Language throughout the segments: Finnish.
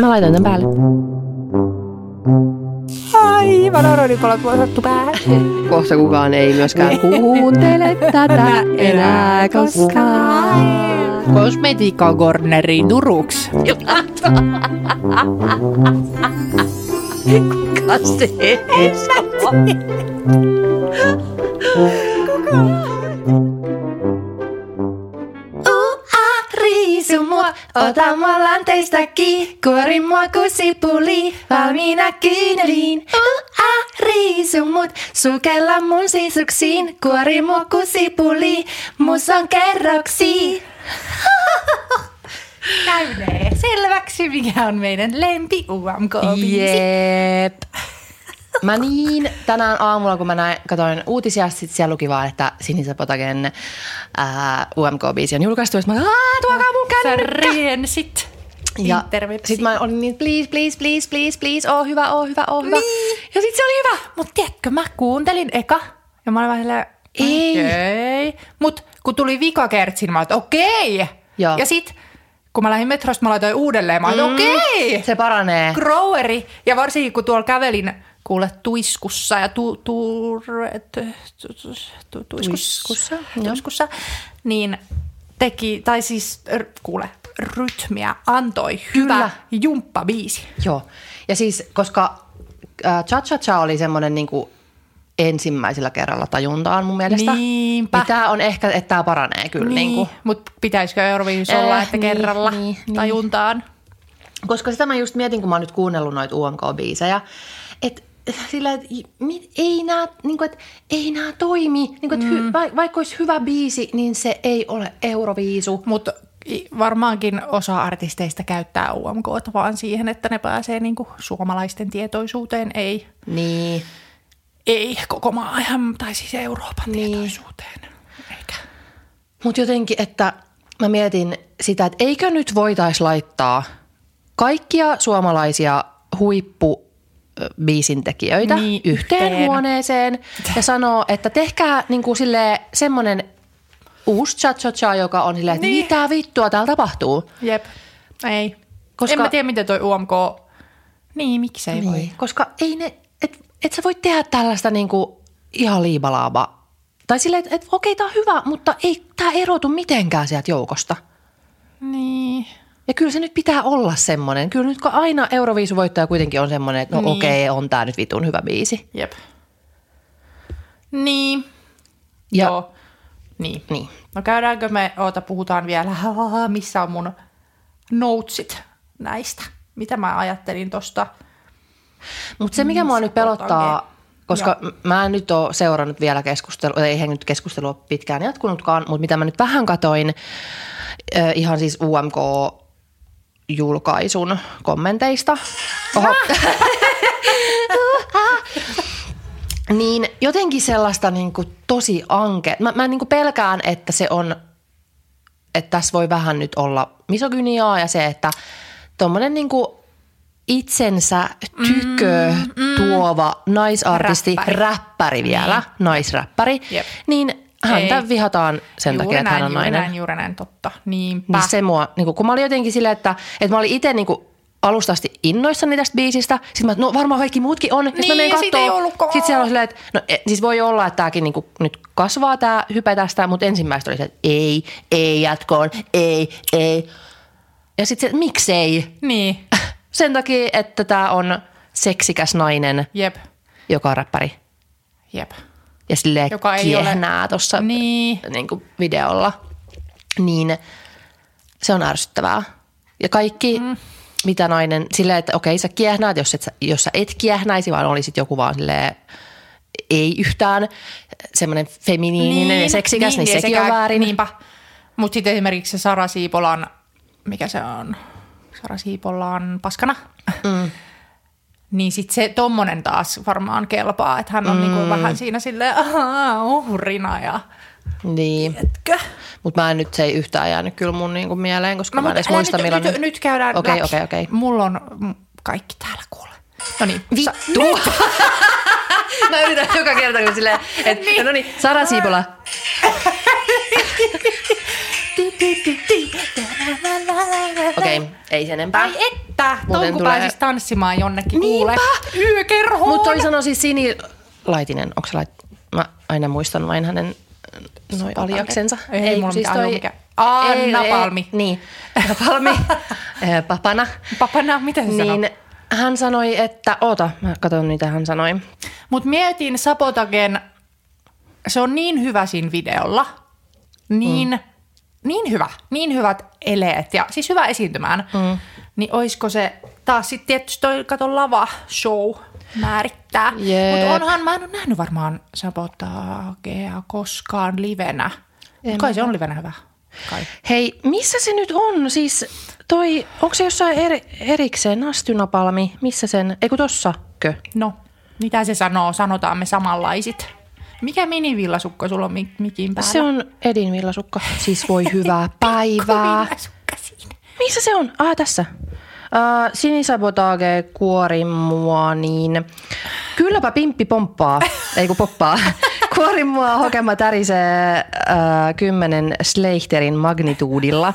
Mä laitan tämän päälle. Aivan oronipalot vuosattu päähän. Kohta kukaan ei myöskään kuuntele tätä enää koskaan. Kosmetiikka Corneri Turuks. Kuka se Riisu mua, ota mua lanteista kiinni, kuori mua kuin sipuli, valmiina kyyneliin. Uh, riisu mut, sukella mun sisuksiin, kuori mua kuin sipuli, mus on kerroksi. Käynee selväksi, mikä on meidän lempi UMK-biisi. Jep. Mä niin tänään aamulla, kun mä näin, katoin uutisia, sit siellä luki vaan, että Sinisa Potagen ää, UMK-biisi on julkaistu. Sitten mä aah, tuokaa mun Sä kännykkä. riensit. Ja sit mä olin niin, please, please, please, please, please, oo hyvä, oo hyvä, oo hyvä. Niin. Ja sit se oli hyvä. Mut tiedätkö, mä kuuntelin eka ja mä olin vähän silleen, Ei. okei. Mut kun tuli vikakertsin, mä olin, että okei. Joo. Ja sit kun mä lähdin metrosta, mä laitoin uudelleen, mä olin, mm. okei. Se paranee. Groweri. Ja varsinkin kun tuolla kävelin kuule tuiskussa ja tu, tu, tu, tu, tu, tu, tuiskussa, Tuiskussa, niin teki, tai siis kuule, rytmiä antoi hyvä Kyllä. jumppabiisi. Joo. Ja siis, koska äh, Cha Cha Cha oli semmoinen niinku ensimmäisellä kerralla tajuntaan mun mielestä. Niinpä. Niin tää on ehkä, että tämä paranee kyllä. Niin. Niinku. Mutta pitäisikö Euroviisus olla, Eh, että niin, kerralla niin, niin. tajuntaan? Koska sitä mä just mietin, kun mä oon nyt kuunnellut noita UMK-biisejä, että sillä, että ei nää, niin kuin, että ei toimi. Niin kuin, että hy, va, vaikka olisi hyvä biisi, niin se ei ole Euroviisu. Mutta varmaankin osa artisteista käyttää UMK vaan siihen, että ne pääsee niinku suomalaisten tietoisuuteen, ei, Niin. ei koko maailman tai siis Euroopan Niin. tietoisuuteen. Eikä. Mutta jotenkin, että mä mietin sitä, että eikö nyt voitaisi laittaa kaikkia suomalaisia huippu biisintekijöitä Niin, yhteen yhteen. huoneeseen ja sanoo, että tehkää niinku silleen semmoinen uusi cha cha cha, joka on silleen, että Niin. mitä vittua täällä tapahtuu. Jep, ei. Koska-. En mä tiedä, miten toi UMK... Niin, miksei niin. voi. Niin, koska ei ne, et, et sä voi tehdä tällaista niinku ihan liibalaaba. Tai silleen, että et, okei, tää on hyvä, mutta ei tää erotu mitenkään sieltä joukosta. Niin. Ja kyllä se nyt pitää olla semmoinen. Kyllä nyt kun aina Euroviisuvoittaja kuitenkin on semmoinen, että no Niin. okei, on tää nyt vitun hyvä biisi. Jep. Niin. Ja- Joo. Niin. Niin. No käydäänkö me, oota puhutaan vielä, missä on mun notesit näistä, mitä mä ajattelin tosta. Mutta se, mikä mua nyt pelottaa, koska Joo. m- mä en nyt ole seurannut vielä keskustelua, ei nyt keskustelua pitkään jatkunutkaan, mutta mitä mä nyt vähän katoin, äh, ihan siis UMK-julkaisun kommenteista. Oho. niin jotenkin sellaista niin kuin tosi anke. Mä, mä niin kuin pelkään, että se on, että tässä voi vähän nyt olla misogyniaa ja se, että tuommoinen niin kuin itsensä tykö tuova naisartisti, räppäri, Räppäri. vielä, naisräppäri, Jep. niin häntä Ei. vihataan sen juuri takia, että hän näin, on juuri nainen. näin, juuri näin, totta. Niinpä. Niin se mua, niin kun mä olin jotenkin silleen, että, että mä olin itse niin alusta asti innoissani tästä biisistä. Sitten mä, no varmaan kaikki muutkin on. Sitten mä Niin, menen ollutkaan. Sitten siellä on silleen, että no, e- siis voi olla, että tämäkin niin nyt kasvaa tämä hype tästä, mutta ensimmäistä oli se, että ei, ei jatkoon, ei, ei. Ja sitten se, miksei? Niin, Sen takia, että tämä on seksikäs nainen, jep, joka on räppäri. jep. Ja silleen Joka ei ole- kiehnää tuossa Niin. niin kuin videolla. Niin se on ärsyttävää. Ja kaikki, mm. mitä nainen, silleen, että okei sä kiehnäät, jos, et, jos sä et kiehnäisi, vaan olisit joku vaan silleen, ei yhtään semmoinen feminiininen ja seksikäs, niin, niin ja sekin on sekä- väärin. Niinpä. Mutta sitten esimerkiksi se Sara Siipolan, mikä se on, Sara Siipolan paskana, mm. Niin sitten se tommonen taas varmaan kelpaa, että hän on mm. niinku vähän siinä silleen ahaa, uhrina ja Niin, mutta mä en nyt, se ei yhtään jäänyt kyllä mun niinku mieleen, koska no, mä en edes muista nyt, millainen. Nyt, nyt käydään Okei, läpi. okei, okei. Mulla on kaikki täällä kuule. No niin. Vittu! mä yritän joka kerta, kun silleen, että niin. no niin, Sara Siipola. Okei, okay, ei sen enempää. Ai että, Muuten tulee- pääsis tanssimaan jonnekin Niinpä. kuule. Yökerhoon. Mutta toi sanoi siis Sini Laitinen, onko se lait... Mä aina muistan vain hänen noi aliaksensa. Ei mulla kun siis ollut mikä- Aa, Napalmi. niin, Napalmi, Eh, papana. Papana, mitä se sanoo? Niin hän sanoi, että, oota, mä katson mitä hän sanoi. Mutta mietin Sabotagen, se on niin hyvä siinä videolla, niin, mm. Niin hyvä, niin hyvät eleet ja siis hyvä esiintymään. Mm. Niin oisko se taas sitten tietysti toi kato lava show määrittää. Jep. Mutta onhan, mä en ole nähnyt varmaan Sabotagea koskaan livenä. Mut kai se on livenä hyvä. Kai. Hei, missä se nyt on? Siis toi, onko se jossain eri, erikseen Nastynapalmi? Missä sen, eikö tossakö? No, mitä se sanoo? Sanotaan me samanlaisit. Mikä minivillasukka sulla on mik- mikin päällä? Se on Edin villasukka. Siis voi hyvää päivää. Villasukka siinä. Missä se on? Ah, tässä. Uh, sinisabotage kuori mua, niin kylläpä pimppi pomppaa, ei kun poppaa. Kuori mua hokema tärisee uh, kymmenen Sleichterin magnituudilla.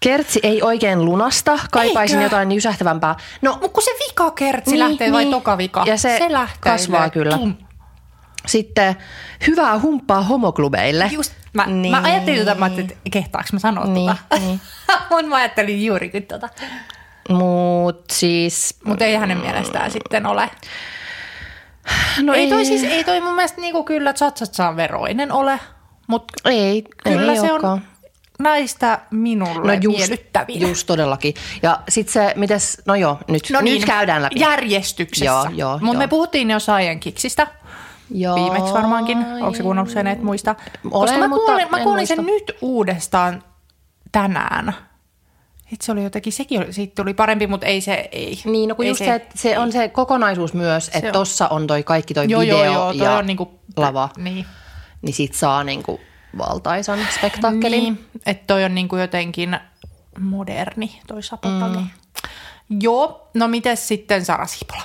Kertsi ei oikein lunasta, kaipaisin Eikö? jotain jysähtävämpää. No, Mutta kun se vika kertsi lähtee vai toka vika? Ja se, se lähtee kasvaa yle- kyllä. Tum. Sitten hyvää humppaa homoklubeille. Just, mä, niin. mä ajattelin tota, mä ajattelin, että kehtaaks mä sanoa Niin, tota. niin. Mut mä ajattelin juurikin tota. Mut siis... Mutta ei hänen mielestään sitten ole. No ei, toi siis, ei toi mun mielestä niinku kyllä Tsatsatsan veroinen ole, mutta Ei, kyllä ei se olekaan. on näistä minulle No just, miellyttävin. just todellakin. Ja sit se, mites, no joo, nyt, No nyt niin, käydään läpi. Järjestyksessä. Joo, joo, Mutta joo. me puhuttiin jo Saiyan Kiksistä. Joo. Viimeksi varmaankin. Onko se kuunnellut sen, et muista? Olen, Koska mä mutta kuulin, mä kuulin sen nyt uudestaan tänään. Sitten se oli jotenkin, sekin oli, siitä tuli parempi, mutta ei se, ei. Niin, no kun ei just se, että se on se kokonaisuus myös, että tossa on toi kaikki toi joo, video joo, joo, toi ja on niinku, lava, Niin. niin sit saa niinku valtaisan spektaakkelin. Niin, että toi on niinku jotenkin moderni, toi sapotage. Mm. Joo, no mites sitten Sara Siipola?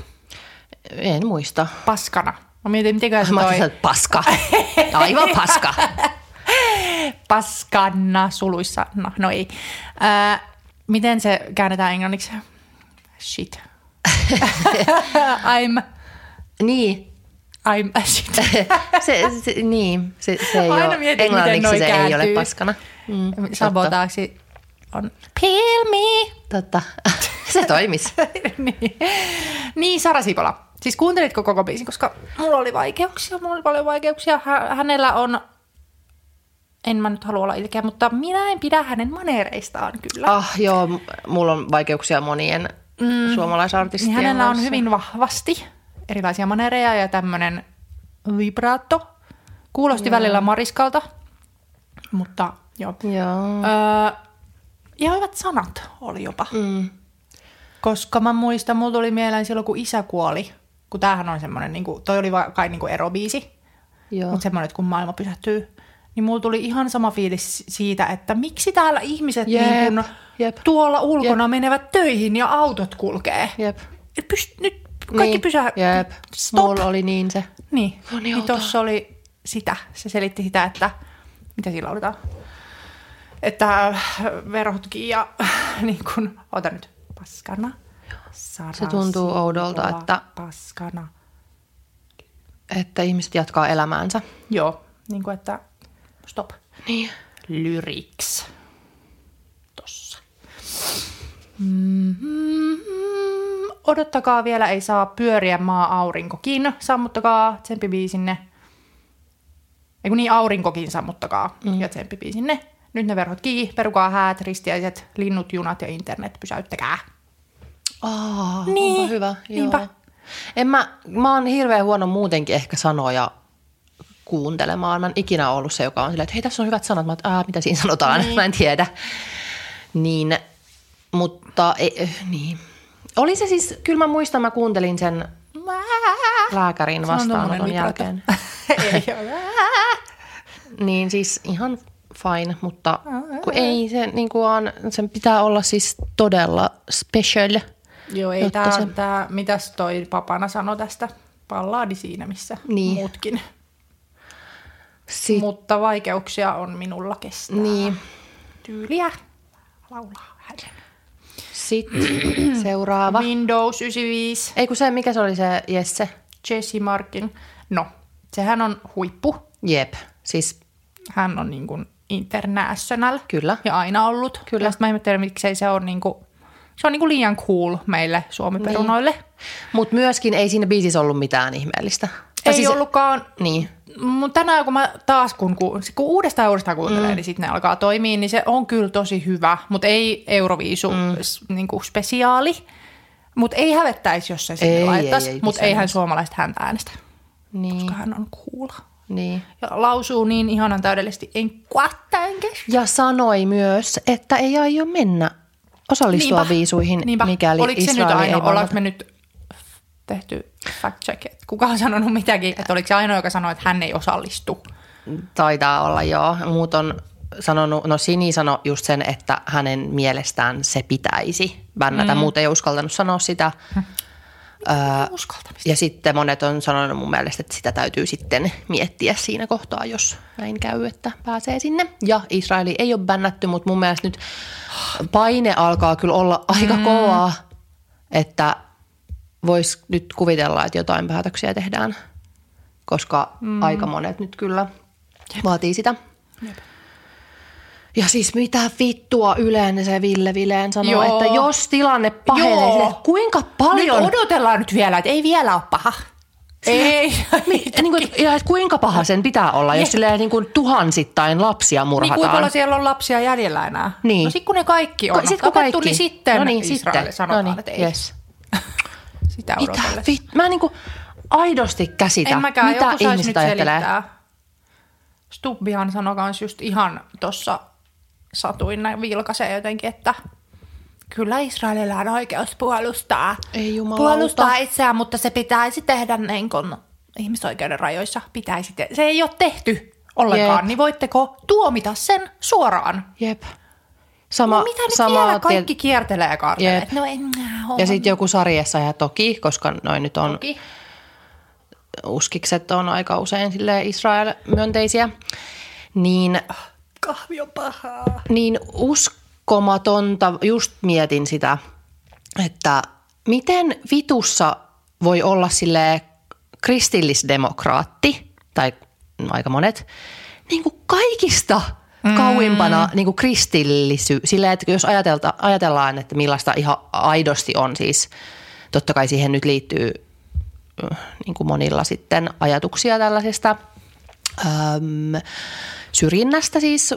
En muista. Paskana. Mä mietin, mitenköhän se Mä toi että paska. Aivan paska. paskanna suluissa. No, no ei. Ää, miten se käännetään englanniksi? Shit. I'm, niin. I'm a shit. Se, se, niin, se, se ei Aina ole, mietin, englanniksi se ei ole kääntyy. paskana. Mm. Sabotaaksi on pill me. Totta. Se toimis. niin. niin, Sara Sipola. Siis kuuntelitko koko biisin, koska mulla oli vaikeuksia, mulla oli paljon vaikeuksia. Hä- hänellä on, en mä nyt halua olla ilkeä, mutta minä en pidä hänen maneereistaan kyllä. Ah, joo, m- mulla on vaikeuksia monien mm. suomalaisartistien Niin hänellä on kanssa. hyvin vahvasti erilaisia manereja ja tämmöinen vibraatto. Kuulosti välillä mariskalta, mutta joo. Joo. Öö, ja hyvät sanat oli jopa. Mm. Koska mä muistan, mulla tuli mieleen silloin, kun isä kuoli, kun tämähän on semmoinen, niin kuin, toi oli kai niin kuin erobiisi, Joo. mutta semmoinen, että kun maailma pysähtyy, niin mulla tuli ihan sama fiilis siitä, että miksi täällä ihmiset Jep, niin kuin, jep. tuolla ulkona menevät töihin ja autot kulkee. Jep. Et Pyst, nyt kaikki niin. pysää. Jep. Stop. Mulla oli niin se. Niin, On niin outoa. tuossa oli sitä. Se selitti sitä, että mitä sillä lauletaan? Että verhotkin ja niin kuin, ota nyt, paskana. Se tuntuu oudolta, että- Paskana. Että ihmiset jatkaa elämäänsä. Joo, niin kuin että stop. Niin. Lyrics. Tossa. Mm-hmm. Odottakaa vielä, ei saa pyöriä maa aurinkokin. Sammuttakaa tsemppibiisinne. Ei kun niin, aurinkokin sammuttakaa mm. ja tsemppibiisinne. Nyt ne verhot kiinni, perukaa häät, ristiäiset, linnut, junat ja internet, pysäyttäkää. Aa, Niin, onpa hyvä. niinpä. Joo. En mä, mä oon hirveän huono muutenkin ehkä sanoja kuuntelemaan. Mä en ikinä ollut se, joka on silleen, että hei tässä on hyvät sanat. Mä oon, että "Aa, mitä siinä sanotaan, niin. mä en tiedä. Niin, mutta ei, eh, niin. Oli se siis, kyllä mä muistan, mä kuuntelin sen lääkärin vastaanoton jälkeen. ei ole. Niin siis ihan fine, mutta kun ei se niin kuin on, sen pitää olla siis todella special. Joo, ei tää, se- tää, mitäs toi papana sanoi tästä? Pallaadi siinä, missä Niin. muutkin. Sit, Mutta vaikeuksia on minulla kestää. niin, Tyyliä laulaa. Sitten seuraava. Windows 95, Ei kun se, mikä se oli se Jesse? Jesse Markin. No, sehän on huippu. Jep. Siis Hän on niin kuin international. Kyllä. Ja aina ollut. Kyllä. Ja mä ihmettelen, miksei se on niin kuin, se on niin kuin liian cool meille suomiperunoille. Niin. Mutta myöskin ei siinä biisissä ollut mitään ihmeellistä. Tai Ei siis- ollutkaan, Niin. mutta tänään kun mä taas kun, kun, kun uudestaan uudestaan kuuntelen, mm. niin sitten ne alkaa toimia, niin se on kyllä tosi hyvä, mutta ei Euroviisu mm. niin kuin spesiaali. Mutta ei hävettäisi, jos se sinne Ei, laittaisi, ei, ei, mutta eihän suomalaiset häntä äänestä, Niin. koska hän on cool. niin. Ja lausuu niin ihanan täydellisesti, en kuattaenke. Ja sanoi myös, että ei aio mennä osallistua Niinpä. viisuihin, Niinpä. mikäli Oliko se nyt Israel ei ainoa, vannota. ollaanko me nyt tehty fact check, että kuka on sanonut mitäkin, että oliko se ainoa, joka sanoi, että hän ei osallistu? Taitaa olla joo. Muut on sanonut, no Sini sanoi just sen, että hänen mielestään se pitäisi bännätä. Mm. Muut ei uskaltanut sanoa sitä. Öö, Uskaltamista. ja sitten monet on sanonut mun mielestä, että sitä täytyy sitten miettiä siinä kohtaa, jos näin käy, että pääsee sinne. Ja Israeli ei ole bännätty, mutta mun mielestä nyt paine alkaa kyllä olla aika mm. kovaa, että voisi nyt kuvitella, että jotain päätöksiä tehdään, koska mm. aika monet nyt kyllä vaatii sitä. Ja siis mitä vittua Ylen se Ville Vileen sanoo, Joo. että jos tilanne pahenee, Joo. sille, kuinka paljon... Nyt odotellaan nyt vielä, että ei vielä ole paha. Ei. Mi, niin kuin, ja kuinka paha sen pitää olla, jos silleen niin kuin tuhansittain lapsia Niin murhataan. kuinka paljon siellä on lapsia jäljellä enää? Niin. No sit kun ne kaikki on. Ko- sit kun kaikki. niin sitten no niin, Israel sitten. sanotaan, no niin, että ei. Yes. Sitä odotellessa. vit, mä en niin kuin aidosti käsitä, En mäkään, mitä ihmiset nyt ajattelee. selittää. Stubbihan sanoi kans just ihan tuossa satuin näin vilkaisee jotenkin, että kyllä Israelilla on oikeus puolustaa. Ei jumalauta. Puolustaa itseään, mutta se pitäisi tehdä niin kuin ihmisoikeuden rajoissa pitäisi te- Se ei ole tehty ollenkaan, Jep. niin voitteko tuomita sen suoraan? Jep. Sama, No mitä nyt sama vielä kaikki tiet- kiertelee että No en mä Ja sitten joku sarjassa ja toki, koska noin nyt on Toki. uskikset on aika usein sille Israel-myönteisiä, niin, Kahvi on pahaa. niin uskomatonta, just mietin sitä, että miten vitussa voi olla sille kristillisdemokraatti, tai aika monet, niin kuin kaikista kauimpana niin kuin kristillisy, silleen, että jos ajatelta, ajatellaan, että millaista ihan aidosti on siis, totta kai siihen nyt liittyy äh, niin kuin monilla sitten ajatuksia tällaisesta äm, syrjinnästä siis,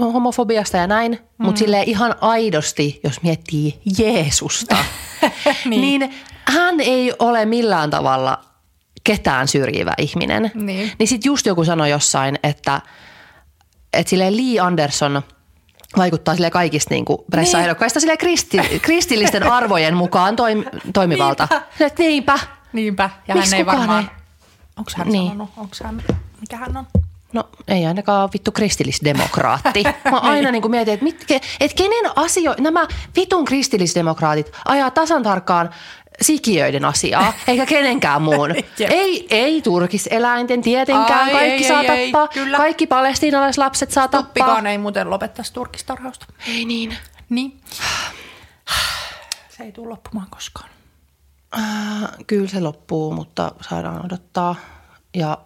homofobiasta ja näin, mm. mutta silleen ihan aidosti, jos miettii Jeesusta, niin. niin hän ei ole millään tavalla ketään syrjivä ihminen. Niin. Niin sitten just joku sanoi jossain, että, että silleen Lee Anderson vaikuttaa sille kaikista niin pressaehdokkaista niin. kristi, kristillisten arvojen mukaan toim, toimivalta. Niinpä. Niinpä. Niinpä. Niinpä. Ja Miksi hän ei varmaan... Onko hän Niin. sanonut? Onko hän... Mikä hän on? No ei ainakaan vittu kristillisdemokraatti. Mä aina niin kuin mietin, että, mitkä, että kenen asio, nämä vitun kristillisdemokraatit ajaa tasan tarkkaan sikiöiden asiaa, eikä kenenkään muun. Ei, ei turkiseläinten tietenkään, Ai, kaikki ei, saa ei, ei, tappaa, kyllä. kaikki palestiinalaislapset saa tappaa. Tuppikaan ei muuten lopettaisi turkistarhausta. Ei niin. Niin. Se ei tule loppumaan koskaan. Äh, kyllä se loppuu, mutta saadaan odottaa. Ja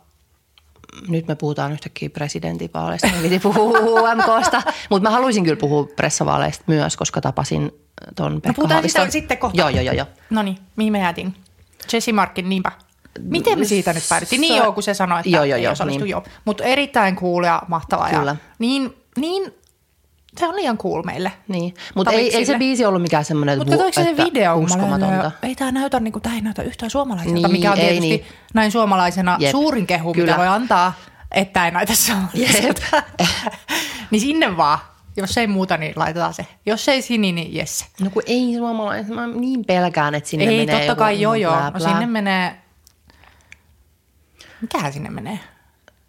nyt me puhutaan yhtäkkiä presidentinvaaleista. Me piti puhua UMKsta, mutta mä haluaisin kyllä puhua pressavaaleista myös, koska tapasin ton Pekka No puhutaan Haaviston. sitä sitten kohta. Joo, joo, joo. joo. No niin, mihin me jäätiin? Jesse Markin, niinpä. Miten me siitä nyt päädyttiin? Niin joo, kun se sanoi, että Joo, joo, ei joo, osallistu, niin. joo. Mutta erittäin cool ja mahtava. Kyllä. Ja niin, niin, se on liian cool meille. Niin. Mutta ei, ei se biisi ollut mikään semmoinen, Mutta katsoiko se video, uskomatonta. ei tämä näytä, niin kuin, tämä ei näytä yhtään suomalaiselta, Niin, mikä on ei tietysti niin. näin suomalaisena Jep. suurin kehu, Kyllä. mitä voi antaa, että ei näytä suomalaiselta. niin sinne vaan. Jos ei muuta, niin laitetaan se. Jos ei sini, niin jes. No kun ei suomalaiset, mä niin pelkään, että sinne Ei, menee totta kai joo joo. No sinne menee, mikähän sinne menee?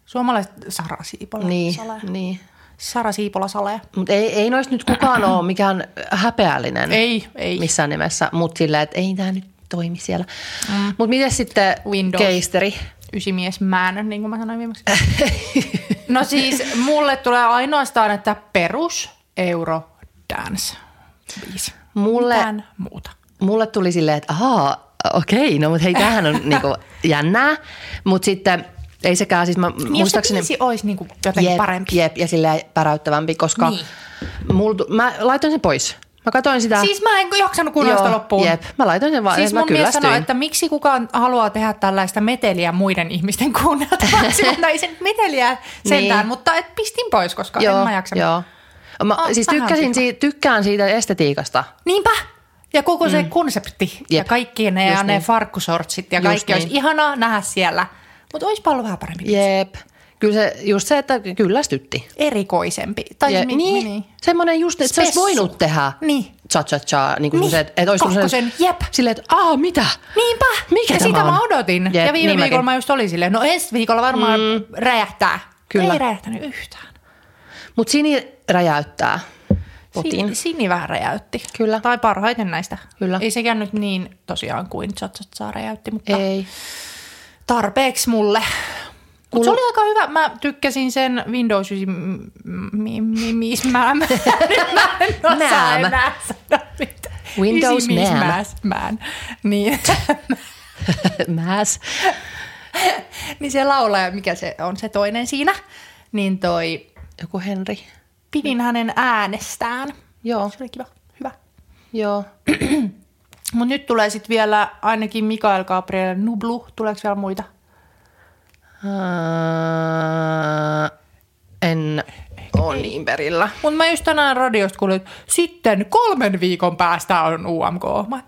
Suomalaiset Sara Siipola Niin, niin. Sara Siipola Sale. Mutta ei, ei noista nyt kukaan ole mikään häpeällinen. Ei, ei. Missään nimessä, mutta sillä, että ei tämä nyt toimi siellä. Mm. Mutta miten sitten Windows. keisteri? Ysimies man, niin kuin mä sanoin viimeksi. no siis mulle tulee ainoastaan, että perus euro dance biisi. Mulle, Mitään muuta. mulle tuli silleen, että ahaa, okei, no mutta hei, tämähän on niinku jännää. Mutta sitten ei sekään, siis mä Niin jos se muistaakseni... olisi niinku jotenkin jep, parempi. Jep, ja silleen päräyttävämpi, koska Niin. mul, mä laitoin sen pois. Mä katsoin sitä. Siis mä en jaksanut kuunnella sitä loppuun. Jep, mä laitoin sen vaan, Siis siis mä mun mies sanoi, että miksi kukaan haluaa tehdä tällaista meteliä muiden ihmisten kuunneltavaksi. no ei se nyt meteliä sentään, Niin. mutta et pistin pois, koska joo, en mä jaksanut. joo. Mä, Oh, siis tykkäsin siitä, tykkään siitä estetiikasta. Niinpä. Ja koko se konsepti ja Jep. kaikki ne, ja Just ne niin. farkkusortsit ja Just kaikki olisi niin. ihanaa nähdä siellä. Mutta olisipa ollut vähän parempi. biisi. Jep. Kyllä se, just se, että kyllästytti. Erikoisempi. Tai Ja, mi- niin, niin. semmoinen just, että se olisi voinut tehdä Niin. cha cha cha, niin kuin Niin. se, että, että olisi Kakkosen, jep. Silleen, että aa, mitä? Niinpä. Mikä ja tämä sitä on? mä odotin. Jep, ja viime niin viikolla mäkin. mä just olin silleen, no ensi viikolla varmaan mm. räjähtää. Kyllä. Ei räjähtänyt yhtään. Mutta Sini räjäyttää potin. Sin, Sini vähän räjäytti. Kyllä. Tai parhaiten näistä. Kyllä. Ei sekään nyt niin tosiaan kuin Chatsatsa räjäytti, mutta Ei. Tarpeeksi mulle. Mutta se oli aika hyvä. Mä tykkäsin sen Windows 9 mi, mi, mi, mä, mä, mä en osaa enää sanoa. Windows Man. Niin, Mäs. niin se laulaja, mikä se on se toinen siinä, niin toi, Joku Henri. pidin hänen äänestään. Joo, Se oli kiva, hyvä. joo. Mutta nyt tulee sitten vielä ainakin Mikael Gabriel Nublu. Tuleeko vielä muita? Ää, en ole niin perillä. Mutta mä just tänään radiosta kuulin, että sitten kolmen viikon päästä on UMK. Mä,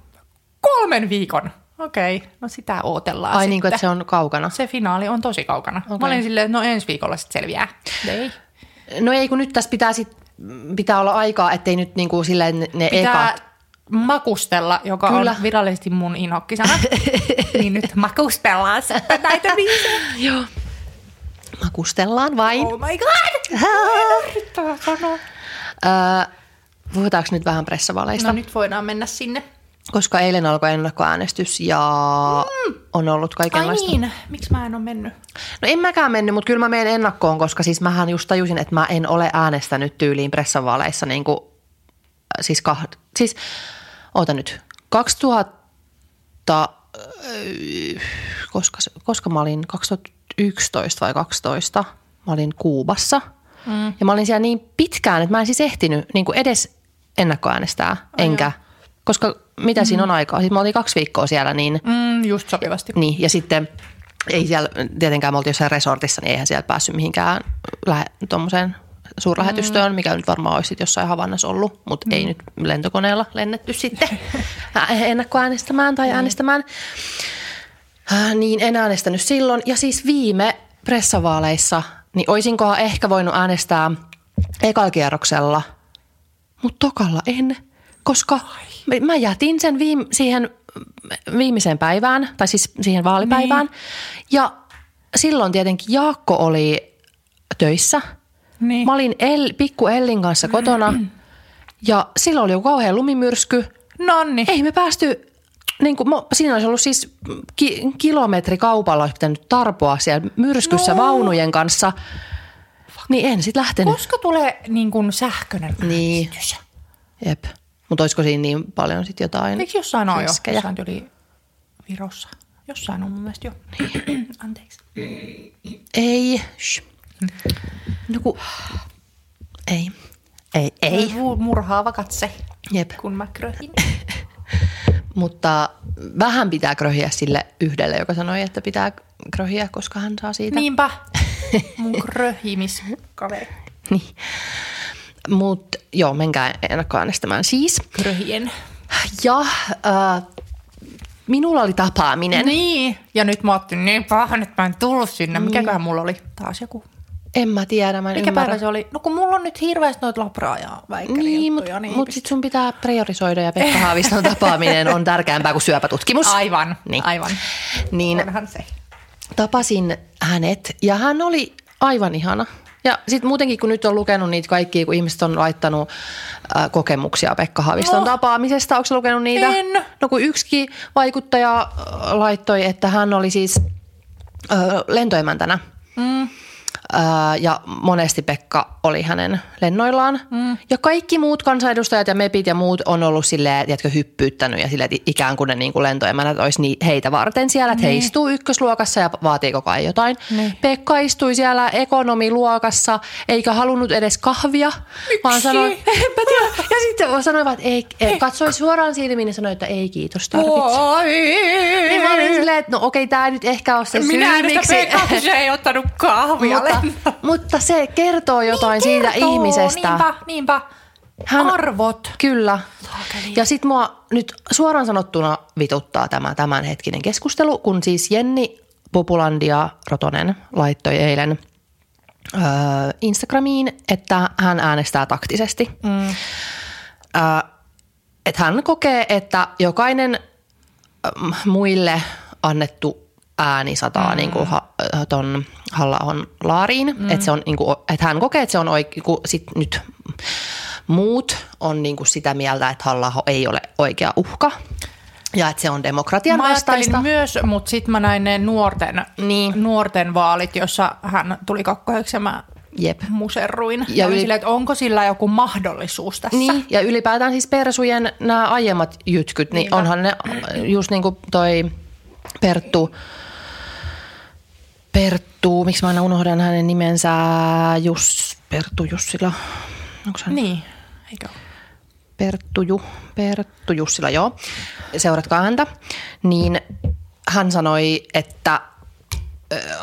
kolmen viikon? Okei, okay, no sitä odotellaan Ai sitten. niin kuin, että se on kaukana. Se finaali on tosi kaukana. Okay. Mä olin silleen, että no ensi viikolla sitten selviää. Ei. No ei, kun nyt tässä pitää, sit, pitää olla aikaa, ettei nyt niinku silleen ne, ne Pitää ekat. Makustella, joka Kyllä. on virallisesti mun inokkisana. niin nyt makustellaan sitten näitä biisejä. Joo. Makustellaan vain. Oh my god! Yrittää sanoa. Öö, puhutaanko nyt vähän pressavaaleista? No nyt voidaan mennä sinne. Koska eilen alkoi ennakkoäänestys ja mm. on ollut Ai kaikenlaista. niin, miksi mä en ole mennyt? No en mäkään mennyt, mutta kyllä mä menen ennakkoon, koska siis mähän just tajusin, että mä en ole äänestänyt tyyliin pressavaaleissa niin kuin, siis, kah, siis oota nyt, 2000, öö, koska, koska mä olin 2011 vai 12, mä olin Kuubassa. Mm. Ja mä olin siellä niin pitkään, että mä en siis ehtinyt niin kuin edes ennakkoäänestää, enkä. Koska mitä mm. siinä on aikaa? Siis mä olin kaksi viikkoa siellä, niin Mm, just sopivasti. niin, ja sitten ei siellä, tietenkään me oltiin jossain resortissa, niin eihän siellä päässyt mihinkään lähe, tuommoiseen suurlähetystöön, mikä nyt varmaan olisi jossain Havannassa ollut, mutta mm. ei nyt lentokoneella lennetty sitten ennakkoäänestämään tai äänestämään. Äh, Niin en äänestänyt silloin. Ja siis viime pressavaaleissa, niin olisinkohan ehkä voinut äänestää ekalla kierroksella, mutta tokalla en, koska mä- mä jätin sen viim- siihen viimeiseen päivään, tai siis siihen vaalipäivään. Niin. Ja silloin tietenkin Jaakko oli töissä. Niin. Mä olin El, pikku Ellin kanssa kotona ja silloin oli joku kauhean lumimyrsky. Nonni. Ei me päästy, niin kuin, siinä olisi ollut siis ki, kilometri kaupalla, olisi pitänyt tarpoa siellä myrskyssä No. vaunujen kanssa. Niin en sitten lähtenyt. Koska tulee niin kuin sähköinen Niin. äänestys? Jep. Mutta olisiko siinä niin paljon sitten jotain Eikö jossain ole jo? Jossain tyyli Virossa. Jossain on mun mielestä jo. Anteeksi. Ei. Shh. Joku... Ei. Ei, ei. Mu- Murhaava katse, Jep. kun mä kröhin. Mutta vähän pitää kröhiä sille yhdelle, joka sanoi, että pitää kröhiä, koska hän saa siitä. Niinpä. Mun kröhimiskaveri. Niin. Mutta joo, menkää ennakkoäänestämään siis. Kröhien. Ja äh, minulla oli tapaaminen. Niin. Ja nyt mä otin niin pahan, että mä en tullut sinne. Mikäköhän mulla oli? Taas joku. En mä tiedä, mä en Mikä ymmärrä. päivä se oli? No kun mulla on nyt hirveästi noita labraa ja Niin, mutta väikkärijuttuja. mut sit sun pitää priorisoida ja Pekka Haaviston tapaaminen on tärkeämpää kuin syöpätutkimus. Aivan, Niin. aivan. Niin Onhan se. tapasin hänet ja hän oli aivan ihana. Ja sitten muutenkin, kun nyt on lukenut niitä kaikkia, kun ihmiset on laittanut äh, kokemuksia Pekka Haaviston No. tapaamisesta. Onko lukenut niitä? En. No kun yksikin vaikuttaja äh, laittoi, että hän oli siis äh, lentoemäntänä. Mm. Ja monesti Pekka oli hänen lennoillaan. Mm. Ja kaikki muut kansanedustajat ja mepit ja muut on ollut silleen, tiedätkö, hyppyyttänyt ja silleen, että ikään kuin ne niin kuin lentoemänät olisi niin heitä varten siellä, että niin. he istuu ykkösluokassa ja vaatii koko ajan jotain. Niin. Pekka istui siellä ekonomiluokassa eikä halunnut edes kahvia, Miksi? vaan sanoi, enpä tiedä. Ja sitten sanoi vaan, että ei, ei, katsoi suoraan silmiin ja sanoi, että ei kiitos tarvitse. Niin mä olin silleen, että no okei, tämä nyt ehkä on se Minä syy, miksi... Pekka, kun se ei ottanut kahvia mutta, mutta se kertoo jotain niin siitä kertoo, ihmisestä. Niinpä, niinpä. Hän, Arvot. Kyllä. Saakeli. Ja sitten mua nyt suoraan sanottuna vituttaa tämä tämänhetkinen keskustelu, kun siis Jenni Populandia Rotonen laittoi eilen öö, Instagramiin, että hän äänestää taktisesti. Mm. Öö, että hän kokee, että jokainen muille annettu ääni sataa mm. niin kuin ha, ton halla laariin. Mm. Että, se on, niin kuin, että hän kokee, että se on oikein, kun sit nyt muut on niin kuin sitä mieltä, että halla ei ole oikea uhka. Ja että se on demokratian Mä vastaista. myös, mutta sitten mä näin ne nuorten, Niin. nuorten vaalit, jossa hän tuli kakkoheksi ja mä Jep. muserruin. Ja yli- silleen, että onko sillä joku mahdollisuus tässä? Niin, ja ylipäätään siis Persujen nämä aiemmat jytkyt, niin Niinpä. onhan ne just niin kuin toi Perttu, Perttu, miksi mä aina unohdan hänen nimensä, Jus, Perttu Jussila, onko hän? Niin, eikö ole? Perttu, Ju, Perttu Jussila, joo, seuratkaa häntä, niin hän sanoi, että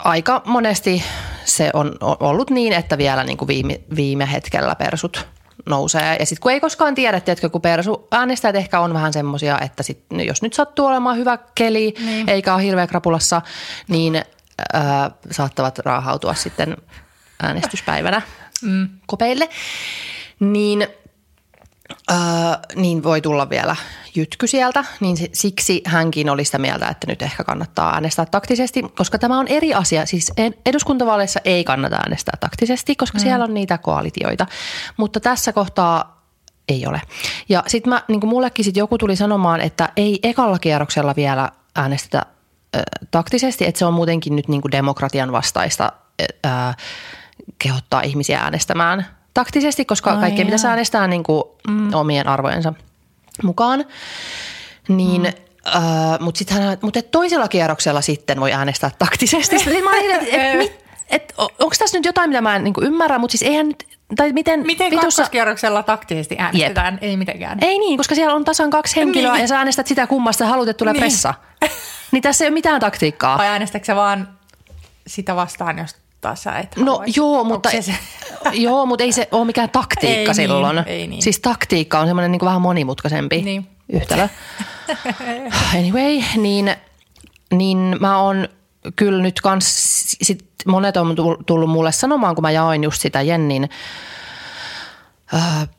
aika monesti se on ollut niin, että vielä niin kuin viime, viime hetkellä persut nousee. Ja sitten kun ei koskaan tiedä, tiedätkö, kun persu äänestäjät ehkä on vähän semmoisia, että sit, jos nyt sattuu olemaan hyvä keli, niin. eikä ole hirveä krapulassa, niin ö, saattavat raahautua sitten äänestyspäivänä mm. kopeille. Niin Öö, niin voi tulla vielä jytky sieltä, niin si- siksi hänkin oli sitä mieltä, että nyt ehkä kannattaa äänestää taktisesti, koska tämä on eri asia. Siis eduskuntavaaleissa ei kannata äänestää taktisesti, koska mm. siellä on niitä koalitioita, mutta tässä kohtaa ei ole. Ja sitten mä, niin mullekin sit joku tuli sanomaan, että ei ekalla kierroksella vielä äänestetä taktisesti, että se on muutenkin nyt niin kuin demokratian vastaista ö, kehottaa ihmisiä äänestämään taktisesti, koska Ai kaikkea mitä sä äänestää niin kuin mm. omien arvojensa mukaan. Niin, mm. äh, mutta mut et toisella kierroksella sitten voi äänestää taktisesti. Sitten mä olin, että et, mit, et, onko tässä nyt jotain, mitä mä en niin ymmärrä, mutta siis eihän nyt, tai miten, Miten vitussa- kakkoskierroksella taktisesti äänestetään? Ei mitenkään. Ei niin, koska siellä on tasan kaksi henkilöä Niin. ja sä äänestät sitä kummasta haluat, että tulee Niin. pressa. Niin tässä ei ole mitään taktiikkaa. Vai äänestätkö vaan sitä vastaan, jos taas sä et No haluaisi? joo, mutta, se se? joo, mutta ei se ole mikään taktiikka Ei niin, silloin. ei niin. Siis taktiikka on semmoinen niin vähän monimutkaisempi Niin. yhtälö. Anyway, niin, niin mä oon kyllä nyt kans, sit monet on tull- tullut mulle sanomaan, kun mä jaoin just sitä Jennin äh,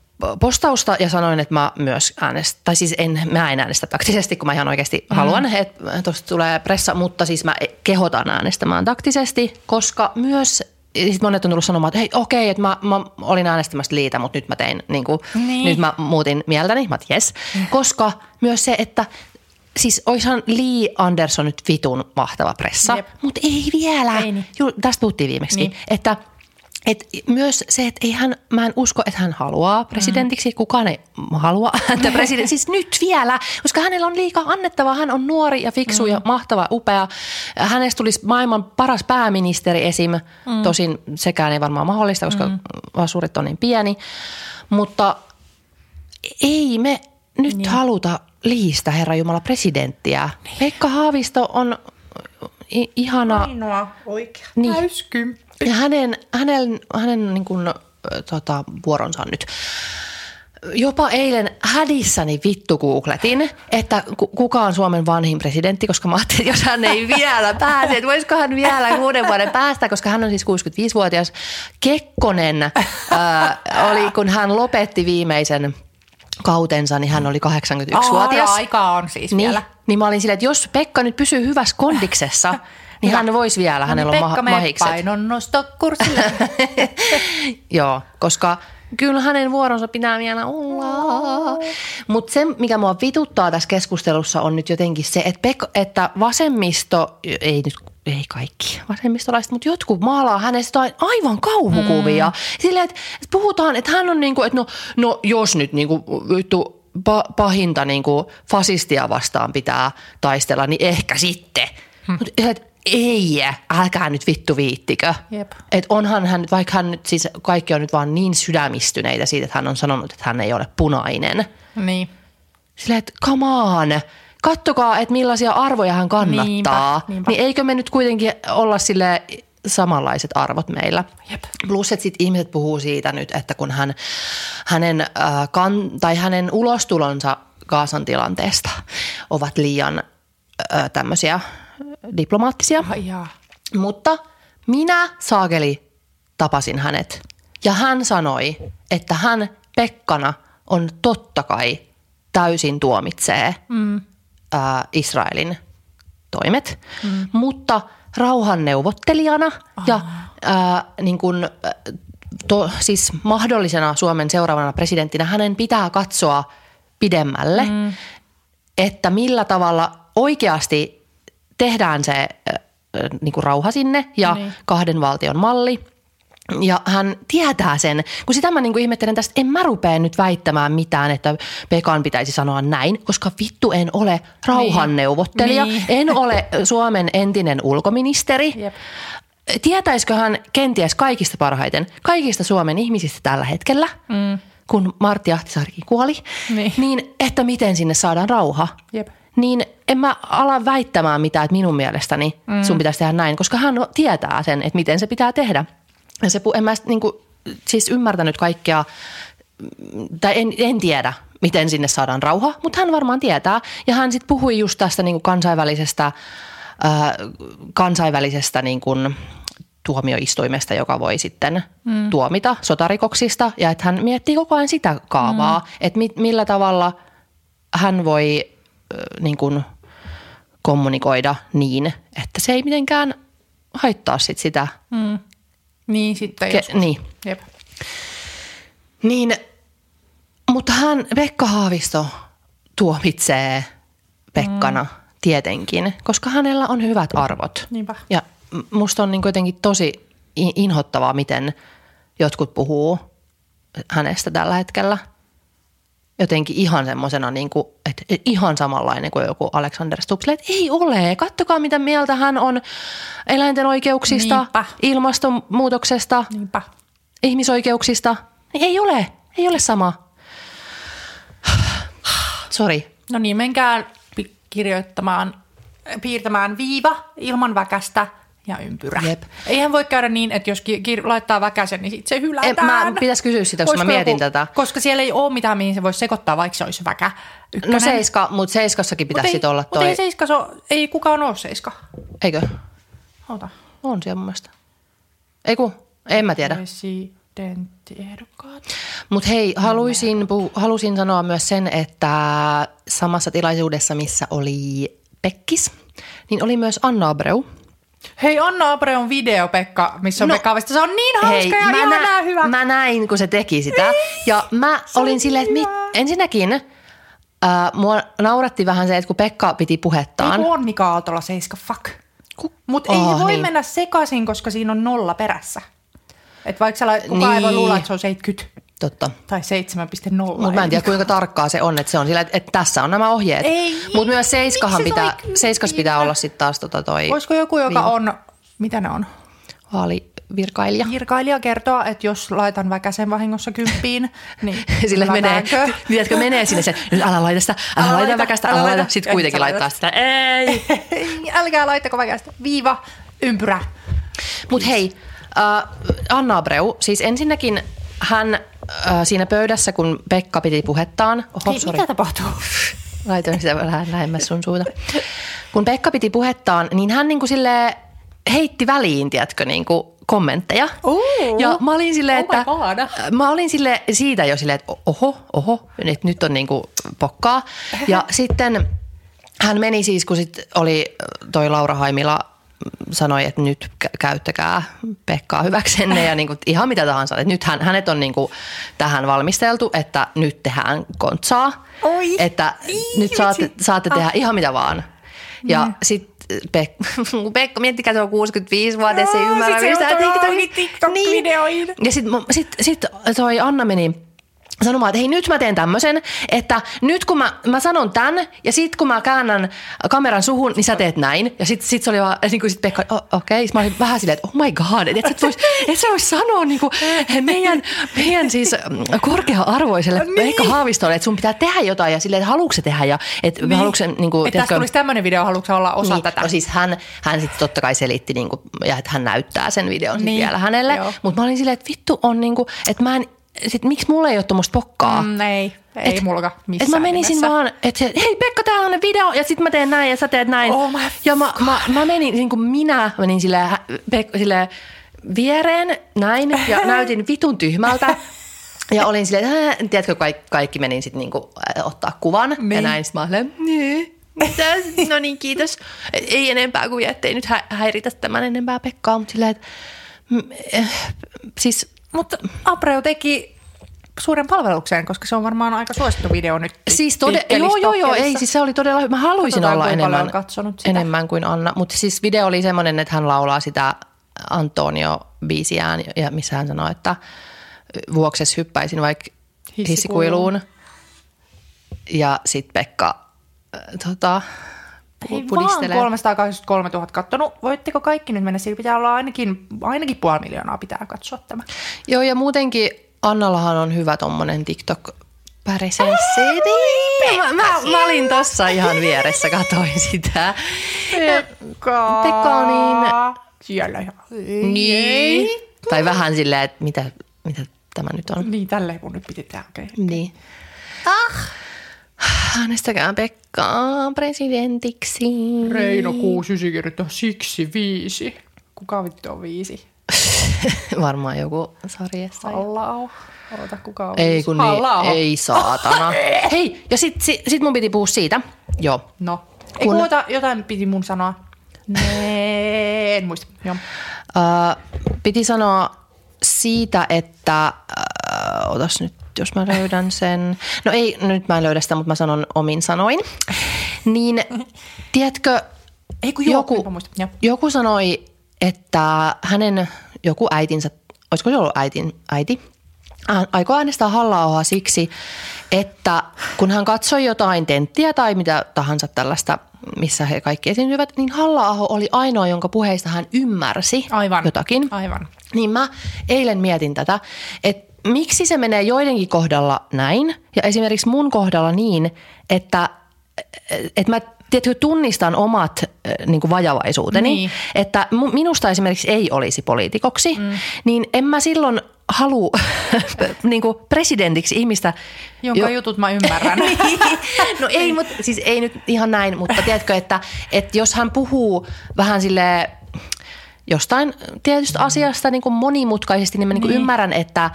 postausta ja sanoin, että mä myös äänestä, tai siis en, mä en äänestä taktisesti, kun mä ihan oikeasti mm. haluan, että tuosta tulee pressa, mutta siis mä kehotan äänestämään taktisesti, koska myös sitten monet on tullut sanomaan, että hei okei, että mä, mä olin äänestämässä liitä, mutta nyt mä tein, niin kuin, Niin. nyt mä muutin mieltäni, mä oon, yes. Koska myös se, että siis oishan Lee Anderson nyt vitun mahtava pressa, Jep. mutta ei vielä. Ei niin. Ju, tästä puhuttiin viimeksi, Niin. niin. että et myös se, että ei hän, mä en usko, että hän haluaa presidentiksi. Kukaan ei halua häntä presidentiksi. Siis nyt vielä, koska hänellä on liikaa annettavaa. Hän on nuori ja fiksu mm. ja mahtava, upea. Hänestä tulisi maailman paras pääministeri esim. Mm. Tosin sekään ei varmaan mahdollista, koska mm. asurit on niin pieni. Mutta ei me nyt niin. haluta liistä Herra Jumala presidenttiä. Niin. Pekka Haavisto on i- ihana. Ainoa oikea Niin. täyskymppi. Ja hänen, hänen, hänen niin kuin, tota, vuoronsa on nyt. Jopa eilen hädissäni vittu googletin, että ku- kuka on Suomen vanhin presidentti, koska mä ajattelin, että jos hän ei vielä pääse, että voisiko hän vielä kuuden vuoden päästä, koska hän on siis 65-vuotias. Kekkonen ää, oli, kun hän lopetti viimeisen kautensa, niin hän oli 81-vuotias. Aa, aikaa on siis Niin, vielä. niin mä olin silleen, että jos Pekka nyt pysyy hyvässä kondiksessa, niin hän voisi vielä, hänellä on No Pekka, ma- mahikset. painonnostokurssille. Joo, koska kyllä hänen vuoronsa pitää vielä olla. Mutta se, mikä mua vituttaa tässä keskustelussa on nyt jotenkin se, että, Pekka, että vasemmisto, ei nyt ei kaikki vasemmistolaiset, mutta jotkut maalaa hänestä aivan kauhukuvia. Mm. Silleen, että puhutaan, että hän on niin kuin, että no, no jos nyt niin kuin, vittu pa- pahinta niin kuin fasistia vastaan pitää taistella, niin ehkä sitten. Hmm. Mutta ei, älkää nyt vittu viittikö. Jep. Et onhan hän, vaikka hän nyt siis kaikki on nyt vaan niin sydämistyneitä siitä, että hän on sanonut, että hän ei ole punainen. Niin. Silleen, että come on, kattokaa, että millaisia arvoja hän kannattaa. Niinpä, niinpä. Niin eikö me nyt kuitenkin olla sille samanlaiset arvot meillä. Jep. Plus, että sitten ihmiset puhuu siitä nyt, että kun hän, hänen, äh, kan, tai hänen ulostulonsa Gaasan tilanteesta ovat liian äh, tämmöisiä diplomaattisia. Jaa. Mutta minä, Saakeli, tapasin hänet. Ja hän sanoi, että hän Pekkana on totta kai täysin tuomitsee mm. Ää, Israelin toimet, mm. mutta rauhanneuvottelijana ja ää, niin kun, ää, to, siis mahdollisena Suomen seuraavana presidenttinä hänen pitää katsoa pidemmälle, mm. että millä tavalla oikeasti tehdään se ää, niin kuin rauha sinne ja Niin. kahden valtion malli. Ja hän tietää sen, kun sitä mä niin ihmettelen tästä, en mä rupea nyt väittämään mitään, että Pekan pitäisi sanoa näin, koska vittu en ole rauhanneuvottelija, Niin. en ole Suomen entinen ulkoministeri. Jep. Tietäisikö hän kenties kaikista parhaiten, kaikista Suomen ihmisistä tällä hetkellä, mm. kun Martti Ahtisaarikin kuoli, Niin. niin että miten sinne saadaan rauha. Jep. Niin en mä ala väittämään mitään, että minun mielestäni mm. sun pitäisi tehdä näin, koska hän tietää sen, että miten se pitää tehdä. Ja se, en mä sit niinku, siis ymmärtänyt kaikkea, mm, tai en, en tiedä, miten sinne saadaan rauha, mutta hän varmaan tietää. Ja hän sitten puhui just tästä niinku kansainvälisestä, äh, kansainvälisestä niinku tuomioistuimesta, joka voi sitten mm. tuomita sotarikoksista. Ja että hän miettii koko ajan sitä kaavaa, mm. että mi- millä tavalla hän voi äh, niin kuin kommunikoida niin, että se ei mitenkään haittaa sit sitä. Niin sitten Ke- joskus. niin. Jep. Niin, mutta hän, Pekka Haavisto tuomitsee Pekkana mm. tietenkin, koska hänellä on hyvät arvot. Niinpä. Ja musta on niin jotenkin tosi inhottavaa, miten jotkut puhuu hänestä tällä hetkellä. Jotenkin ihan semmoisena, niin kuin, että ihan samanlainen kuin joku Alexander Stubb. Silleen, Että ei ole. Kattokaa, mitä mieltä hän on eläinten oikeuksista, Niinpä. ilmastonmuutoksesta, Niinpä. ihmisoikeuksista. Ei ole. Ei ole sama. Sori. No niin, menkää kirjoittamaan, piirtämään viiva ilman väkästä ja ympyrä. Jep. Eihän voi käydä niin, että jos ki- kir- laittaa väkäsen, niin sit se En, hylätään. mä pitäisi kysyä sitä, koska mä mietin joku- tätä. Koska siellä ei ole mitään, mihin se voisi sekoittaa, vaikka se olisi väkä. Ykkönen. No seiska, mutta seiskassakin pitäisi sit olla Mutta toi. ei seiska, so, ei kukaan ole seiska. Eikö? Ota. On siellä mun mielestä. Ei kun, en mä tiedä. Presidenttiehdokkaat. Mutta hei, haluaisin, puh- halusin sanoa myös sen, että samassa tilaisuudessa, missä oli Pekkis, niin oli myös Anna Abreu. Hei, Anna Abreon video, Pekka, missä on No, Pekka. Se on niin hauska Hei, ja mä, ihanaa hyvä. mä näin, kun se teki sitä. Ja mä olin silleen, että mit, ensinnäkin äh, mua nauratti vähän se, että kun Pekka piti Ei puhettaan. kun Annika Aaltola seiska, fuck. Mutta ei Oh, se voi niin. mennä sekaisin, koska siinä on nolla perässä. Et vaikka sä, lait- kukaan niin. ei voi Niin. luulla, että se on 70 Totta. tai 7,0. Mutta mä en tiedä, kuinka tarkkaa se on, että se on sillä, että, tässä on nämä ohjeet. Mutta myös Seiskahan pitää, soi Seiskas pitää olla sitten taas tota toi Olisiko joku, joka viiva. on, mitä ne on? vaalivirkailija. Virkailija kertoa, että jos laitan väkäsen vahingossa kymppiin, niin Sille menee, tiedätkö, menee sinne se, nyt älä laita sitä, älä, Älä laita laita, väkästä, älä älä laita. laita. Sitten kuitenkin laittaa sitä, ei. Älkää laittako väkästä. Viiva, ympyrä. Mutta hei, äh, Anna Abreu, siis ensinnäkin hän äh, siinä pöydässä, kun Pekka piti puhettaan. Oho, Hei, sorry. mitä tapahtuu? Laitoin sitä vähän lähemmäs sun suuta. Kun Pekka piti puhettaan, niin hän niinku sille heitti väliin, tiedätkö, niinku kommentteja. Ooh. Ja mä olin silleen, Oh että God. mä olin sille siitä jo silleen, että oho, oho, nyt, nyt on niinku pokkaa. Ja sitten hän meni siis, kun sit oli toi Laura Haimila sanoi, että nyt kä- käyttäkää Pekkaa hyväksenne ja niinku ihan mitä tahansa. Että nyt hän, hänet on niinku tähän valmisteltu, että nyt tehdään kontsaa. Oi. Että Ii, nyt saatte, saatte tehdä ihan mitä vaan. Ja Mm. sitten Pek- kun Pekka, miettikää, se on 65-vuotias, se ei Joo, ymmärrä johonkin TikTok-videoihin. Ja sitten sit, sit toi Anna meni sanomaan, että hei nyt mä teen tämmöisen, että nyt kun mä, mä sanon tän ja sit kun mä käännän kameran suhun, niin sä teet näin. Ja sit, sit se oli vaan, niin kuin sit Pekka, oh, okei, okay. mä olin vähän silleen, että oh my god, että et sä vois, et sä vois sanoa niin kuin meidän, meidän siis mm, korkea-arvoiselle Niin. Pekka Haavistolle, että sun pitää tehdä jotain ja silleen, että haluatko tehdä ja että niin. haluatko niin kuin, Että tästä tulisi tämmöinen video, haluatko olla osa niin, tätä? No siis hän, hän sitten totta kai selitti, niin kuin, ja että hän näyttää sen videon niin, vielä hänelle. Mutta mä olin silleen, että vittu on niin kuin, että mä en, sit, miksi mulla ei ole tuommoista pokkaa? Mm, ei, ei Et- mulka Et missään mä menisin nimessä. vaan, että se, hei Pekka, täällä on ne video, ja sitten mä teen näin, ja sä teet näin. Oh my ja mä, mä, mä menin, niin kuin minä menin silleen, Pekka, silleen viereen, näin, ja näytin vitun tyhmältä. Ja olin silleen, että tiedätkö, kaikki, kaikki menin sitten niinku, äh, ottaa kuvan. Ja Niin. näin, sitten mä olin, niin. No niin, kiitos. Ei enempää kuin ettei nyt hä- häiritä tämän enempää Pekkaa, mutta silleen, että eh, siis Mutta Abreu teki suuren palveluksen, koska se on varmaan aika suosittu video nyt. Siis tode, joo, joo, joo, ei, siis se oli todella hyvä. Mä haluaisin Katsotaan, olla enemmän, on katsonut sitä. enemmän kuin Anna, mutta siis video oli semmoinen, että hän laulaa sitä Antonio-biisiään, ja missä hän sanoo, että vuokses hyppäisin vaikka Hissikuiluun. hissikuiluun. Ja sitten Pekka äh, tota, Ei vaan pudistelee. 383 000 kattonut. Voitteko kaikki nyt mennä? Sillä pitää olla ainakin, ainakin puoli miljoonaa pitää katsoa tämä. Joo, ja muutenkin Annallahan on hyvä tommonen TikTok presenssi. Niin, mä, mä, mä, olin tossa ihan vieressä, katoin sitä. Pekka. Pekka on niin- Siellä ihan. Niin. Tai vähän silleen, että mitä, mitä tämä nyt on. Niin, tälleen mun nyt piti tehdä. Okay. Niin. Ah. Äänestäkää Pekkaa presidentiksi. Reino 69 kirjoittaa siksi viisi. Kuka vittu on viisi? Varmaan joku sarjassa. Hallao. Oota, kuka on Ei kun niin, ei saatana. Hei, ja sit, sit, sit mun piti puhua siitä. Joo. No. Ei Kun- oota, jotain piti mun sanoa. Nee, en muista. Joo. Äh, piti sanoa siitä, että, äh, otas nyt, jos mä löydän sen. No ei, nyt mä en löydä sitä, mutta mä sanon omin sanoin. Niin, tiedätkö, Ei kun joo, joku, joku sanoi, että hänen joku äitinsä, olisiko se ollut äitin, äiti, aikoo äänestää halla siksi, että kun hän katsoi jotain tenttiä tai mitä tahansa tällaista, missä he kaikki esiintyvät, niin halla oli ainoa, jonka puheista hän ymmärsi Aivan. jotakin. Aivan. Niin mä eilen mietin tätä, että miksi se menee joidenkin kohdalla näin ja esimerkiksi mun kohdalla niin, että, että mä tiedätkö, tunnistan omat niin kuin vajavaisuuteni, Niin. että minusta esimerkiksi ei olisi poliitikoksi, mm. niin en mä silloin halua niin kuin presidentiksi ihmistä, Jonka jutut mä ymmärrän. niin. No ei, mutta siis ei nyt ihan näin, mutta tiedätkö, että, että jos hän puhuu vähän sille jostain tietystä asiasta niin kuin monimutkaisesti, niin mä niin kuin Niin. ymmärrän, että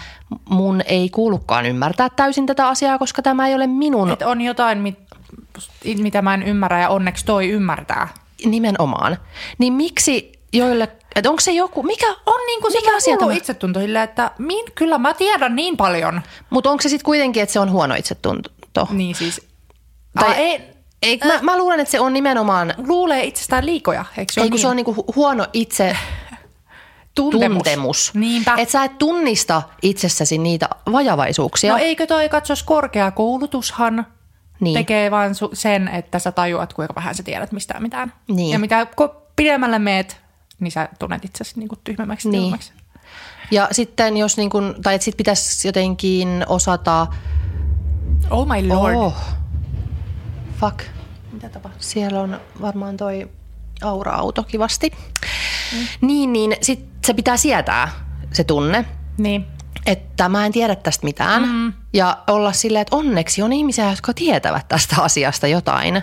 mun ei kuulukaan ymmärtää täysin tätä asiaa, koska tämä ei ole minun Et on jotain, mit, mitä mä en ymmärrä ja onneksi toi ymmärtää. nimenomaan. Niin miksi joille, että onko se joku, mikä On niin kuin mikä asia tämä? itsetunto silleen, että min, kyllä mä tiedän niin paljon. Mutta onko se sitten kuitenkin, että se on huono itsetunto? Niin siis. Tai- Tai ei, Ei, mä, mä luulen, että se on nimenomaan, luulee itsestään liikoja, eikö se ei kun niin? se on niinku hu- huono itse tuntemus. tuntemus. Niinpä. Että sä et tunnista itsessäsi niitä vajavaisuuksia. No eikö toi katsos korkeakoulutushan Niin. tekee vaan su- sen, että sä tajuat, kuinka vähän sä tiedät mistään mitään. Niin. Ja mitä pidemmälle meet, niin sä tunnet itsesi niinku tyhmemmäksi. Niin. tyhmemmäksi. Ja sitten jos niin kun, tai että sit pitäisi jotenkin osata, Oh my lord. oh, fuck, Mitä tapahtuu? siellä on varmaan toi aura-auto kivasti. Mm. Niin, niin sit se pitää sietää se tunne, Niin. että mä en tiedä tästä mitään. Mm. Ja olla silleen, että onneksi on ihmisiä, jotka tietävät tästä asiasta jotain.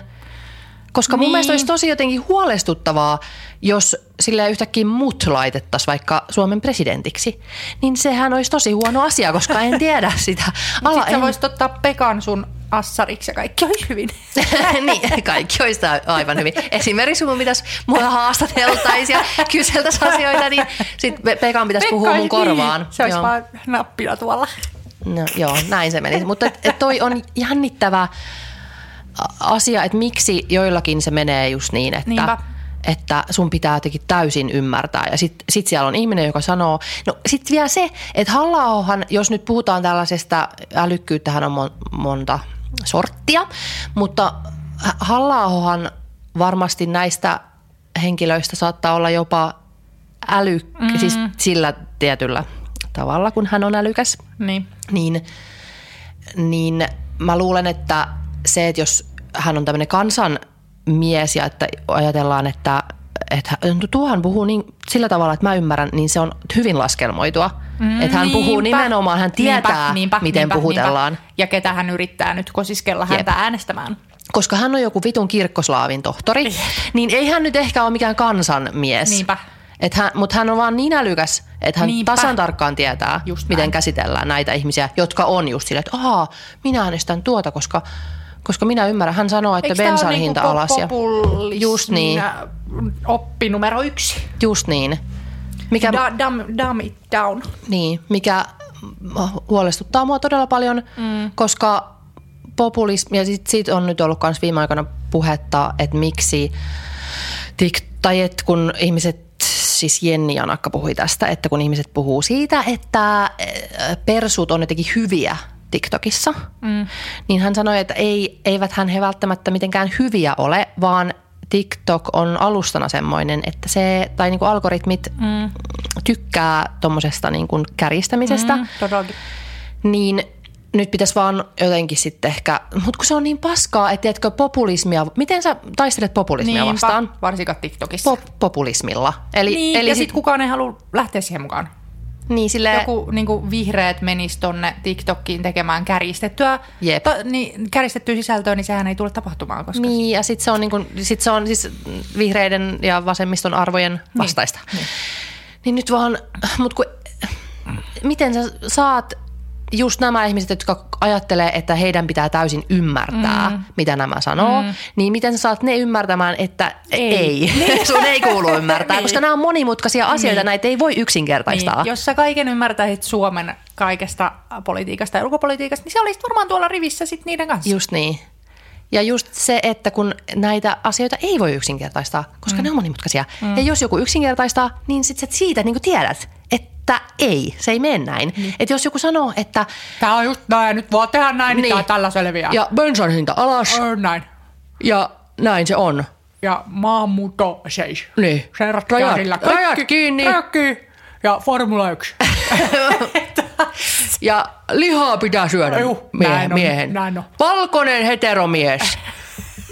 Koska mun Niin. mielestä olisi tosi jotenkin huolestuttavaa, jos sille yhtäkkiä mut laitettaisiin vaikka Suomen presidentiksi. Niin sehän olisi tosi huono asia, koska en tiedä sitä. Ala, Sitten en... voisit ottaa Pekan sun assariksi ja kaikki olisi hyvin. niin, kaikki olisi aivan hyvin. Esimerkiksi kun pitäisi mua haastateltaisiin ja kyseltäisiin asioita, niin sitten Pekan pitäisi puhua mun olisi korvaan. Niin. Se olisi Joo. vaan nappina tuolla. No, joo, näin se meni. Mutta et, et toi on jännittävä asia, että miksi joillakin se menee just niin, että, Niinpä. että sun pitää jotenkin täysin ymmärtää. Ja sitten sit siellä on ihminen, joka sanoo, no sitten vielä se, että halla jos nyt puhutaan tällaisesta, älykkyyttähän on mon- monta sorttia, mutta halla varmasti näistä henkilöistä saattaa olla jopa äly, mm. siis sillä tietyllä tavalla, kun hän on älykäs. Niin. Niin, niin mä luulen, että se, että jos hän on tämmöinen kansan mies ja että ajatellaan, että, että tuohan puhuu niin, sillä tavalla, että mä ymmärrän, niin se on hyvin laskelmoitua. Mm, että hän niinpä, puhuu nimenomaan, hän tietää, niinpä, niinpä, miten niinpä, puhutellaan. Niinpä. Ja ketä hän yrittää nyt kosiskella Jep. häntä äänestämään. Koska hän on joku vitun kirkkoslaavin tohtori, niin ei hän nyt ehkä ole mikään kansanmies. Niinpä. Mutta hän on vaan niin älykäs, että hän Niinpä. tasan tarkkaan tietää, just miten näin. käsitellään näitä ihmisiä, jotka on just silleen, että ahaa, minä äänestän tuota, koska koska minä ymmärrän. Hän sanoo, että Eikö bensan niinku hinta alas. Ja... Just niin. Oppi numero yksi. Just niin. Mikä, da, dumb, dumb it down. Niin, mikä huolestuttaa mua todella paljon, mm. koska populismi, ja sit, siitä on nyt ollut myös viime aikoina puhetta, että miksi tai et kun ihmiset siis Jenni Janakka puhui tästä, että kun ihmiset puhuu siitä, että persut on jotenkin hyviä TikTokissa, mm. niin hän sanoi, että ei, eivät hän he välttämättä mitenkään hyviä ole, vaan TikTok on alustana semmoinen, että se, tai niin kuin algoritmit mm. tykkää tuommoisesta niin kuin kärjistämisestä. Mm, todellakin. Niin nyt pitäisi vaan jotenkin sitten ehkä, mutta kun se on niin paskaa, että tiedätkö populismia, miten sä taistelet populismia Niinpä, vastaan? varsinkaan TikTokissa. Po- populismilla. Eli, niin, eli ja sitten sit kukaan ei halua lähteä siihen mukaan. Niin, sille... Joku niin kuin vihreät menis tonne TikTokkiin tekemään kärjistettyä, Jep. ta, niin, kärjistettyä sisältöä, niin sehän ei tule tapahtumaan. Koska... Niin, ja sitten se on, niin kuin, sit se on siis vihreiden ja vasemmiston arvojen niin, vastaista. Niin, niin. niin nyt vaan, mutta kun, miten sä saat just nämä ihmiset, jotka ajattelee, että heidän pitää täysin ymmärtää, mm. mitä nämä sanoo, mm. niin miten sä saat ne ymmärtämään, että ei, ei. Niin. sun ei kuulu ymmärtää, niin. koska nämä on monimutkaisia asioita, niin. näitä ei voi yksinkertaistaa. Niin. Jos sä kaiken ymmärtäisit Suomen kaikesta politiikasta ja ulkopolitiikasta, niin se olisi varmaan tuolla rivissä sit niiden kanssa. Just niin. Ja just se, että kun näitä asioita ei voi yksinkertaistaa, koska mm. ne on monimutkaisia. Mm. Ja jos joku yksinkertaistaa, niin sit siitä niin tiedät, että ei, se ei mene näin. Mm. Että jos joku sanoo, että... Tämä on just näin, nyt voi tehdä näin, niin, niin tämä tällä selviää. Ja bensan hinta alas. On näin. Ja näin se on. Ja maahanmuutto seis. Niin. Se rajat, sillä kaikki, rajat kiinni. Kaikki. Ja Formula 1. ja lihaa pitää syödä Juh, miehen. Näin on, miehen. Näin on. Valkoinen heteromies.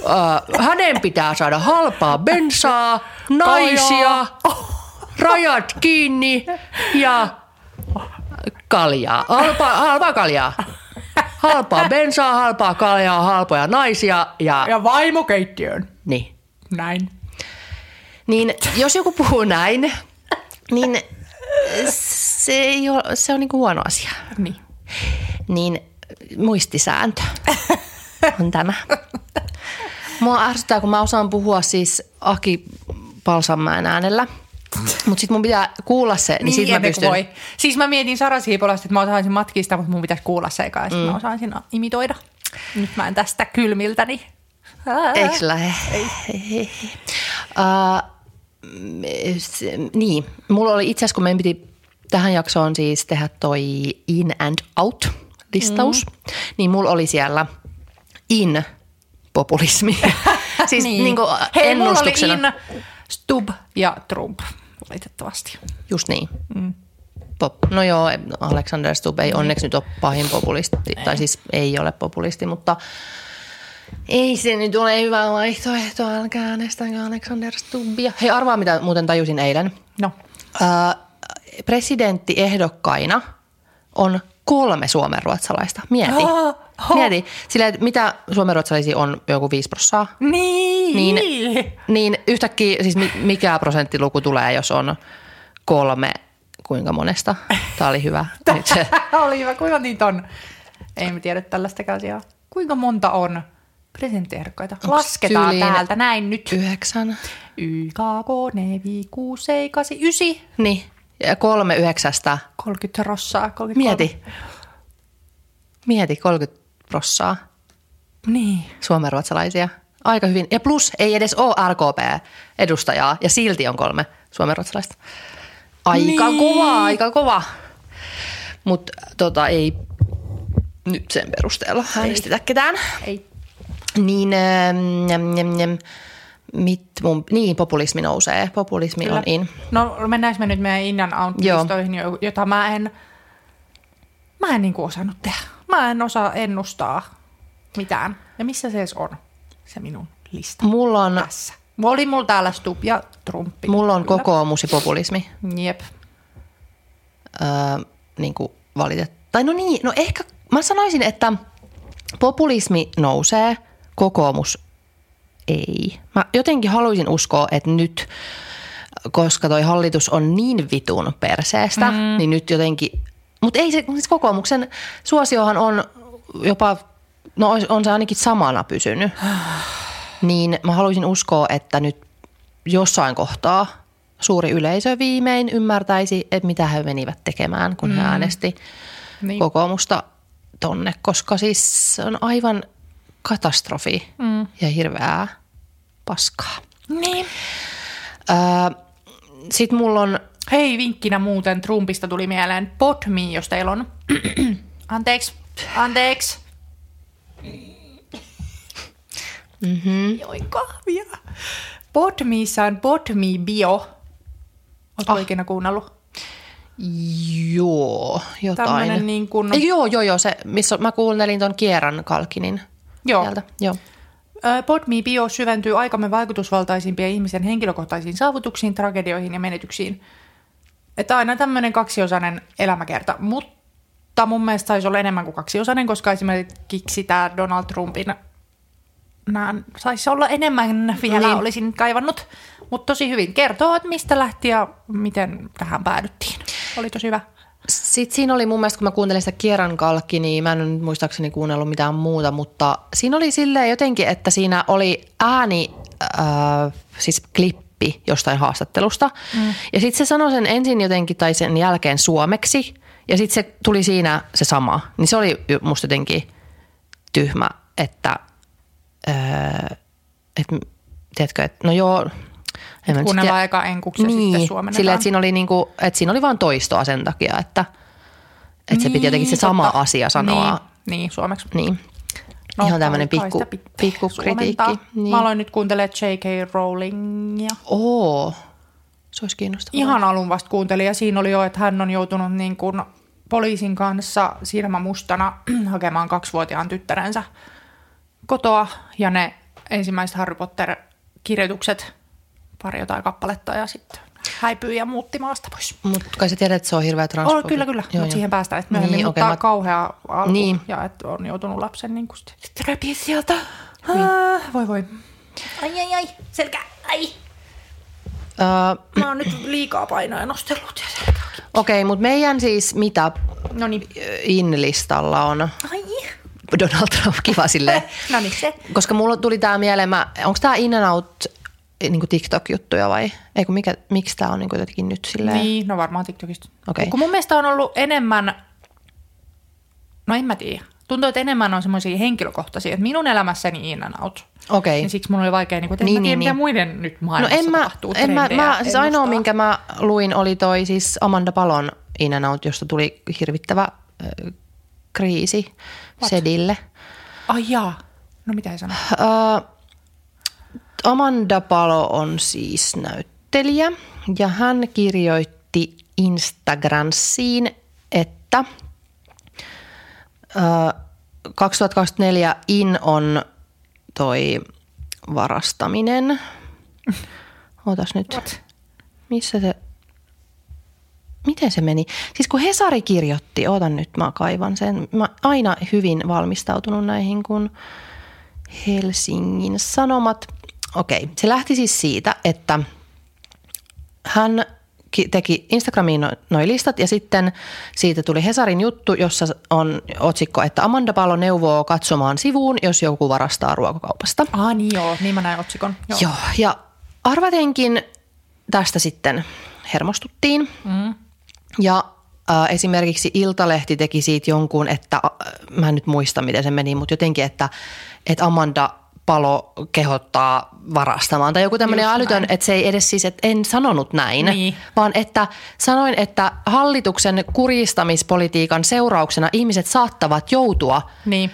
uh, hänen pitää saada halpaa bensaa, naisia, rajat kiinni ja kaljaa. Halpaa, halpaa kaljaa. Halpaa bensaa, halpaa kaljaa, halpoja naisia ja... Ja vaimo keittiöön. Niin. Näin. Niin jos joku puhuu näin, niin se, ei ole, se on niinku huono asia. Niin. Niin muistisääntö on tämä. Mua ärsyttää, kun mä osaan puhua siis Aki Palsanmäen äänellä. Mutta sitten mun pitää kuulla se, niin, niin sitten mä pystyn. Voi. Siis mä mietin Sara Siipolasta, että mä osaisin matkista, mutta mun pitäisi kuulla se eka, ja mm. mä osaisin imitoida. Nyt mä en tästä kylmiltäni. Eikö lähe? Ei. Uh, niin, mulla oli itse asiassa, kun meidän piti tähän jaksoon siis tehdä toi in and out listaus, mm. niin mulla oli siellä in populismi. siis niin. Niin kuin Hei, ennustuksena. mulla oli in, Stub ja Trump, valitettavasti. Just niin. Mm. Pop. No joo, Alexander Stubb ei onneksi nyt ole pahin populisti, ei. tai siis ei ole populisti, mutta ei se nyt ole hyvä vaihtoehto, älkää äänestäkää Alexander Stubbia. Hei, arvaa mitä muuten tajusin eilen. No. Äh, presidenttiehdokkaina on kolme suomenruotsalaista. Mieti. Oh, oh. Mieti. Sillä, että mitä suomenruotsalaisia on joku 5 prossaa. Niin. niin. Niin yhtäkkiä, siis mikä prosenttiluku tulee, jos on kolme, kuinka monesta? Tämä oli hyvä. Tämä oli hyvä. Kuinka niitä on? Ei me tiedä tällaista asiaa. Kuinka monta on presidenttiehdokkaita? Lasketaan täältä näin nyt. Yhdeksän. Y, K, K, N, V, 6, 7, 8, 9. Niin. Ja kolme yhdeksästä. 30 rossaa. 33. Mieti. Mieti 30 prossaa. Niin. Suomenruotsalaisia. aika hyvin. Ja plus ei edes ole RKP-edustajaa ja silti on kolme suomenruotsalaista. Aika Niin. kova, aika kova. Mutta tota, ei nyt sen perusteella äänestetä ketään. Ei. Niin, ähm, jäm, jäm, jäm. Mit mun, niin, populismi nousee. Populismi Kyllä. on in. No mennäänkö me nyt meidän in and out jota mä en, mä en niinku osannut tehdä. Mä en osaa ennustaa mitään. Ja missä se edes on, se minun lista Mulla on, tässä. Mulla oli mulla täällä Stubb ja Trumpi. mulla on Kyllä. kokoomus ja populismi. Jep. Öö, niin kuin valitet. Tai no niin, no ehkä mä sanoisin, että populismi nousee, kokoomus ei. Mä jotenkin haluaisin uskoa, että nyt, koska toi hallitus on niin vitun perseestä, mm. niin nyt jotenkin, mutta ei se, siis kokoomuksen suosiohan on jopa, no on- se ainakin samana pysynyt. Niin mä haluaisin uskoa, että nyt jossain kohtaa suuri yleisö viimein ymmärtäisi, että mitä he menivät tekemään, kun he äänesti Niin. kokoomusta tonne, koska siis se on aivan katastrofi mm. ja hirveää paskaa. Niin. Öö, Sitten mulla on, Hei, vinkkinä muuten Trumpista tuli mieleen Podme, jos teillä on. anteeksi, anteeksi. Mm-hmm. Joi kahvia. Podmeissa on Podme Bio. Oletko oh. ikinä kuunnellut? joo, jotain. Tämmönen niin kuin, Ei, joo, joo, joo, se, missä mä kuuntelin ton Kieran Kalkinin Joo. sieltä. Joo. Ö, Podme Bio syventyy aikamme vaikutusvaltaisimpien ihmisen henkilökohtaisiin saavutuksiin, tragedioihin ja menetyksiin. Että aina tämmöinen kaksiosainen elämäkerta, mutta mun mielestä saisi olla enemmän kuin kaksiosainen, koska esimerkiksi tämä Donald Trumpin nämä saisi olla enemmän vielä, Niin. olisin kaivannut. Mutta tosi hyvin kertoo, että mistä lähti ja miten tähän päädyttiin. Oli tosi hyvä. Sitten siinä oli mun mielestä, kun mä kuuntelin sitä Kieran Kalkki, niin mä en nyt muistaakseni kuunnellut mitään muuta, mutta siinä oli silleen jotenkin, että siinä oli ääni, äh, siis klippi jostain haastattelusta. Mm. Ja sitten se sanoi sen ensin jotenkin tai sen jälkeen suomeksi ja sitten se tuli siinä se sama. Niin se oli musta jotenkin tyhmä, että, äh, että tiedätkö, että no joo, en mä nyt sit eka enkuksi ja niin, sitten suomennetaan. sillä, että siinä oli, niinku, että siinä oli vain toistoa sen takia, että, että se piti jotenkin se sama totta. asia sanoa. Niin, niin suomeksi. Niin. No, Ihan tämmöinen pikku, pikku kritiikki. Niin. Mä aloin nyt kuuntelemaan J.K. Rowlingia. Oo, se olisi kiinnostavaa. Ihan alun vasta kuuntelin ja siinä oli jo, että hän on joutunut niin kuin poliisin kanssa silmä mustana hakemaan kaksivuotiaan tyttärensä kotoa. Ja ne ensimmäiset Harry Potter-kirjoitukset, pari jotain kappaletta ja sitten häipyy ja muutti maasta pois. Mutta kai sä tiedät, että se on hirveä Oh, transfobi. kyllä, kyllä, mutta siihen päästään että myöhemmin, Niin, niin, mutta mä- kauhea alku Niin. ja että on joutunut lapsen niin kuin sitten repiä sieltä. Ah, voi voi. Ai ai ai, selkä, ai. Öö, Mä oon nyt liikaa painoa nostellut ja. Okei, mutta meidän siis mitä No niin. in-listalla on Ai. Donald Trump, kiva silleen. No niin, se. Koska mulla tuli tää mieleen, onko tää in and out niin TikTok-juttuja vai? Ei kun mikä, miksi tää on niin jotenkin nyt silleen? Niin, no varmaan TikTokista. Okei. Kun mun mielestä on ollut enemmän, no en mä tiedä. Tuntuu, että enemmän on semmoisia henkilökohtaisia, että minun elämässäni in and out. Okei. Ja siksi mun oli vaikea, niin kuin, että Niin, en tiedä, niin, mitä niin. muiden nyt No maailmassa en mä, tapahtuu. en mä, mä siis ainoa, minkä mä luin, oli toi siis Amanda Palon In and Out, josta tuli hirvittävä äh, kriisi Sedille. Ai jaa. No mitä ei sano? Amanda Palo on siis näyttelijä ja hän kirjoitti Instagramsiin, että äh, 2024 in on toi varastaminen. Ootas nyt. What? Missä se, miten se meni? Siis kun Hesari kirjoitti, ootan nyt, mä kaivan sen. Mä aina hyvin valmistautunut näihin, kun Helsingin Sanomat. Okei, se lähti siis siitä, että hän ki- teki Instagramiin no- noi listat ja sitten siitä tuli Hesarin juttu, jossa on otsikko, että Amanda Palo neuvoo katsomaan sivuun, jos joku varastaa ruokakaupasta. Ah niin joo, niin mä näin otsikon. Joo. Joo, ja arvatenkin tästä sitten hermostuttiin. Mm. Ja äh, esimerkiksi Iltalehti teki siitä jonkun, että äh, mä en nyt muista miten se meni, mutta jotenkin, että, että Amanda palo kehottaa varastamaan tai joku tämmöinen älytön, näin. että se ei edes siis, että en sanonut näin, Niin. vaan että sanoin, että hallituksen kuristamispolitiikan seurauksena ihmiset saattavat joutua Niin.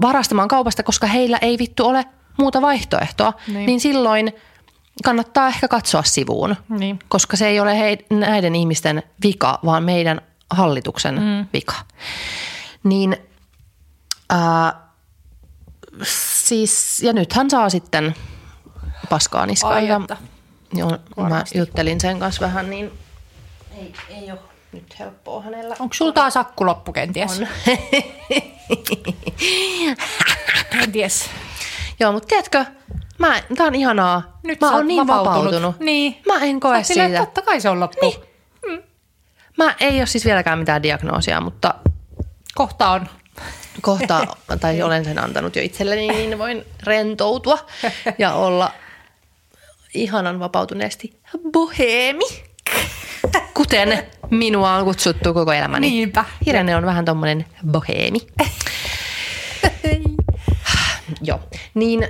varastamaan kaupasta, koska heillä ei vittu ole muuta vaihtoehtoa, niin, Niin. silloin kannattaa ehkä katsoa sivuun, Niin. koska se ei ole hei, näiden ihmisten vika, vaan meidän hallituksen mm. vika. Niin ää, siis, ja nyt hän saa sitten paskaa niskaan. Ja-. Joo, mä juttelin sen kanssa vähän, niin ei, ei ole nyt helppoa hänellä. Onko sulla taas akku loppu kenties? On. Kenties. Joo, mutta tiedätkö, mä, tää on ihanaa. Nyt mä oon niin vapautunut. vapautunut. Niin. Mä en koe Sä silleen, siitä. Totta kai se on loppu. Niin. Mä ei ole siis vieläkään mitään diagnoosia, mutta Kohta on. Kohta, tai olen sen antanut jo itselleni, niin voin rentoutua ja olla ihanan vapautuneesti boheemi. Kuten minua on kutsuttu koko elämäni. Niinpä. Irene on vähän tommonen boheemi. Joo. Niin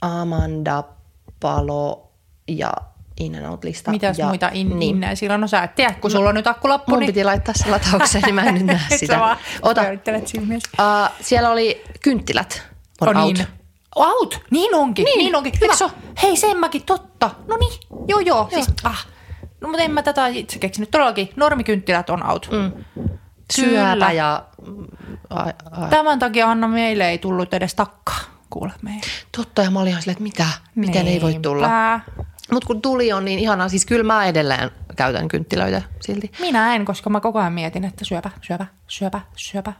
Amanda Palo ja In and Out-lista. Mitäs ja, muita in, niin. innejä silloin? No sä et tiedä, kun sulla on nyt akku loppu. Mun niin... piti laittaa se lataukseen, niin mä en nyt näe sitä. Ota. Uh, siellä oli kynttilät. On On out. niin. Out? Niin onkin. Niin. Niin, onkin. Hyvä. oo? Hei, sen mäkin, totta. No niin. Joo, joo. Siis, ah. No mutta en mä tätä itse keksinyt. Todellakin, normikynttilät on out. Mm. Syöpä Kyllä. ja... Ai, ai. Tämän takia Anna meille ei tullut edes takkaa. Kuule meille. Totta, ja mä olin ihan silleen, että mitä? Miten ei voi tulla? Mutta kun tuli on niin ihanaa, siis kyllä mä edelleen käytän kynttilöitä silti. Minä en, koska mä koko ajan mietin, että syöpä, syöpä, syöpä, syöpä.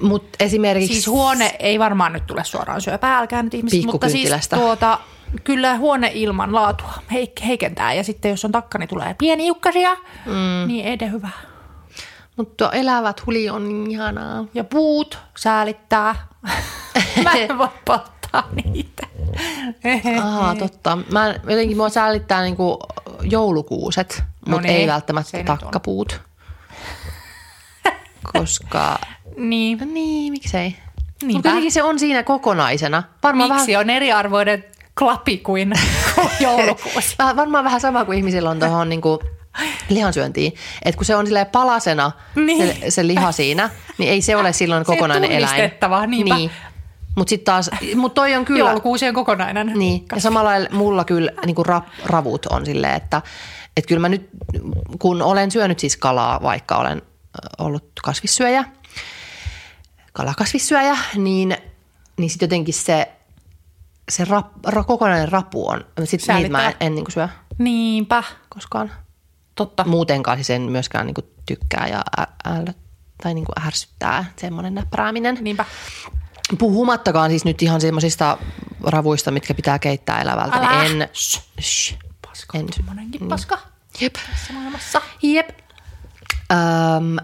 Mutta esimerkiksi... Siis huone ei varmaan nyt tule suoraan syöpää, älkää nyt ihmiset, mutta siis tuota, kyllä huone ilman laatua heik- heikentää ja sitten jos on takka, niin tulee pieni jukkasia, mm. niin ei de hyvä. Mutta elävät huli on niin ihanaa. Ja puut säälittää. Mä en voi polttaa niitä. Aha, totta. Mä en- jotenkin mua säälittää niinku joulukuuset, No mutta niin, ei välttämättä se nyt on. takkapuut. Koska, niin. niin, miksei. Niinpä. Mutta jotenkin se on siinä kokonaisena. Varmaan Miksi vähän, on eriarvoinen klapi kuin, joulukuusi? varmaan vähän sama kuin ihmisillä on tuohon niinku lihansyöntiin. Että kun se on silleen palasena, Niin. se, se liha siinä, niin ei se ole silloin Se kokonainen eläin. tunnistettava, niinpä. Niin. Mutta sitten taas, mut toi on kyllä... Joulukuusi on kokonainen. Niin, ja samalla lailla mulla kyllä niin kuin rap, ravut on silleen, että, että kyllä mä nyt, kun olen syönyt siis kalaa, vaikka olen ö, ollut kasvissyöjä, kalakasvissyöjä, niin, niin sitten jotenkin se, se rap, ra, kokonainen rapu on, sitten niitä mä en, en niin kuin syö Niinpä. koskaan. Totta. Muutenkaan siis en myöskään niin kuin tykkää ja ä, äl, tai niin kuin ärsyttää semmoinen näppärääminen. Niinpä. Puhumattakaan siis nyt ihan semmoisista ravuista, mitkä pitää keittää elävältä. Älä. Niin en, Shh. Shh. Paska, En- tommonenkin paska Jep. tässä maailmassa. Jep. Ähm,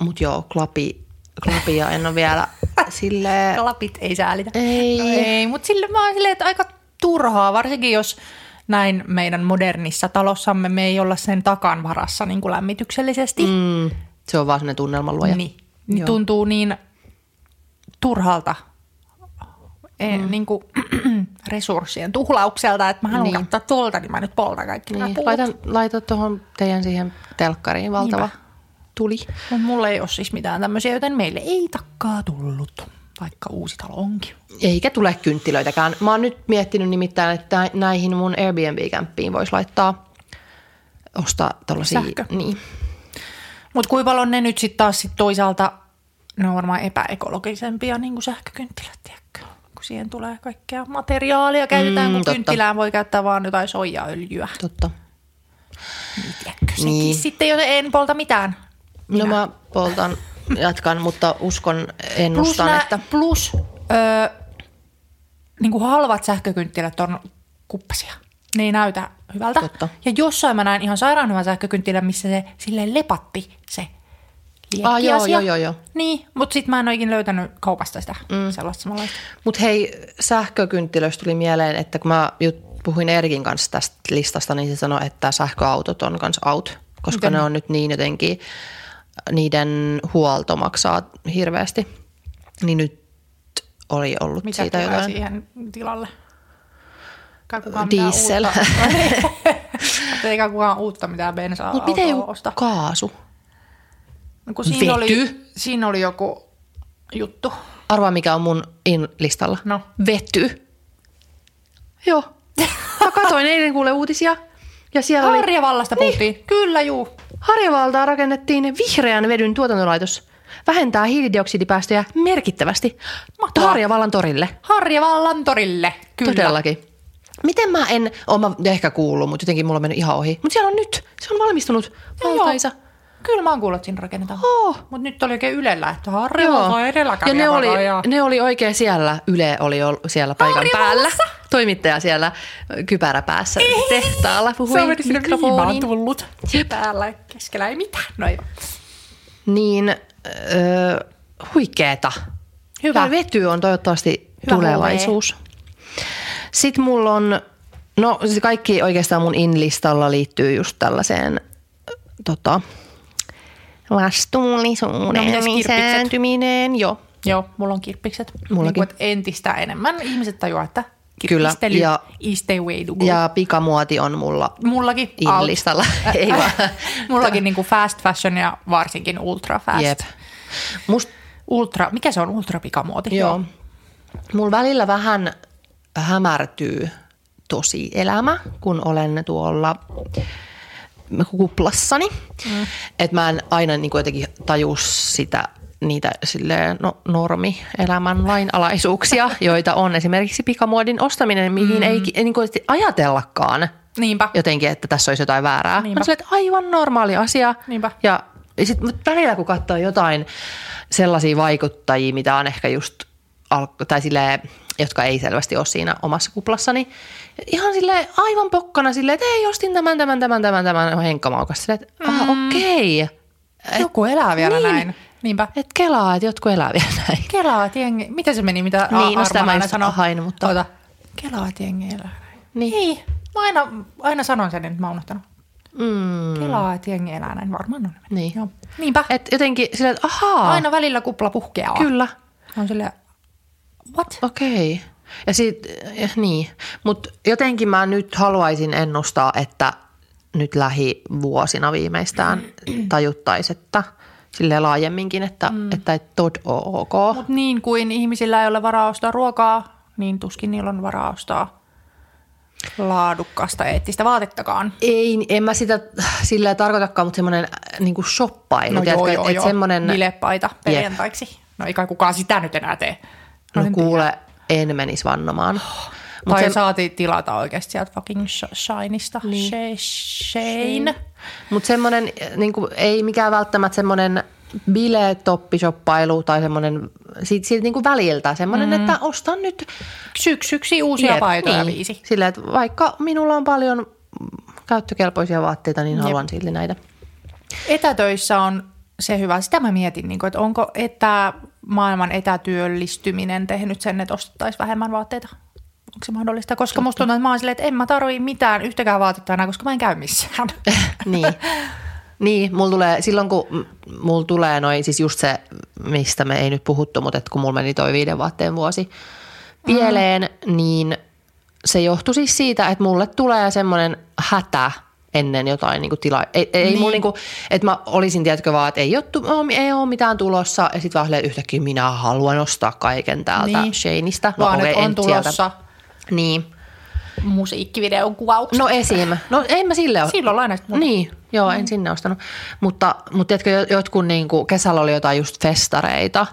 mut joo, klapi, klapia en ole vielä silleen... Kalapit ei säälitä. Ei. No ei, mutta sille mä oon silleen, että aika turhaa, varsinkin jos näin meidän modernissa talossamme me ei olla sen takan varassa niin kuin lämmityksellisesti. Mm. Se on vaan sellainen tunnelman luoja. Niin, niin Joo. tuntuu niin turhalta e, mm. niin kuin, resurssien tuhlaukselta, että mä haluan Niin. katsoa tuolta, niin mä nyt poltan kaikki Niin, puut. laitan, laita tuohon teidän siihen telkkariin valtava Niinpä. tuli. Mutta mulla ei ole siis mitään tämmöisiä, joten meille ei takkaa tullut, vaikka uusi talo onkin. Eikä tule kynttilöitäkään. Mä oon nyt miettinyt nimittäin, että näihin mun Airbnb-kämppiin voisi laittaa, ostaa. Sähkö. Niin. Mutta kuinka paljon ne nyt sitten taas sit toisaalta, ne on varmaan epäekologisempia niin kuin sähkökynttilät, tiedätkö? Kun siihen tulee kaikkea materiaalia käytetään, Mm, kun totta. kynttilään voi käyttää vaan jotain soijaöljyä. Totta. Niin, tiedätkö, sekin Niin. sitten, joten en polta mitään. No mä poltan, jatkan, mutta uskon, Plus, ennustan, nää, että... plus öö, niin kuin halvat sähkökynttilät on kuppasia. Ne ei näytä hyvältä. Totta. Ja jossain mä näin ihan sairaan hyvän sähkökynttilän, missä se silleen lepatti se Ah, joo, joo, joo, joo. Niin, mutta sitten mä en ole ikinä löytänyt kaupasta sitä mm. sellaista samanlaista. Mutta hei, sähkökynttilöistä tuli mieleen, että kun mä jut, puhuin Erikin kanssa tästä listasta, niin se sanoi, että sähköautot on kans out, koska Miten? ne on nyt niin jotenkin, niiden huolto maksaa hirveästi. Niin nyt oli ollut Mitä siitä jotain. siihen tilalle? Kukaan Diesel. Uutta. Eikä kukaan uutta mitään bensaa Mutta miten kaasu? No, kun siinä, oli, Vety? siinä oli joku juttu. Arvaa, mikä on mun in-listalla. No. Vety. Joo. Mä katsoin eilen kuule uutisia. Ja siellä oli... Harjavallasta puhuttiin. Kyllä, juu. Harjavaltaan rakennettiin vihreän vedyn tuotantolaitos. Vähentää hiilidioksidipäästöjä merkittävästi. Mahtavaa. Harjavallan torille. Harjavallan torille. Kyllä. Todellakin. Miten mä en, oon mä ehkä kuullut, mutta jotenkin mulla on mennyt ihan ohi. Mutta siellä on nyt, se on valmistunut. Valtaisa. joo. Kyllä mä oon kuullut, että siinä rakennetaan. Oh. Mutta nyt oli oikein Ylellä, että Harjavalta on ja edelläkävijä. ne oli, ja... ne oli oikein siellä, Yle oli ol- siellä paikan päällä. Toimittaja siellä kypärä päässä tehtaalla puhui Se on sinne mikrofoniin. tullut. Päällä keskellä ei mitään. No ei. Niin öö, huikeeta. Hyvä. Ja vety on toivottavasti Hyvä tulevaisuus. Sitten mulla on, no siis kaikki oikeastaan mun in-listalla liittyy just tällaiseen tota, vastuullisuuden No, lisääntyminen. Joo, Joo, mulla on kirppikset. Mullakin. Niin entistä enemmän ihmiset tajuaa, että Kyllä, ja- is the way to go. ja pikamuoti on mulla Mullakin in-listalla. Ei vaan. Mullakin niin kuin fast fashion ja varsinkin ultra fast. Jep. Must, Ultra, mikä se on ultra pikamuoti? joo. Mulla välillä vähän hämärtyy tosi elämä, kun olen tuolla kuplassani. Mm. Että mä en aina niin kuin jotenkin taju sitä niitä silleen, no, normi-elämän lainalaisuuksia, joita on esimerkiksi pikamuodin ostaminen, mihin mm. ei, niin kuin ajatellakaan Niinpä. jotenkin, että tässä olisi jotain väärää. Niinpä. Mä että aivan normaali asia. Niinpä. Ja sitten välillä kun katsoo jotain sellaisia vaikuttajia, mitä on ehkä just, al- tai silleen, jotka ei selvästi ole siinä omassa kuplassani, ihan sille aivan pokkana silleen, että ei, ostin tämän, tämän, tämän, tämän, tämän henkkamaukas. Silleen, että ah, okei. Okay. Joku elää vielä niin. näin. Niinpä. Et kelaa, että jotkut elää vielä näin. Kelaa, että jengi... Mitä se meni, mitä Niin, no sitä mä just sanoo? hain, mutta- Oota. Kelaa, että jengi elää näin. Niin. Niin. Mä aina, aina sanon sen, että mä oon unohtanut. Mm. Kelaa, että jengi elää näin. Varmaan on. Niin. Joo. Niinpä. Et jotenkin silleen, että ahaa, Aina välillä kupla puhkeaa. kyllä. On silleen, what? Okei. Ja sit, eh, niin. Mutta jotenkin mä nyt haluaisin ennustaa, että nyt lähivuosina viimeistään tajuttaisi, että sille laajemminkin, että, mm. että et tod on ok. Mut niin kuin ihmisillä ei ole varaa ostaa ruokaa, niin tuskin niillä on varaa ostaa laadukkaasta eettistä vaatettakaan. Ei, en mä sitä sillä tarkoitakaan, mutta semmoinen niin kuin shoppailu. No tiedätkö, joo, joo, et joo. semmoinen, Bilepaita perjantaiksi. No ei kai kukaan sitä nyt enää tee. no en kuule, en menisi vannomaan. Mut tai se- saatiin tilata oikeasti sieltä fucking Sh- Shineista. Niin. Shane. Mutta semmoinen, niin kuin, ei mikään välttämättä semmoinen biletoppishoppailu tai semmoinen siitä, siitä niin kuin väliltä. Semmoinen, mm. että ostan nyt Syksyksi uusia Jep, paitoja niin. viisi. Sillä, että vaikka minulla on paljon käyttökelpoisia vaatteita, niin Jep. haluan silti näitä. Etätöissä on se hyvä. Sitä mä mietin, niin kuin, että onko etä, maailman etätyöllistyminen tehnyt sen, että ostettaisiin vähemmän vaatteita? Onko se mahdollista? Koska musta tuntuu, että mä oon silleen, että en mä tarvii mitään yhtäkään vaatetta enää, koska mä en käy missään. niin. Niin, mulla tulee, silloin kun mulla tulee noin, siis just se, mistä me ei nyt puhuttu, mutta että kun mulla meni toi viiden vaatteen vuosi pieleen, mm. niin se johtui siis siitä, että mulle tulee semmoinen hätä ennen jotain niin kuin tilaa. Ei, ei niin. mulla niin kuin, että mä olisin, tiedätkö vaan, että ei ole, ei ole mitään tulossa ja sitten vaan yhtäkkiä minä haluan ostaa kaiken täältä Niin. Shaneista. Vaan okei, että on en sieltä. tulossa Niin. musiikkivideon kuvaukset. No esim. No en mä sille ole. Silloin lainasta muuta. Niin, joo, en sinne ostanut. Mutta, mutta tiedätkö, jo- jotkut niin kuin, kesällä oli jotain just festareita,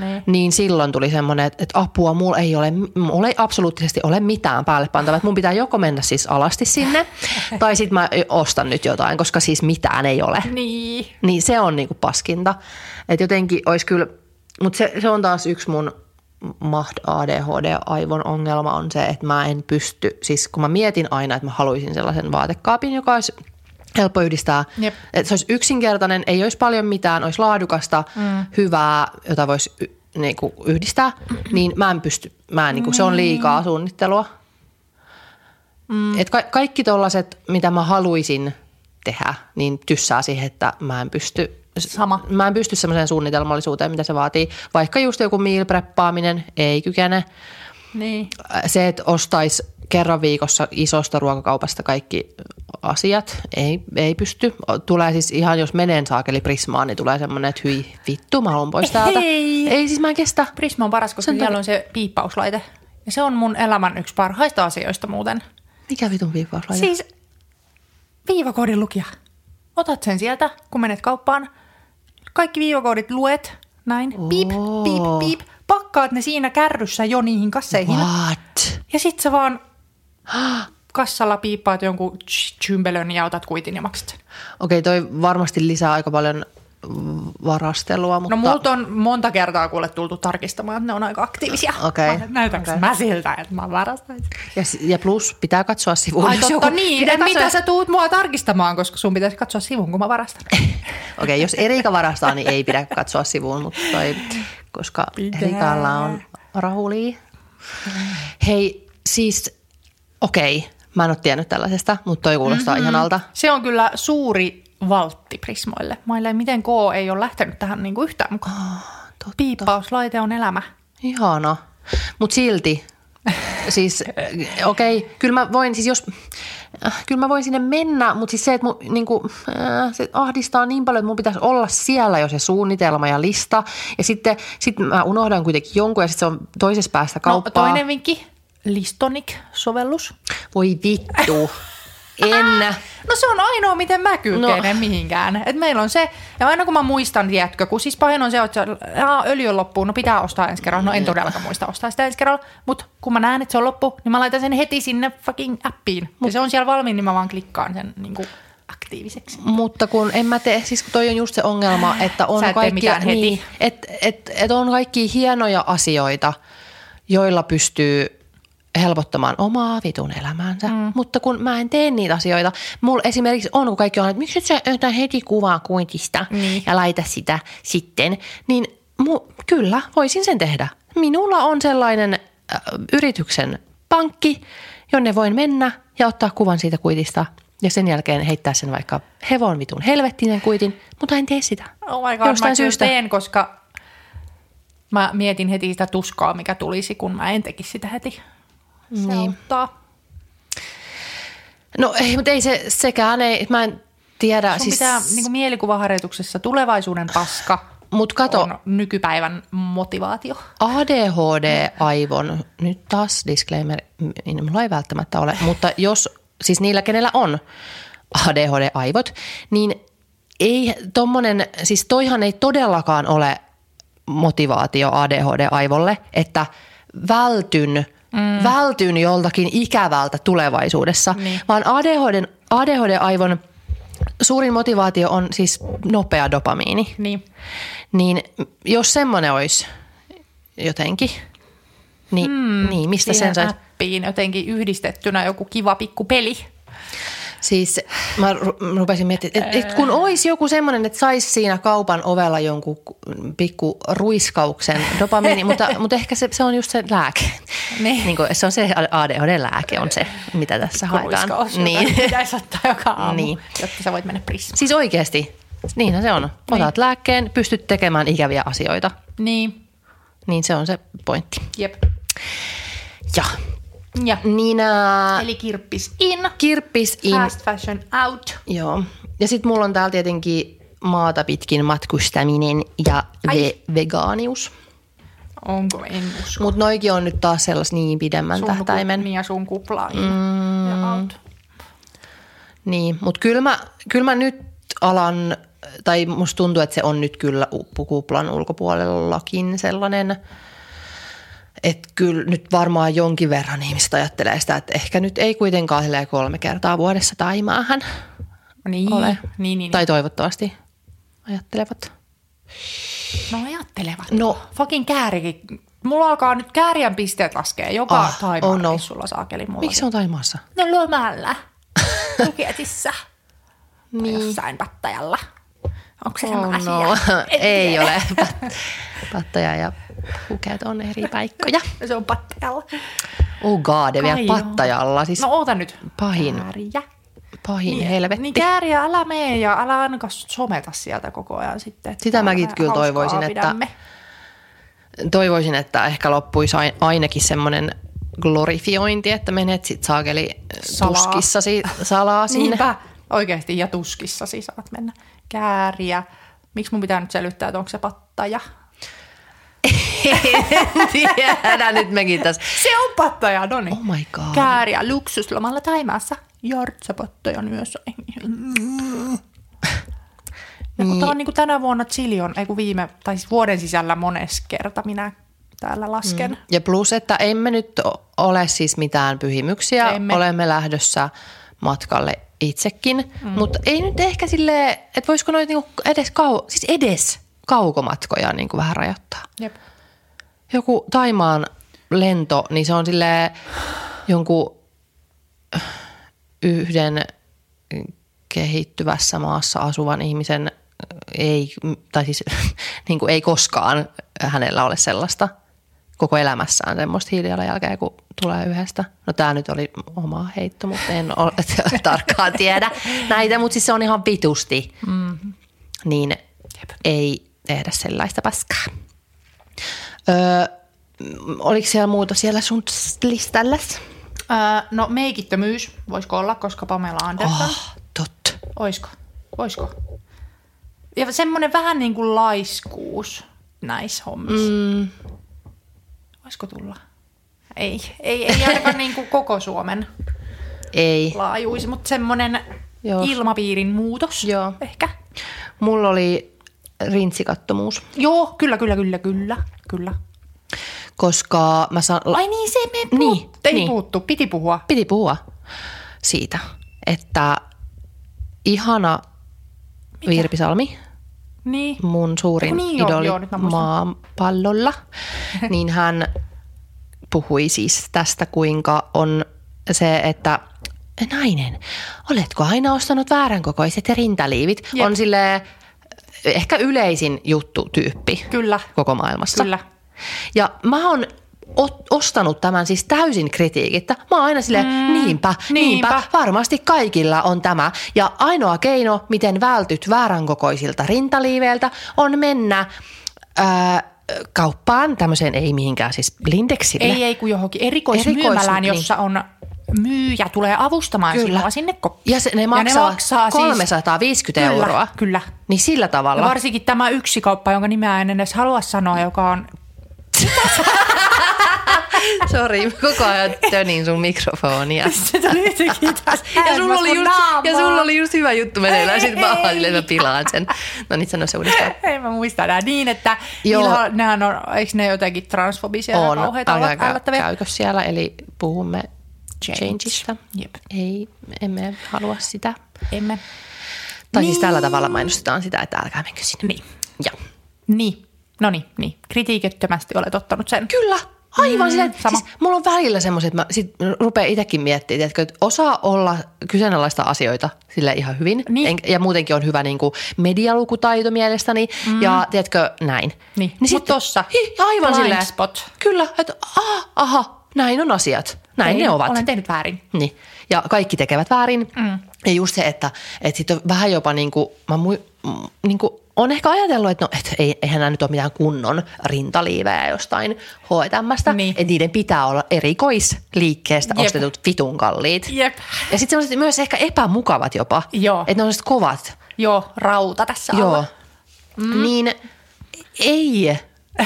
Niin. niin silloin tuli semmoinen, että, että apua, mulla ei, ole, mulla ei absoluuttisesti ole mitään päälle pantavaa. Että mun pitää joko mennä siis alasti sinne, tai sitten mä ostan nyt jotain, koska siis mitään ei ole. Niin. Niin se on niinku paskinta. Että jotenkin olisi kyllä, mutta se, se on taas yksi mun mahd ADHD-aivon ongelma on se, että mä en pysty, siis kun mä mietin aina, että mä haluaisin sellaisen vaatekaapin, joka olisi helppo yhdistää. Jep. Että se olisi yksinkertainen, ei olisi paljon mitään, olisi laadukasta, mm. hyvää, jota voisi y- niinku yhdistää, niin mä en pysty, mä en, niinku, se on liikaa suunnittelua. Mm. Et ka- kaikki tollaset, mitä mä haluaisin tehdä, niin tyssää siihen, että mä en pysty Sama. Mä en pysty semmoiseen suunnitelmallisuuteen, mitä se vaatii. Vaikka just joku meal preppaaminen ei kykene. Niin. Se, että ostaisi kerran viikossa isosta ruokakaupasta kaikki asiat, ei, ei pysty. Tulee siis ihan, jos menen saakeli Prismaan, niin tulee semmoinen, että hyi vittu, mä haluan pois täältä. Ei. ei siis mä en kestä. Prisma on paras, koska siellä on se piippauslaite. Ja se on mun elämän yksi parhaista asioista muuten. Mikä vitun viippauslaite? Siis viivakoodin lukija. Otat sen sieltä, kun menet kauppaan. Kaikki viivakoodit luet, näin. Piip, Oo. piip, piip. Pakkaat ne siinä kärryssä jo niihin kasseihin. What? Ja sit sä vaan kassalla piippaat jonkun chymbelön ja otat kuitin ja maksat sen. Okei, toi varmasti lisää aika paljon varastelua, mutta... No multa on monta kertaa kuule tultu tarkistamaan, että ne on aika aktiivisia. Okei, Mä- Näytänkö okei. mä siltä, että mä varastaisin? ja, ja plus pitää katsoa sivuun. Ai totta joku- niin, pitää että mitä katsoa- sä tuut mua tarkistamaan, koska sun pitäisi katsoa sivun, kun mä varastan. Okei, jos Erika varastaa, niin ei pidä katsoa sivuun, mutta toi, koska Pitää. Erikalla on rahuli. Hei, siis okei, mä en ole tiennyt tällaisesta, mutta toi kuulostaa mm-hmm. ihanalta. Se on kyllä suuri valtti Prismoille. Maille, miten K ei ole lähtenyt tähän niinku yhtään mukaan. totta. Piippauslaite on elämä. Ihana. Mutta silti, siis okei, okay, kyllä mä voin siis jos, äh, kyllä mä voin sinne mennä, mutta siis se, että mun, niinku, äh, se ahdistaa niin paljon, että mun pitäisi olla siellä jo se suunnitelma ja lista. Ja sitten sit mä unohdan kuitenkin jonkun ja sitten se on toisessa päästä No, kauppaa. toinen vinkki, Listonic-sovellus. Voi vittu. En. No se on ainoa, miten mä kykenen No. mihinkään. Et meillä on se, ja aina kun mä muistan, tiedätkö, kun siis pahin on se, että aa, öljy on loppuun, no pitää ostaa ensi kerralla. No en todellakaan muista ostaa sitä ensi kerralla, mutta kun mä näen, että se on loppu, niin mä laitan sen heti sinne fucking appiin. Ja se on siellä valmiin, niin mä vaan klikkaan sen niin kuin aktiiviseksi. Mutta kun en mä tee, siis kun toi on just se ongelma, että on Sä et tee kaikki, mitään heti. niin, et, et, et on kaikki hienoja asioita, joilla pystyy helpottamaan omaa vitun elämäänsä. Mm. Mutta kun mä en tee niitä asioita, mulla esimerkiksi on, kun kaikki on, että miksi et sä ota heti kuvaa kuitista Niin. ja laita sitä sitten, niin mu, kyllä, voisin sen tehdä. Minulla on sellainen äh, yrityksen pankki, jonne voin mennä ja ottaa kuvan siitä kuitista ja sen jälkeen heittää sen vaikka hevon vitun helvettinen kuitin, mutta en tee sitä. Oh my God, Jostain mä syystä. teen, koska mä mietin heti sitä tuskaa, mikä tulisi, kun mä en tekisi sitä heti. Se Niin. auttaa. No ei, mutta ei se sekään, ei, mä en tiedä. Sun siis... pitää niin kuin mielikuvaharjoituksessa tulevaisuuden paska Mut kato, on nykypäivän motivaatio. ADHD-aivon, nyt taas disclaimer, niin mulla ei välttämättä ole, mutta jos, siis niillä, kenellä on ADHD-aivot, niin ei tommonen, siis toihan ei todellakaan ole motivaatio ADHD-aivolle, että vältyn, mm. vältyn joltakin ikävältä tulevaisuudessa, Niin. vaan ADHD, ADHD-aivon suurin motivaatio on siis nopea dopamiini. Niin. Niin jos semmoinen olisi jotenkin, niin, hmm, niin mistä sen saisi? appiin jotenkin yhdistettynä joku kiva pikku peli. Siis mä ru- rupesin miettimään, että et kun olisi joku semmoinen, että saisi siinä kaupan ovella jonkun pikku ruiskauksen dopamiini, mutta, mutta ehkä se, se on just se lääke. Niin. niin kuin, se on se ADHD-lääke on se, mitä tässä haetaan. Ruiskaus, jota Niin. pitäisi ottaa joka aamu, Niin. jotta sä voit mennä prismaan. Siis oikeasti, niinhän se on. Otat lääkkeen, pystyt tekemään ikäviä asioita. Niin, Niin se on se pointti. jep. Ja, Ja. ää, Eli kirppis in, kirppis in. fast fashion out. Joo. Ja sitten mulla on täällä tietenkin maata pitkin matkustaminen ja ve- vegaanius. Onko, en usko. Mutta noikin on nyt taas sellaisen niin pidemmän Sun tähtäimen. Niin ja sun kupla mm. ja out. Niin, mutta kyllä mä, kyl mä nyt alan, tai musta tuntuu, että se on nyt kyllä uppukuplan ulkopuolellakin sellainen, että kyllä nyt varmaan jonkin verran ihmiset ajattelee sitä, että ehkä nyt ei kuitenkaan kolme kertaa vuodessa taimaahan Niin, ole. niin, niin, niin. Tai toivottavasti ajattelevat. No ajattelevat. No. Fucking käärikin. Mulla alkaa nyt kääriän pisteet laskee joka Ah, taimaan oh no. sulla saakeli mulla. Miksi se on Taimaassa? No lomalla. Puketissa. Tai Niin. jossain pattajalla. Onko se Oh sama no, asia? En ei tiedä. ole. Pat- Pattaja ja Phuket on eri paikkoja. Se on pattajalla. Oh god, vielä Kai joo. Pattajalla. Siis No oota nyt. pahin, Kääriä. pahin niin, helvetti. Niin kääriä, älä mene ja älä ainakaan someta sieltä koko ajan sitten. että Sitä mäkin kyllä toivoisin, että- pidämme. Toivoisin, että ehkä loppuisi ai- ainakin semmoinen glorifiointi, että menet sit saakeli Salaa. tuskissasi salaa sinne. Niinpä, oikeasti ja tuskissasi saat mennä. Kääriä. Miksi mun pitää nyt selvittää, että onko se pattaja? Tiedä, nyt mekin tässä. Se on pattaja, no niin. Oh my god. Kääriä luksuslomalla Taimaassa. Jartsapattaja myös. Ja kun tää on niinku tänä vuonna Chili on, ei kun viime, tai siis vuoden sisällä mones kerta minä täällä lasken. Mm. Ja plus, että emme nyt ole siis mitään pyhimyksiä. Emme. Olemme lähdössä matkalle itsekin. Mm. Mutta ei nyt ehkä sille, että voisiko noita niinku edes, kau, siis edes kaukomatkoja niinku vähän rajoittaa. Jep. Joku Taimaan lento, niin se on sille jonkun yhden kehittyvässä maassa asuvan ihmisen ei, tai siis niin kuin ei koskaan hänellä ole sellaista koko elämässään semmoista hiilijalanjälkeä, kun tulee yhdestä. No tämä nyt oli oma heitto, mutta en ole tarkkaan tiedä näitä, mutta siis se on ihan vitusti. Mm-hmm. Niin ei tehdä sellaista paskaa. Öö, oliko siellä muuta siellä sun listallas? Öö, no meikittömyys, voisiko olla, koska Pamela Anderson. Oh. Oh, totta. Oisko? Oisko? Ja semmoinen vähän niin kuin laiskuus näissä hommissa. Mm. Oisko tulla? Ei, ei, ei ainakaan niin kuin koko Suomen Ei. laajuisi, mutta semmoinen Joo. ilmapiirin muutos Joo. ehkä. Mulla oli rintsikattomuus, Joo, kyllä, kyllä, kyllä, kyllä, kyllä. koska mä saan... Ai niin, se me puhut. Niin, Ei niin. puhuttu, piti puhua. Piti puhua siitä, että ihana Virpi Salmi, Niin. mun suurin Niin idoli joo, maapallolla, niin hän puhui siis tästä, kuinka on se, että nainen, oletko aina ostanut väärän kokoiset rintaliivit? Jep. On sille ehkä yleisin juttu tyyppi Kyllä. koko maailmassa. Kyllä. Ja mä oon ostanut tämän siis täysin kritiikittä. Mä oon aina silleen, mm, niinpä, niinpä, niinpä. varmasti kaikilla on tämä. Ja ainoa keino, miten vältyt väärän kokoisilta rintaliiveiltä, on mennä ää, kauppaan, tämmöiseen ei mihinkään siis Lindexille. Ei, ei, kun johonkin erikoismyymälään, Erikois- jossa on myyjä tulee avustamaan Kyllä. sinua sinne koppiin. Ja se, ne maksaa, maksaa 350 siis, euroa. Kyllä, kyllä. Niin sillä Ja tavalla. varsinkin tämä yksi kauppa, jonka nimeä en edes halua sanoa, joka on... Sori, koko ajan tönin sun mikrofonia. Se tuli jotenkin taas Ja sulla, oli just, ja sulla oli just hyvä juttu meneillään, ja sitten mä silleen, että mä pilaan sen. No niin, sano se uudestaan. Ei mä muista enää niin, että Joo. Joo. nehän on, eikö ne jotenkin transfobisia ja On, kauheita älä, ällättäviä? käykö siellä, eli puhumme Change. changeista. Jep. Ei, emme halua sitä. Emme. Tai siis tällä tavalla mainostetaan sitä, että älkää menkö sinne. Niin. Ja. Niin. No niin, niin. Kritiikittömästi olet ottanut sen. Kyllä, aivan mm, silleen, sama. siis mulla on välillä semmoiset, että mä sit rupean itsekin miettimään, että, että osaa olla kyseenalaista asioita sille ihan hyvin. Niin. En, ja muutenkin on hyvä niin kuin medialukutaito mielestäni. Mm. Ja tiedätkö, näin. Niin. Mut sit- tossa, hi, aivan silleen. spot. Kyllä, että aha, aha, näin on asiat. Näin Tein- ne ovat. Olen tehnyt väärin. Niin. Ja kaikki tekevät väärin. Mm. Ja just se, että, että sitten on vähän jopa niin kuin, mä mui, mm, niin kuin, on ehkä ajatellut, että no, et ei, eihän nämä nyt ole mitään kunnon rintaliivejä jostain H&Mstä. Niin. Että niiden pitää olla erikoisliikkeestä Jep. ostetut vitun kalliit. Jep. Ja sitten sellaiset myös ehkä epämukavat jopa. Joo. Että ne on kovat. Joo, rauta tässä Joo. alla. Mm. Niin ei.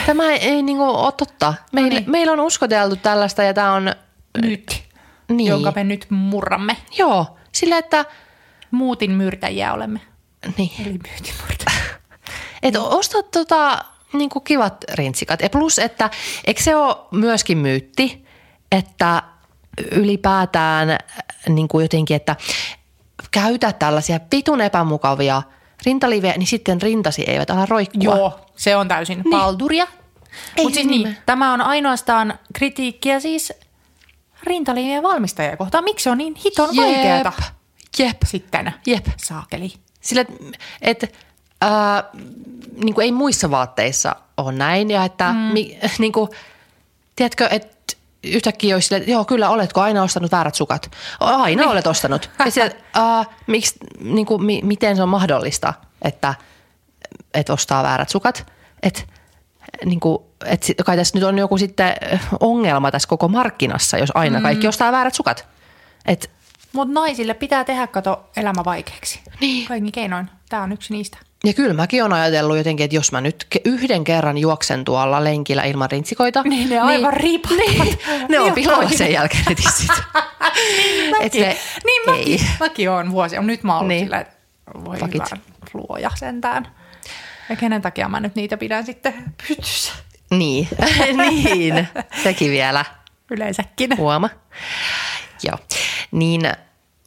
Tämä ei, ei niin kuin ole totta. Meillä, No niin. meillä on uskoteltu tällaista ja tämä on, Nyt. Niin. Jonka me nyt murramme. joo, sillä että, Muutin myrtäjiä olemme. niin. Eli myytin myrtäjiä. Että osta tota, niin kuin kivat rintsikat. Ja plus, että eikö se ole myöskin myytti, että ylipäätään äh, niin kuin jotenkin, että käytä tällaisia vitun epämukavia rintaliivejä, niin sitten rintasi eivät ala roikkua. Joo, se on täysin niin. palduria. Ei Mutta siis niin. niin, tämä on ainoastaan kritiikkiä siis rintaliivien valmistajia kohtaan. Miksi se on niin hiton Jep. vaikeeta Jep. sitten? Jep. Saakeli. Sillä, että et, äh, niin ei muissa vaatteissa ole näin ja että mm. mi, niin kuin, tiedätkö, että yhtäkkiä olisi silleen, että joo kyllä, oletko aina ostanut väärät sukat? Aina niin. olet ostanut. Ja sitten, uh, miksi, niin kuin, mi, miten se on mahdollista, että, että ostaa väärät sukat? Että niin kuin, sit- kai tässä nyt on joku sitten ongelma tässä koko markkinassa, jos aina kaikki ostaa väärät sukat. Et, Mutta naisille pitää tehdä kato elämä vaikeaksi. Niin. Kaikki keinoin. Tämä on yksi niistä. Ja kyllä mäkin olen ajatellut jotenkin, että jos mä nyt yhden kerran juoksen tuolla lenkillä ilman rintsikoita. Niin ne aivan riipahtavat. Ne on Niin pilalla toinen. sen jälkeen ne tissit. Et Mäkin, se- niin mäkin, ei. mäkin olen vuosia. Nyt mä oon ollut Niin. niin. sillä, että voi Fuck it. hyvä luoja sentään. Ja kenen takia mä nyt niitä pidän sitten pystyssä Niin, niin. Sekin vielä yleensäkin. huoma. Joo, niin,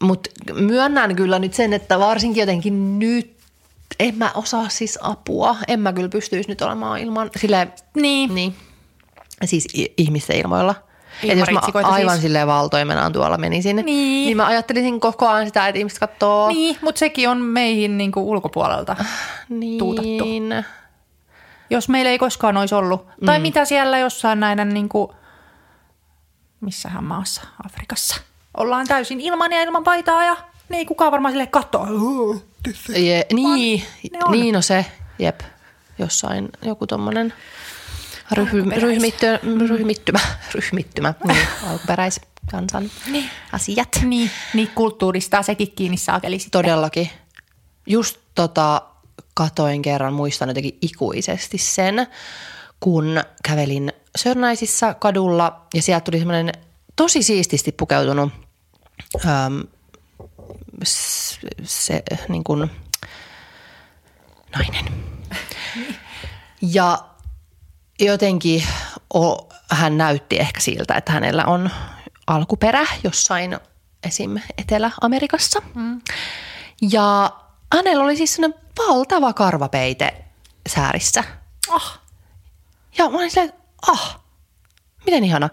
mutta myönnän kyllä nyt sen, että varsinkin jotenkin nyt en mä osaa siis apua. En mä kyllä pystyisi nyt olemaan ilman, sille Niin. niin, siis ihmisten ilmoilla. Ilman Et jos mä aivan siis. silleen valtoimenaan tuolla menisin, Niin. niin mä ajattelisin koko ajan sitä, että ihmiset katsoo. Niin, mutta sekin on meihin niinku ulkopuolelta. niin. tuutattu. Jos meillä ei koskaan olisi ollut. Mm. Tai mitä siellä jossain näiden, niinku, missähän maassa, Afrikassa. Ollaan täysin ilman ja ilman paitaa ja niin ei kukaan varmaan sille Je, niin, ne on. niin no se, jep, jossain joku tommonen ryhy, ryhmitty, ryhmittymä, ryhmittymä, niin, alkuperäiskansan Niin. asiat. Niin, niin kulttuurista sekin kiinni saakeli sitten. Todellakin. Just tota, katoin kerran, muistan jotenkin ikuisesti sen, kun kävelin Sörnäisissä kadulla ja sieltä tuli semmoinen tosi siististi pukeutunut äm, se, niin kuin, nainen. Ja jotenkin o, hän näytti ehkä siltä, että hänellä on alkuperä jossain esim. Etelä-Amerikassa. Mm. Ja hänellä oli siis sellainen valtava karvapeite säärissä. Ah, Ja mä olin silleen, ah, miten ihana.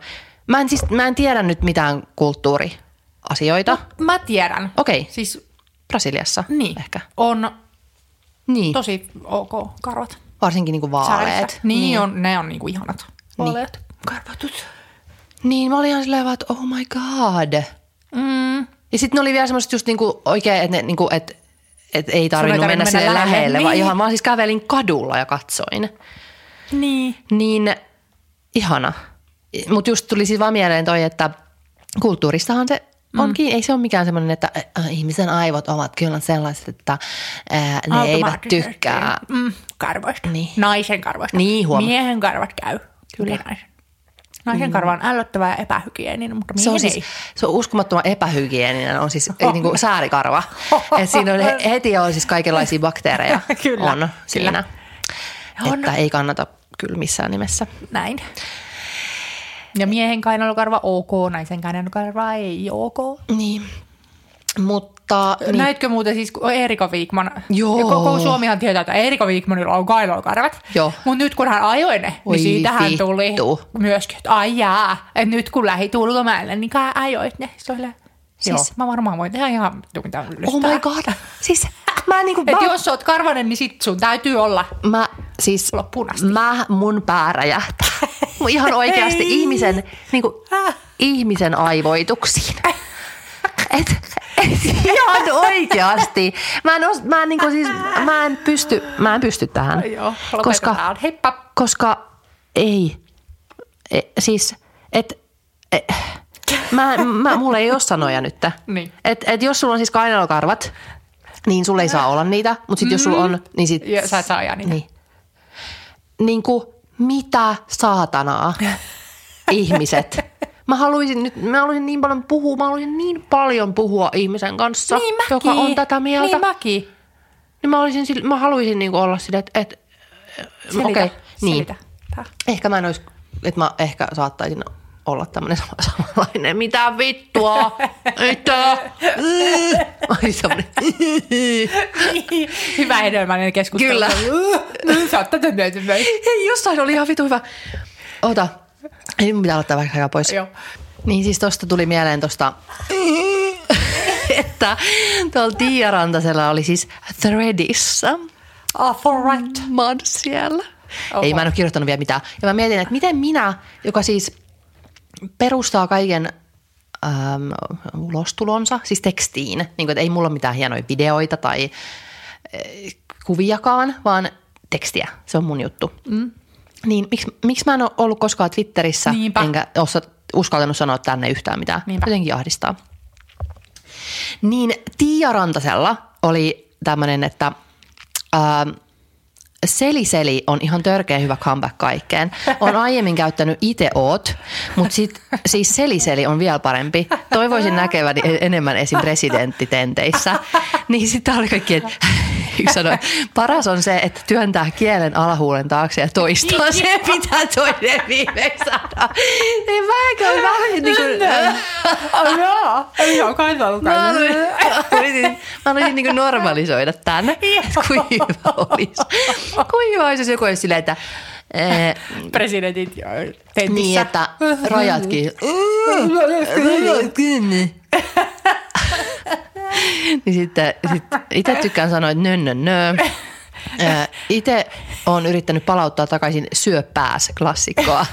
Mä en, siis, mä en tiedä nyt mitään kulttuuriasioita. mä tiedän. Okei. Siis Brasiliassa niin, ehkä. on Niin, tosi ok karvat. varsinkin niinku vaaleet. Niin, niin, on, ne on niinku ihanat. Vaaleat karvatut. Niin, mä olin ihan silleen vaan, että oh my god. Mm. Ja sitten ne oli vielä semmoiset just niinku oikein, että, niinku, että, että ei tarvinnut mennä, mennä sinne lähelle, lähelle, vaan niin. ihan vaan siis kävelin kadulla ja katsoin. Niin. Niin ihana. Mutta just tuli siis vaan mieleen toi, että kulttuuristahan se onkin, ei se ole mikään semmoinen, että äh, ihmisen aivot ovat kyllä sellaiset, että äh, ne eivät tykkää. Mm, karvoista. Niin. Naisen karvoista. Niin, huoma. Miehen karvat käy. Kyllä. Naisen. Naisen karva on ällöttävä ja epähygieninen, mutta Se on, siis, ei. se on uskomattoman epähygieninen, on siis ei, niinku säärikarva. Et siinä on he- heti on siis kaikenlaisia bakteereja Kyllä, on siinä. On. Että ei kannata kyllä missään nimessä. Näin. Ja miehen kainalokarva ok, naisen kainalokarva ei ok. Niin. Mutta Niin. niin, Näitkö muuten siis, Erika Viikman, Joo. ja koko Suomihan tietää, että Erika Viikmanilla on kainalokarvat. Joo. Mutta nyt kun hän ajoi ne, Oi niin siitähän vittu. tuli myöskin, että ai jaa, että nyt kun lähit ulkomaille, niin ajoit ne. Sitten oli, siis, Siis- mä varmaan voin tehdä ihan mitä oh lystää. my god. Siis mä niinku, Et mä, jos sä oot karvanen, niin sit sun täytyy olla. mä siis Loppuun asti. mä, mun pää räjähtää. Ihan oikeasti Ei. ihmisen, niinku, ihmisen aivoituksiin. Et, et ihan oikeasti. Mä en, os, mä en, niinku, siis, mä en pysty, mä en pysty tähän. Joo, koska. Heippa. koska ei. E, siis, et, e, mä, mä, mulla ei ole sanoja nyt. Niin. Et, et jos sulla on siis kainalokarvat, niin sulla ei saa olla niitä, mutta sitten jos sulla on, niin sit... Ja sä et saa ajaa niitä. Niin. Niin kuin, mitä saatanaa ihmiset. Mä haluaisin nyt, mä haluaisin niin paljon puhua, mä haluaisin niin paljon puhua ihmisen kanssa, Niin mäkin. joka on tätä mieltä. Niin mäkin. Niin mä, olisin, sille- mä haluaisin niin olla silleen, että, että Selitä. okei, niin. Selitä. Ehkä mä en olisi, että mä ehkä saattaisin olla tämmöinen sama- samanlainen. Mitä vittua? Mitä? Olisin semmoinen. Hyvä hedelmällinen keskustelu. Kyllä. Sä oot tätä myötä Hei, jossain oli ihan vitu hyvä. Ota. Ei mun pitää ottaa vähän aikaa pois. Joo. Niin siis tosta tuli mieleen tosta, että tuolla Tiia Rantasella oli siis Threadissa Ah, for right. mod siellä. Oho. Ei, mä en ole kirjoittanut vielä mitään. Ja mä mietin, että miten minä, joka siis perustaa kaiken äm, ulostulonsa, siis tekstiin. Niin kuin, että ei mulla ole mitään hienoja videoita tai äh, kuviakaan, vaan tekstiä. Se on mun juttu. Mm. Niin miksi, miksi mä en ole ollut koskaan Twitterissä, Niinpä. enkä ole uskaltanut sanoa tänne yhtään mitään. Niinpä. Jotenkin ahdistaa. Niin Tiia Rantasella oli tämmöinen, että ää, Seli Seli on ihan törkeä hyvä comeback kaikkeen. On aiemmin käyttänyt itse oot, mutta sit, siis Seli Seli on vielä parempi. Toivoisin näkeväni enemmän esim. presidenttitenteissä. Niin sitten oli kaikki, että yksi sanoi, paras on se, että työntää kielen alahuulen taakse ja toistaa se, mitä toinen viimeksi sanoo. Niin mäkö on vähän niin kuin... Oh, joo, joo, katsottu. Mä haluaisin, mä haluaisin niin normalisoida tämän, kuinka hyvä olisi. Kuinka hyvä olisi, jos joku olisi silleen, että eh, Presidentit joo, tentissä. niin, että rajatkin. niin sitten sit itse tykkään sanoa, että nö, nö, nö. Itse olen yrittänyt palauttaa takaisin syö pääs klassikkoa.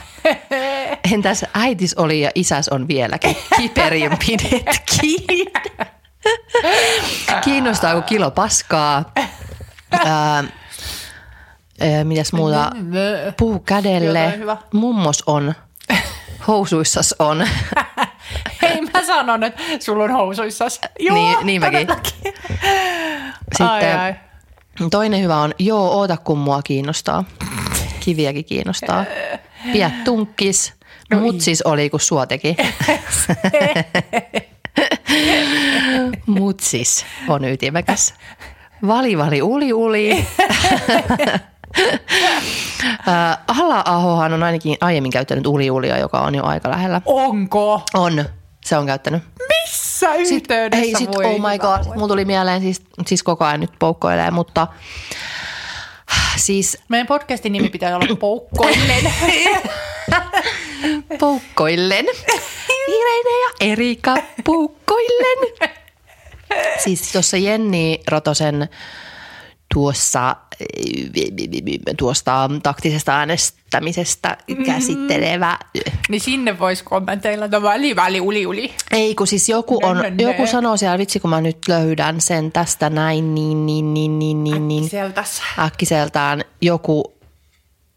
Entäs äitis oli ja isäs on vieläkin. Kiperin pidetkin. Kiinnostaako kilo paskaa? Ää, mitäs muuta? Puu kädelle. Jotain hyvä. Mummos on. Housuissas on. Hei, mä sanon, että sulla on housuissas. Joo, Niin- niin mäkin. Sitten Ai, ai. toinen hyvä on, joo, oota kun mua kiinnostaa. Kiviäkin kiinnostaa. Pidä tunkkis. Mut siis oli, kun sua teki. Mut siis on ytimekäs. Vali, vali, uli, uli. Ää, Halla-ahohan on ainakin aiemmin käyttänyt uli-ulia, joka on jo aika lähellä. Onko? On, se on käyttänyt. Missä yhteydessä Ei, sit, voi oh my god, voi? mulla tuli mieleen, siis, siis koko ajan nyt poukkoilee, mutta siis Meidän podcastin nimi pitää olla Poukkoillen. poukkoillen. Irene ja Erika poukkoillen. Siis tuossa Jenni Rotosen tuossa, tuosta taktisesta äänestämisestä käsittelevä niin sinne voisi kommenteilla, että väli, väli, uli, uli. Ei, kun siis joku, on, Nö, nö, nö. joku sanoo siellä, vitsi kun mä nyt löydän sen tästä näin, niin, niin, niin, niin, niin, niin. Sieltäs. äkkiseltään joku,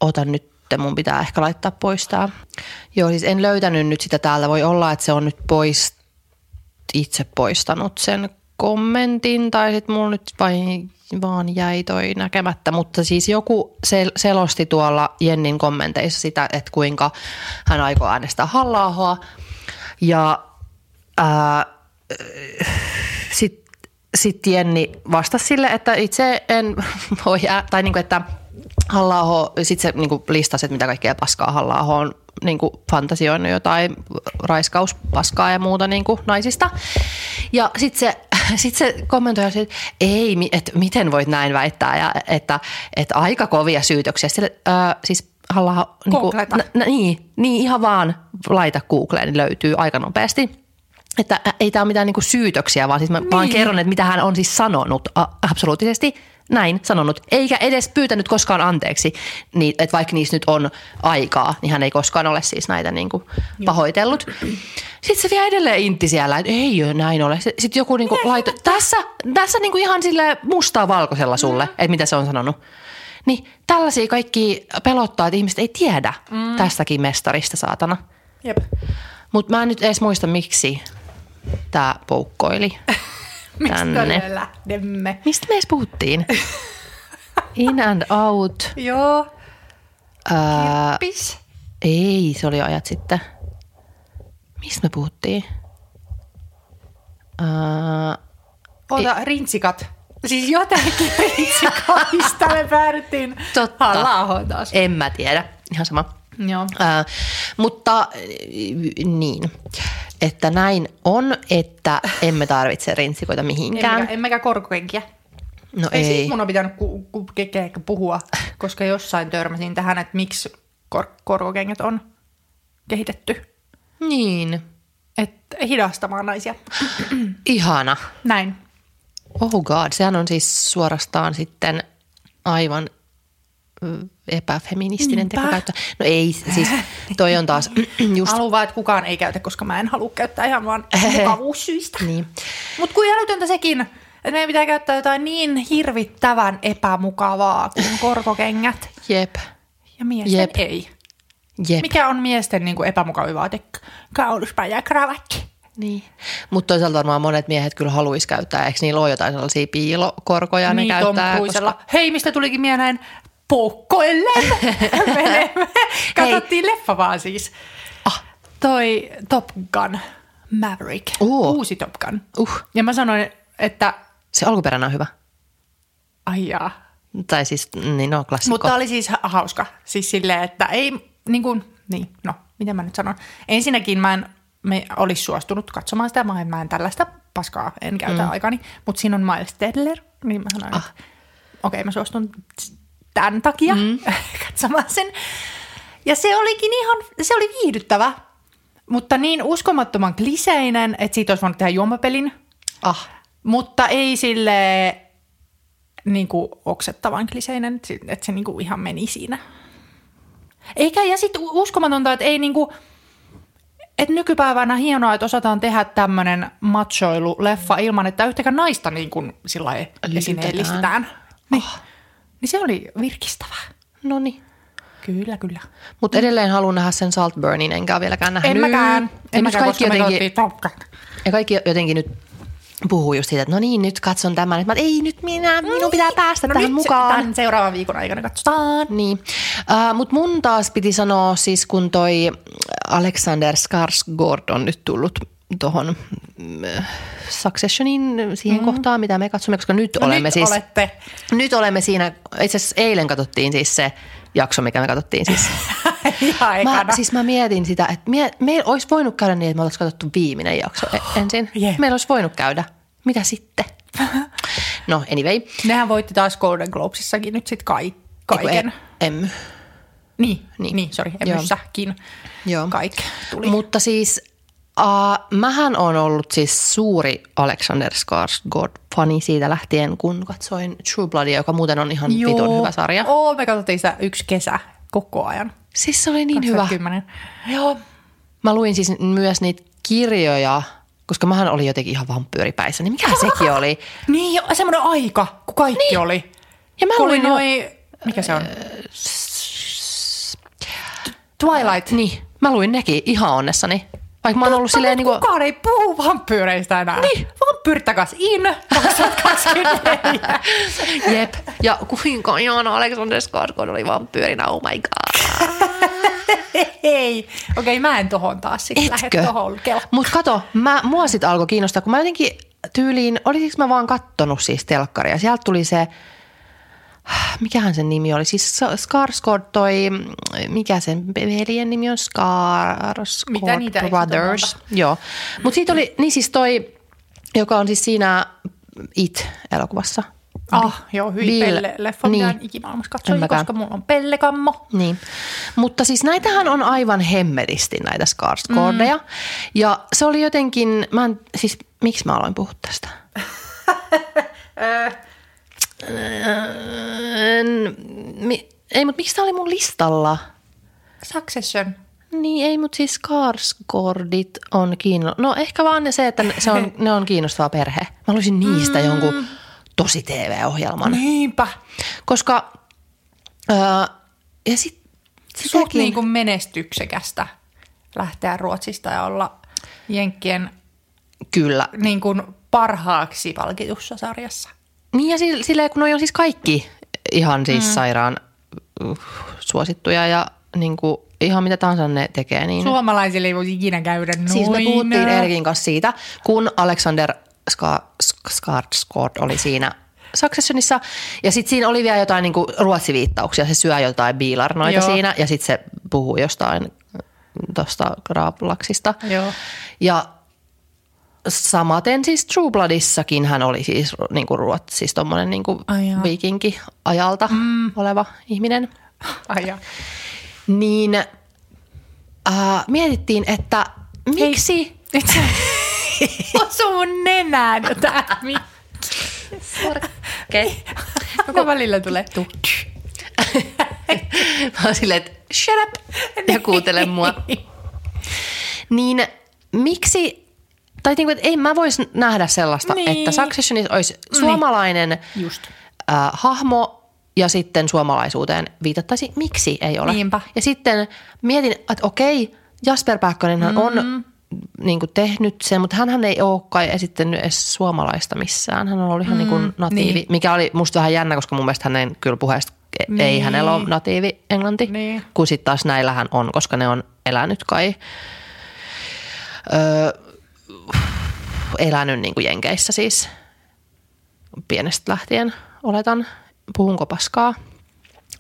ota nyt, mun pitää ehkä laittaa pois tää. Joo, siis en löytänyt nyt sitä täältä. Voi olla, että se on nyt pois, itse poistanut sen kommentin, tai sitten mulla nyt vai, vaan jäi toi näkemättä. Mutta siis joku sel- selosti tuolla Jennin kommenteissa sitä, että kuinka hän aikoo äänestää halla Ja ää, sitten sit Jenni vastasi sille, että itse en voi, ää, tai niinku, että halla sitten se niinku listasi, että mitä kaikkea paskaa halla on niinku fantasioinut jotain raiskauspaskaa ja muuta niinku naisista. Ja sitten se, sit se kommentoi, että ei, että miten voit näin väittää, ja että, että aika kovia syytöksiä. Sille, ää, siis halla niinku, Googleta. n- niin, niin, ihan vaan laita Googleen, niin löytyy aika nopeasti. Että ei tämä ole mitään niinku syytöksiä, vaan siis mä niin. vaan kerron, että mitä hän on siis sanonut a, absoluuttisesti näin sanonut, eikä edes pyytänyt koskaan anteeksi, niin, että vaikka niissä nyt on aikaa, niin hän ei koskaan ole siis näitä niinku pahoitellut. Sitten se vielä edelleen intti siellä, että ei ole näin ole. Sitten joku niinku laitoi, tässä, tässä niinku ihan sille mustaa valkoisella sulle, että mitä se on sanonut. Niin tällaisia kaikki pelottaa, että ihmiset ei tiedä mm. tästäkin mestarista, saatana. Jep. Mutta mä en nyt edes muista, miksi tämä poukkoili Mistä tänne. me lähdemme? Mistä me edes puhuttiin? In and out. Joo. Ää, Pis. ei, se oli ajat sitten. Mistä me puhuttiin? Ää, Ota, rintsikat. Siis jotenkin rintsikatista me päädyttiin. Totta. halla taas. en mä tiedä, ihan sama. Joo. Ää, mutta niin, että näin on, että emme tarvitse rintsikoita mihinkään. Emmekä, emmekä korkokenkiä. No Ei, ei. siis mun on pitänyt ku, ku, ke, ke, puhua, koska jossain törmäsin tähän, että miksi kor, korkokengät on kehitetty. Niin, Että hidastamaan naisia. ihana. Näin. Oh god, sehän on siis suorastaan sitten aivan epäfeministinen tekokäyttö. No ei, siis toi on taas just Haluan vaan, että kukaan ei käytä, koska mä en halua käyttää ihan vaan mukavuussyistä. niin. Mutta kuin älytöntä sekin, että meidän pitää käyttää jotain niin hirvittävän epämukavaa kuin korkokengät. Jep, Ja miesten Jep. ei. jep. Mikä on miesten niin kuin epämukavin vaate? Kauluspäijä ja kravatti. Niin. Mutta toisaalta varmaan monet miehet kyllä haluaisi käyttää, eikö niillä ole jotain sellaisia piilokorkoja, niin, ne käyttää. Cruisella. Hei, mistä tulikin mieleen? Poukkoille. Menemme. Katsottiin leffa vaan siis. Ah. Toi Top Gun Maverick. Oo. Uusi Top Gun. Uh, Ja mä sanoin, että se alkuperäinen on hyvä. ai jaa. Tai siis, niin no, klassikko. Mutta oli siis ha- hauska. Siis silleen, että ei, niin kuin, niin, no, miten mä nyt sanon. Ensinnäkin mä en me olisi suostunut katsomaan sitä, mä en, mä en tällaista paskaa, en käytä mm. aikani. Mutta siinä on Miles Teller, niin mä sanoin, ah. että okei, okay, mä suostun tämän takia mm. katsomaan sen. Ja se olikin ihan, se oli viihdyttävä, mutta niin uskomattoman kliseinen, että siitä olisi voinut tehdä juomapelin. ah, Mutta ei sille niin kuin oksettavan kliseinen, että se- niin kuin ihan meni siinä. Eikä, ja sitten uskomatonta, että ei niin kuin, että nykypäivänä hienoa, että osataan tehdä tämmöinen machoilu-leffa ilman, että yhtäkään naista niin kuin sillä lailla esineellistetään. Niin. Niin se oli virkistävää. no niin. Kyllä, kyllä. Mutta edelleen haluan nähdä sen Saltburnin, enkä ole vieläkään nähnyt. En mäkään. Ja, En nyt mäkään, kaikki koska me jotenkin, Gun. ja kaikki jotenkin nyt puhuu just siitä, että no niin, nyt katson tämän. Että mä, ei nyt minä, minun pitää päästä No tähän nyt se- mukaan. Tämän seuraavan viikon aikana katsotaan. Niin, uh, mutta mun taas piti sanoa siis, kun toi Alexander Skarsgård on nyt tullut tuohon Successionin siihen mm. kohtaan, mitä me katsomme, koska nyt No olemme nyt siis... olette. Nyt olemme siinä, itse asiassa eilen katsottiin siis se jakso, mikä me katsottiin siis. Mä, siis mä mietin sitä, että mie, meillä olisi voinut käydä niin, että me oltaisiin katsottu viimeinen jakso e- ensin. Jep. Meillä olisi voinut käydä. Mitä sitten? No anyway. Nehän voitti taas Golden Globesissakin nyt sitten kai, kaiken. Eiku, e- Emmy. Niin, Niin. niin, sori. Emmyssäkin Joo. kaikki tuli. Mutta siis uh, mähän on ollut siis suuri Alexander Skarsgård-fani siitä lähtien, kun katsoin True Bloodia, joka muuten on ihan vitun hyvä sarja. Oo, me katsottiin sitä yksi kesä koko ajan. Siis se oli niin hyvä. 2010. Joo. Mä luin siis myös niitä kirjoja, koska mähän olin jotenkin ihan vampyyripäissä, niin mikä sekin oli? Niin, semmoinen aika, kun kaikki niin. oli. Ja mä oli luin jo- noi, mikä se on? Twilight. Niin, mä luin nekin ihan onnessani. Vaikka mä oon ollut silleen mut niin kuin, Kukaan ei puhu vampyyreistä enää. Niin. Vampyyrit takas in 2024. jep. Ja kuinka ihana Alexander Skarsgård oli vampyyrinä, oh my god. Ei. Okei, mä en tohon taas sitten lähde tohon. Mutta kato, mä, mua sit alkoi kiinnostaa, kun mä jotenkin tyyliin, olisiko mä vaan kattonut siis telkkaria. Sieltä tuli se, mikähän sen nimi oli, siis Skarsgård toi, mikä sen veljen nimi on, Skarsgård Mitä Brothers. Joo, mutta siitä oli, niin siis toi, joka on siis siinä It-elokuvassa. Ah, joo, hyi Bill- Pelle leffa, mitä niin. en ikimaailmassa mäkään. koska mulla on pellekammo. Niin, mutta siis näitähän on aivan hemmetisti näitä Skarsgårdeja. Mm. Ja se oli jotenkin, mä en, siis miksi mä aloin puhua tästä? En- mi, ei, mutta miksi tämä oli mun listalla? Succession. Niin, ei, mutta siis Skarsgårdit on kiinno... No ehkä vaan se, että se on, ne on kiinnostava perhe. Mä haluaisin niistä mm. jonkun tosi TV-ohjelman. Niinpä. Koska... Öö, ja sit, Suht sitäkin- niin kuin menestyksekästä lähteä Ruotsista ja olla Jenkkien Kyllä. niin kuin parhaaksi palkitussa sarjassa. Niin ja sille- silleen, kun noi on siis kaikki ihan siis mm. sairaan uh, suosittuja ja niin kuin, ihan mitä tahansa ne tekee. Niin... Suomalaisille ei voisi ikinä käydä noin. Siis me puhuttiin Erkin kanssa siitä, kun Alexander Ska- Sk- Skarsgård oli siinä Successionissa. Ja sitten siinä oli vielä jotain niinku ruotsiviittauksia. Se syö jotain biilarnoita Joo. siinä ja sitten se puhuu jostain tuosta Graaplaksista. Joo. Ja samaten siis True Bloodissakin hän oli siis niinku ruotsi, siis tommonen niinku Ai jaa. viikinki ajalta mm. oleva ihminen. Ai ja. Niin äh, mietittiin, että miksi... Se osuu mun nenään jotain. Okei. Koko välillä tulee. Mä oon silleen, että shut up ja kuuntele mua. Niin miksi, tai niinku, että ei mä vois nähdä sellaista, Niin. että Successionissa olisi suomalainen Just. äh, hahmo ja sitten suomalaisuuteen viitattaisiin. Miksi ei ole? Niinpä. Ja sitten mietin, että okei, Jasper Pääkkönenhän on Mm. niin kuin tehnyt sen, mutta hän ei ole kai esittänyt edes suomalaista missään. Hän on ollut ihan mm, niin kuin natiivi, niin. mikä oli musta vähän jännä, koska mun mielestä hänen kyllä puheesta niin. ei Niin. hänellä ole natiivi englanti, Niin. kun sitten taas näillähän on, koska ne on elänyt kai öö, elänyt niin kuin Jenkeissä siis pienestä lähtien, oletan. Puhunko paskaa?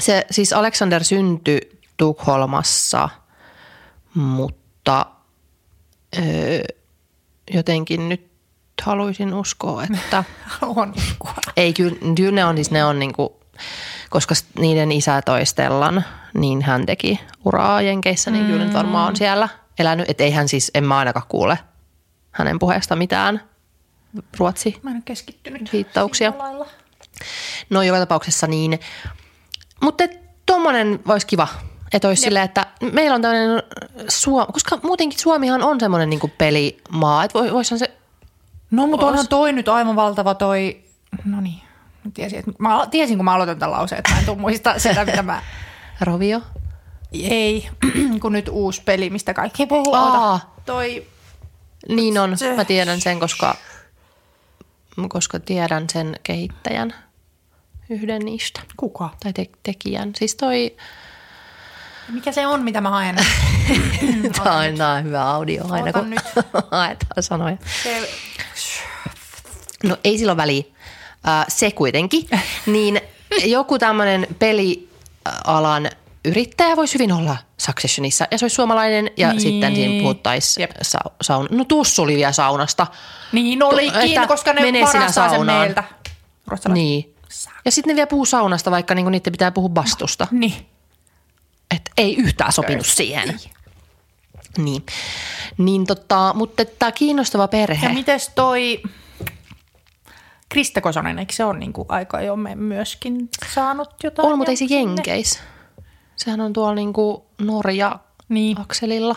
Se, siis Alexander syntyi Tukholmassa, mutta öö, jotenkin nyt haluaisin uskoa, että Haluan uskoa. ei kyllä, kyllä ne on, siis ne on niinku, koska niiden isä toi Stellan, niin hän teki uraa Jenkeissä, niin kyllä nyt varmaan on siellä elänyt. Että eihän siis, en mä ainakaan kuule hänen puheesta mitään ruotsi Mä en ole keskittynyt. viittauksia. No joka tapauksessa niin. Mutta tuommoinen voisi kiva, että olisi silleen, että meillä on tämmöinen, Suom- koska muutenkin Suomihan on semmoinen niinku pelimaa, että voi- voisihan se, No, mutta onhan toi nyt aivan valtava toi... No niin, tiesin, että, mä tiesin, kun mä aloitan tämän lauseen, että mä en tuu muistaa sitä, mitä mä... Rovio. Ei, kun nyt uusi peli, mistä kaikki puhuu. Aa. Ota. Toi, Niin on, mä tiedän sen, koska, koska tiedän sen kehittäjän yhden niistä. kuka? Tai te- tekijän. Siis toi, Mikä se on, mitä mä haen? tää on, on hyvä audio aina, Ota kun nyt. haetaan sanoja. Se, No ei sillä ole väliä. Äh, se kuitenkin. Niin joku tämmöinen pelialan yrittäjä voisi hyvin olla Successionissa. Ja se olisi suomalainen ja Niin. sitten siinä puhuttaisiin sa- sauna. No tuossa oli vielä saunasta. niin olikin, Että koska ne varastaa sen meiltä. Ruotsalaiset. Niin. Ja sitten ne vielä puhuu saunasta, vaikka niinku niiden pitää puhua bastusta. Niin. Että ei yhtään sopinut siihen. Niin. Niin tota, mutta tämä kiinnostava perhe. Ja mites toi Krista Kosonen, eikö se ole niinku aika jo me myöskin saanut jotain? on, mutta ei se sinne? Sehän on tuolla niinku Norja Niin. akselilla.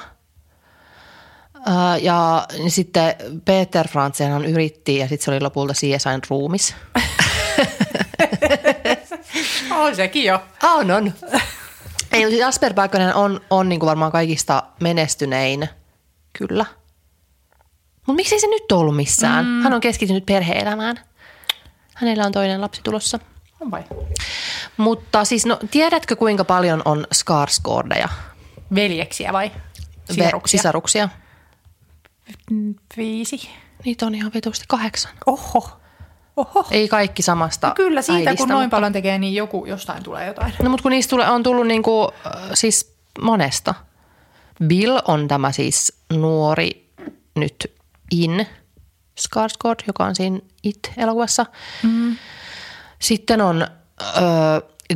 Ää, ja sitten Peter Franzenhan yritti ja sitten se oli lopulta CSIn ruumis. On sekin jo. On, on. Ei, Jasper Pääkkönen on, on niin kuin varmaan kaikista menestynein, kyllä. Mutta miksei se nyt ollut missään? Mm. Hän on keskittynyt perhe-elämään. Hänellä on toinen lapsi tulossa. On vai? Mutta siis, no, tiedätkö kuinka paljon on Skarsgårdeja? Veljeksiä vai? Ve- Sisaruksia? Sisaruksia. Mm, Viisi. Niitä on ihan vitusti kahdeksan. Oho. Oho. Ei kaikki samasta No kyllä siitä, äidistä, kun noin mutta- paljon tekee, niin joku jostain tulee jotain. No mutta kun niistä tulee, on tullut niinku, äh, siis monesta. Bill on tämä siis nuori nyt In Skarsgård, joka on siinä It-elokuvassa. Mm. Sitten on äh,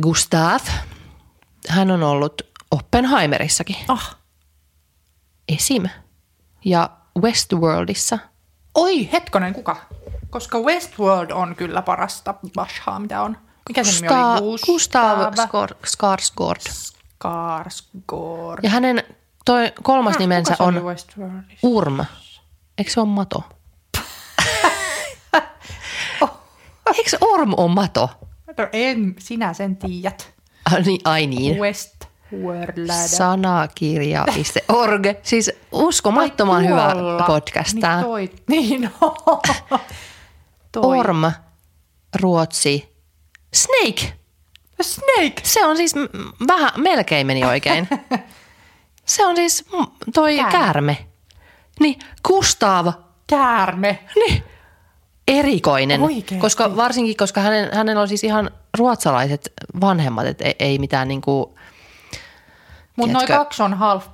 Gustav. Hän on ollut Oppenheimerissakin Ah. esim. Ja Westworldissa. Oi, hetkonen, kuka? Koska Westworld on kyllä parasta bashaa, mitä on. Mikä se nimi Gustav, oli? Gustav Skor- Skarsgård. Skarsgård. Ja hänen toi kolmas Ah, nimensä on Westworldissa? Urm. Eikö se ole mato? Eikö Orm on mato? No en, sinä sen tiedät. Ai niin, ai niin. Westworld. Sanakirja.org. Siis uskomattoman hyvä podcast. Niin toi, niin no. toi. Orm, Ruotsi, Snake. Snake. Se on siis vähän, melkein meni oikein. Se on siis toi Käärme. käärme. Niin, Gustav, Käärme. niin, erikoinen. Oikeesti? Koska varsinkin, koska hänen, hänellä on siis ihan ruotsalaiset vanhemmat, että ei, ei mitään niinku, Mutta noin kaksi on half.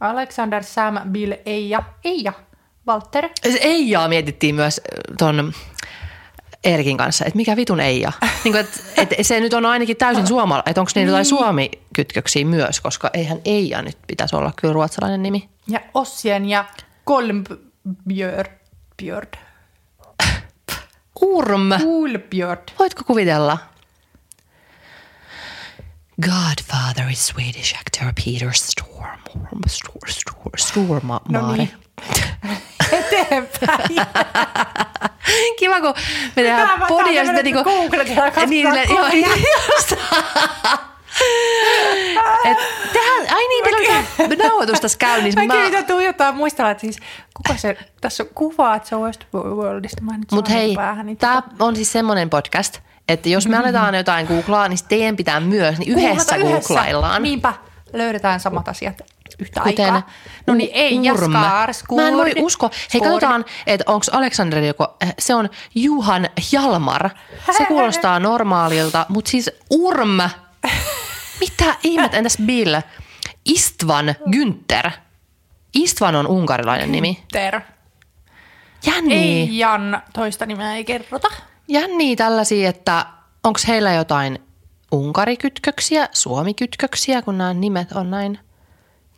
Alexander, Sam, Bill, Eija. Eija. Walter. Eijaa mietittiin myös äh, ton Erikin kanssa, että mikä vitun Eija. niin kuin, että, että se nyt on ainakin täysin suomala, että onko niillä jotain suomi-kytköksiä myös, koska eihän Eija nyt pitäisi olla kyllä ruotsalainen nimi. Ja Ossien ja Kolmbjörd. Björd. Urm. Kulbjörd. Voitko kuvitella? Godfather is Swedish actor Peter Storm. Storm, Storm, Storm No niin. Eteenpäin. Kiva, kun me tehdään podia. Googletella katsotaan Niin, Et, tehdään, ai niin, teillä on tämä nauhoitus tässä käynnissä. Mä Mä, yritän tuijottaa muistella, että siis kuka se, tässä on kuva, että se on Westworldista. Mutta hei, tämä on siis semmoinen podcast, että jos me aletaan jotain googlaa, niin teidän pitää myös, niin yhdessä Googlata googlaillaan. Niinpä, löydetään samat asiat yhtä Kuten aikaa. No niin, ei jaskar, Mä en voi uskoa. Hei, katsotaan, että onko Aleksander joko, eh, se on Juhan Jalmar. Se kuulostaa normaalilta, mutta siis Urm. Mitä ihmettä, entäs Bill? Istvan Günther. Istvan on unkarilainen nimi. Ter. Jänni. Ei Jan, toista nimeä ei kerrota. Jänniä tällaisia, että onko heillä jotain unkarikytköksiä, suomikytköksiä, kun nämä nimet on näin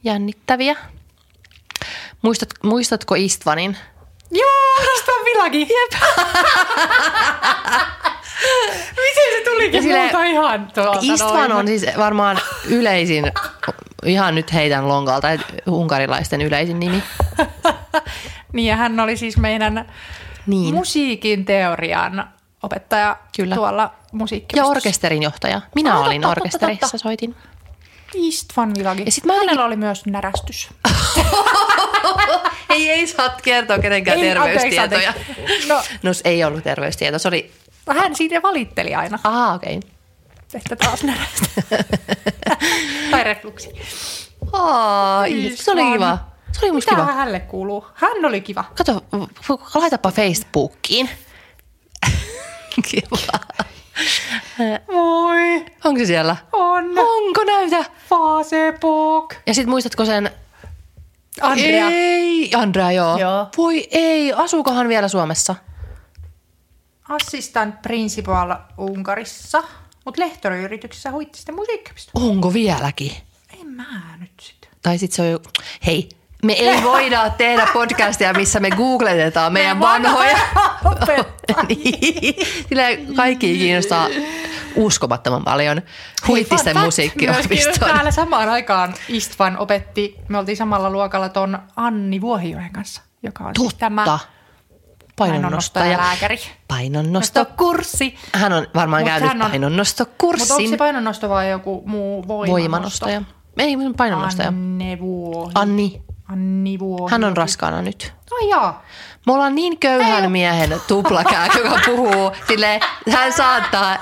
jännittäviä. Muistat, muistatko Istvanin? Joo, mistä on Vilagi? Jep. Miten se tulikin Ja silleen- multa ihan tuolta Istvan on siis varmaan yleisin, ihan nyt heitän lonkalta, unkarilaisten yleisin nimi. Niin ja hän oli siis meidän Niin. musiikin teorian opettaja Kyllä. tuolla Ja musiikkiopistossa. orkesterin johtaja. Minä totta, olin totta, orkesterissa, totta. soitin. Istvan Vilagi. Ja sit mä Hänellä oli myös närästys. ei, ei saa kertoa kenenkään Ei, terveystietoja. anteeksi, anteeksi. No, No ei ollut terveystieto, se oli... hän siitä valitteli aina, Aha, okei. Okay. että taas närästä. tai refluksi. Aa, se oli kiva. Se oli musta Mitä kiva. hänelle kuuluu? Hän oli kiva. Kato, laitapa Facebookiin. kiva. Voi, Onko se siellä? on Onko näytä? Facebook. Ja sit muistatko sen? Andrea. Ei, Andrea joo. Joo. Voi ei, asuukohan vielä Suomessa? Assistant principal Unkarissa, mutta lehtoriyrityksessä huitti sitten musiikkiopisto. Onko vieläkin? En mä nyt sitten. Tai sit se on jo... Hei, me ei voida tehdä podcastia, missä me googletetaan meidän vanhoja. Niin. Sillä kaikki kiinnostaa uskomattoman paljon huittisten myöskin Täällä samaan aikaan Istvan opetti, me oltiin samalla luokalla ton Anni Vuohijoen kanssa, joka on siis tämä Totta. Painonnostaja lääkäri. Painonnosto. kurssi. Hän on varmaan Mut käynyt on- Mutta onko painonnostokurssin. se painonnosto vai joku muu voimanosto? Voimanostaja. Ei, painonnostaja. Anne Vuohi. Anni. Anni Vuohi. Hän on raskaana nyt. Ai jaa. Me ollaan niin köyhän miehen tuplakääk, joka puhuu silleen, hän saattaa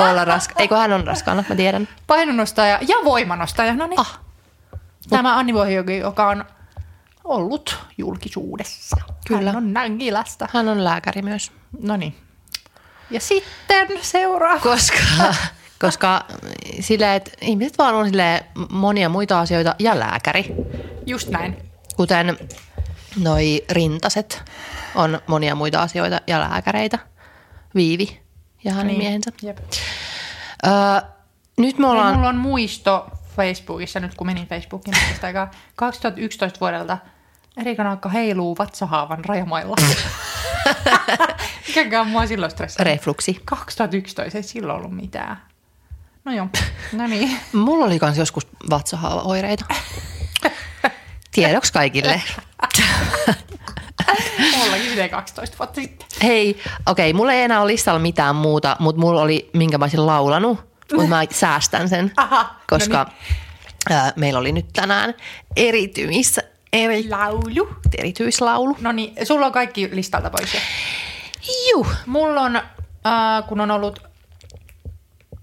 olla raskaana. Eikö hän on raskaana, mä tiedän. Painonnostaja ja voimanostaja. No niin. Ah. Tämä Anni Vuohijoki, joka on ollut julkisuudessa. Kyllä. Hän on Nängilästä. Hän on lääkäri myös. No niin. Ja sitten seuraa. Koska, koska silleen, että ihmiset vaan on silleen monia muita asioita ja lääkäri. Just näin. Kuten noi rintaset on monia muita asioita ja lääkäreitä. Viivi ja hänen niin. miehensä. Jep. Öö, nyt me ollaan... mulla on muisto Facebookissa, nyt kun menin Facebookin tästä aikaa, 2011 vuodelta Erika Naakka heiluu vatsahaavan rajamailla. Mikäkään mua silloin stressasi. Refluksi. 2011 ei silloin ollut mitään. No joo, no niin. Mulla oli kans joskus vatsahaavaoireita. Tiedoks kaikille. Mullakin se 12 vuotta sitten. Hei, okei, mulla ei enää ole listalla mitään muuta, mutta mulla oli, minkä mä olisin laulanut, mutta mä säästän sen, Aha, no koska ää, meillä oli nyt tänään erityis, eri, Laulu. erityislaulu. No niin, sulla on kaikki listalta pois jo. Juh, Mulla on, äh, kun on ollut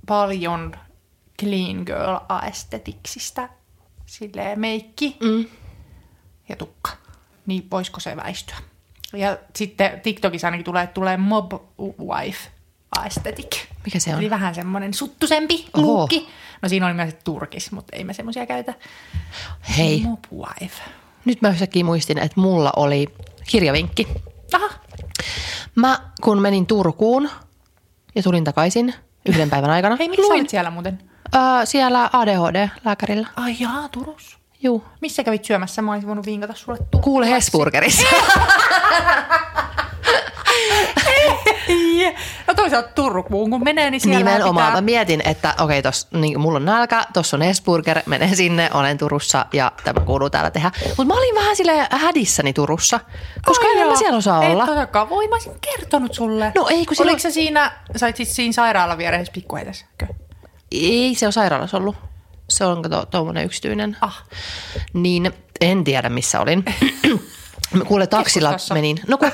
paljon clean girl aestetiksistä, silleen meikki mm. ja tukka, niin voisiko se väistyä? Ja sitten TikTokissa ainakin tulee, että tulee mob wife aesthetic. Mikä se on? Eli vähän semmoinen suttusempi Oho. luukki. No siinä oli myös turkis, mutta ei me semmoisia käytä. hei, Mob wife. Nyt mä yhtäkkiä muistin, että mulla oli kirjavinkki. Aha, Mä kun menin Turkuun ja tulin takaisin yhden päivän aikana, hei miksi olit siellä muuten? ää, siellä ADHD-lääkärillä. Ai jaa, Turussa. Juu. Missä kävit syömässä? Mä olisin voinut vinkata sulle. Kuule Hesburgerissa. No toisaalta Turkuun kun menee, niin siellä Nimenomaan. pitää... Mä mietin, että okei, tos, niin, mulla on nälkä, tossa on Esburger, menen sinne, olen Turussa ja tämä kuuluu täällä tehdä. Mutta mä olin vähän sille hädissäni Turussa, koska en mä siellä osaa Ei olla. todellakaan. Voi, mä olisin kertonut sulle. No ei, kun silloin- Oliko se siinä, sait siis siinä sairaalan vieressä pikkuheitäskö? Ei se on sairaalassa ollut. Se on tuommoinen yksityinen. Ah. Niin en tiedä missä olin. Kuule taksilla menin. No kun,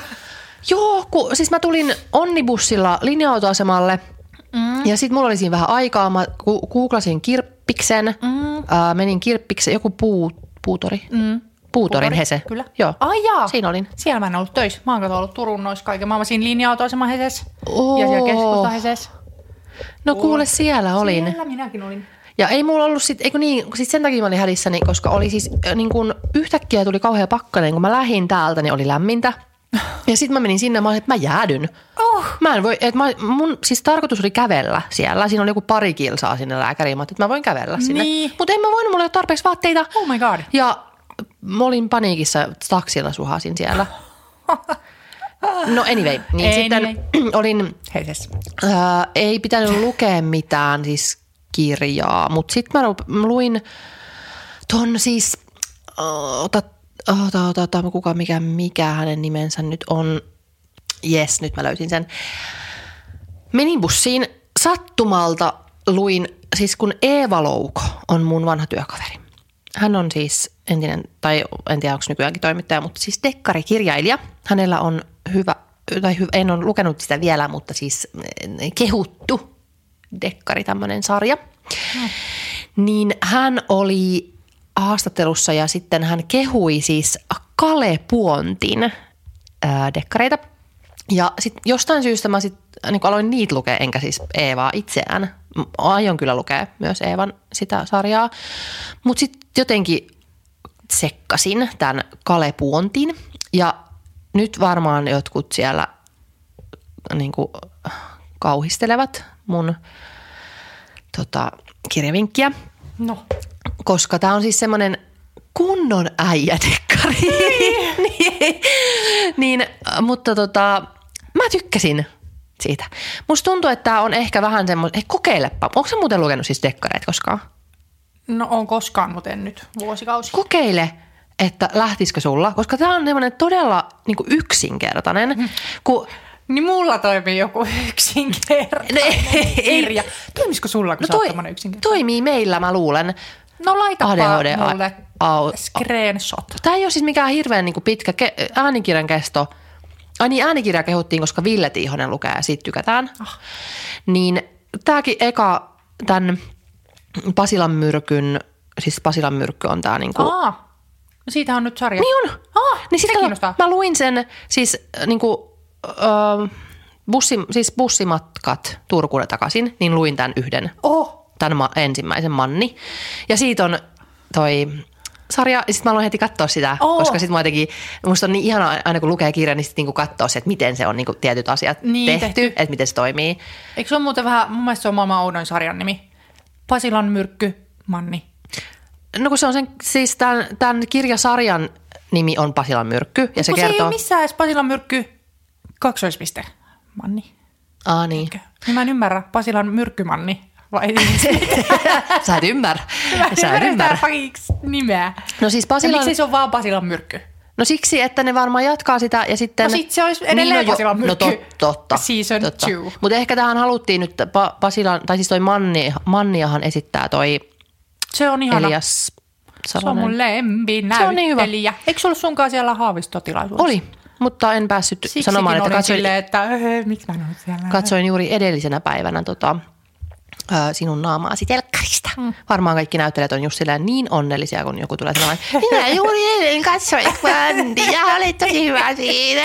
joo, kun, siis mä tulin onnibussilla linja-autoasemalle mm. ja sitten mulla oli siinä vähän aikaa. Mä googlasin kirppiksen, mm. äh, menin kirppiksen, joku puu, puutori. Mm. Puutorin Puutori, Hese. Kyllä. Joo, Ai jaa. siinä olin. Siellä mä en ollut töissä. Mä oon ollut Turun noissa kaiken maailman siinä linja-autoasema Heses. Oo. Ja siellä keskusta Heses. No kuule, siellä olin. Siellä minäkin olin. Ja ei mulla ollut sit, eikö niin, sit sen takia mä olin hädissäni, koska oli siis äh, niin kun yhtäkkiä tuli kauhea pakkanen, kun mä lähdin täältä, niin oli lämmintä. Ja sitten mä menin sinne, mä olin, että mä jäädyn. Oh. Mä en voi, että mä, mun siis tarkoitus oli kävellä siellä. Siinä oli joku pari kilsaa sinne lääkäriin. Mä että mä voin kävellä sinne. Niin. Mutta en mä voinut, mulla ei ole tarpeeksi vaatteita. Oh my god. Ja mä olin paniikissa, taksilla suhasin siellä. No anyway, niin sitten Anyway. olin Heses. Ää, ei pitänyt lukea mitään siis kirjaa, mutta sitten mä luin ton siis, ota, ota, ota, ota, kuka, mikä, mikä hänen nimensä nyt on. Jes, nyt mä löysin sen. Menin bussiin, sattumalta luin, siis kun Eeva Louko on mun vanha työkaveri. Hän on siis entinen, tai en tiedä onko nykyäänkin toimittaja, mutta siis dekkarikirjailija. Hänellä on hyvä, tai hyvä, en ole lukenut sitä vielä, mutta siis eh, kehuttu dekkari, tämmöinen sarja. Niin hän oli haastattelussa ja sitten hän kehui siis Kale Puontin ää, dekkareita. Ja sitten jostain syystä mä sit, niin aloin niitä lukea, enkä siis Eevaa itseään. Aion kyllä lukea myös Eevan sitä sarjaa. Mutta sitten jotenkin sekkasin tämän Kale Puontin. Ja nyt varmaan jotkut siellä niin kuin, kauhistelevat mun tota, kirjavinkkiä No. Koska tämä on siis semmoinen kunnon äijädekkari. niin, niin, äh, mutta tota, mä tykkäsin siitä. Musta tuntuu, että tämä on ehkä vähän semmoinen, hei kokeilepa. Onko sä muuten lukenut siis dekkareita koskaan? No on koskaan, mutta en nyt vuosikausi. Kokeile, että lähtisikö sulla, koska tämä on semmoinen todella niin yksinkertainen. Kun, Niin mulla toimii joku yksinkertainen ei, kirja. Toimisiko sulla, kun no toi, yksinkertainen? toimii meillä, mä luulen. No laitapa ADHD, mulle au- screenshot. Tämä ei ole siis mikään hirveän niin pitkä ke- äänikirjan kesto. Ai niin, äänikirja kehuttiin, koska Ville Tiihonen lukee ja siitä tykätään. Ah. Niin tämäkin eka, tämän Pasilan myrkyn, siis Pasilan myrkky on tämä niin kuin, Aa, no siitä on nyt sarja. Niin on. Ah, niin se sit kato, kiinnostaa. mä luin sen siis äh, niin kuin, äh, bussi, siis bussimatkat Turkuun takaisin, niin luin tämän yhden Oh, tämän ma- ensimmäisen Manni. Ja siitä on toi sarja, ja sitten mä aloin heti katsoa sitä, Oo. oh. koska sitten mä jotenkin, musta on niin ihanaa aina kun lukee kirjan, niin sitten niinku katsoo se, että miten se on niinku tietyt asiat Niin, tehty, tehty. että miten se toimii. eikö se ole muuten vähän, mun mielestä se on maailman oudoin sarjan nimi. Pasilan myrkky, Manni. No kun se on sen, siis tämän, tämän kirjasarjan nimi on Pasilan myrkky, ja se Kun se ei kertoo... ole missään edes Pasilan myrkky, kaksoispiste, Manni. Aa niin. Niin mä en ymmärrä, Pasilan myrkkymanni. Vai? Sä et ymmärrä. Mä Sä et ymmärrä nimeä. No siis Ja Pasilan... miksi se on vaan Pasilan myrkky? No siksi, että ne varmaan jatkaa sitä ja sitten... No sit se olisi edelleen no, jo- Pasilan No myrkky. tot, totta. Season totta. two. Mutta ehkä tähän haluttiin nyt, pa- Pasilan, tai siis toi Manni, Manniahan esittää toi Se on ihana. Elias Se on Salonen. mun lempi Se on niin hyvä. Eikö se ollut sunkaan siellä haavistotilaisuudessa? Oli, mutta en päässyt Siksikin sanomaan, että katsoin, silleen, että öö, miksi mä en ollut siellä? katsoin juuri edellisenä päivänä tota, sinun naamaasi telkkarista. Mm. Varmaan kaikki näyttelijät on just silleen niin onnellisia, kun joku tulee sanomaan, minä juuri eilen katsoin Quantia, olit tosi hyvä siinä.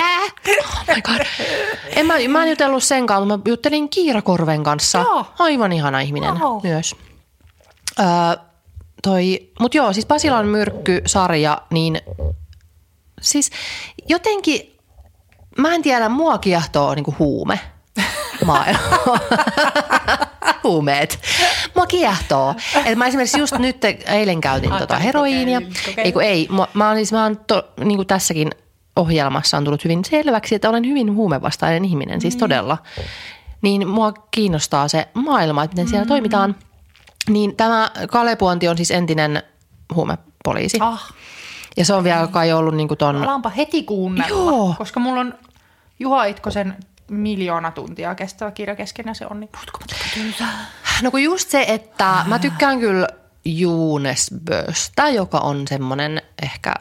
Oh my god. En mä, mä en jutellut senkaan, mutta mä juttelin Kiira Korven kanssa. Joo. Aivan ihana ihminen Wow. myös. Öö, toi, mut joo, siis Pasilan myrkky-sarja, niin siis jotenkin, mä en tiedä, mua kiehtoo niinku huume maailma. Huumeet. Mua kiehtoo. Et mä esimerkiksi just nyt eilen käytin tota heroiinia. Ei kun ei. Mä, mä siis, mä oon to, niin kuin tässäkin ohjelmassa on tullut hyvin selväksi, että olen hyvin huumevastainen ihminen, siis todella. Niin mua kiinnostaa se maailma, että miten siellä toimitaan. Niin tämä Kalepuonti on siis entinen huumepoliisi. Ah, Ja se on vielä kai ollut niin kuin ton... alaanpa heti kuunnella, Joo. koska mulla on Juha Itkosen miljoona tuntia kestävä kirja kesken ja se on niin. No kun just se, että mä tykkään kyllä Juunesböstä, joka on semmoinen ehkä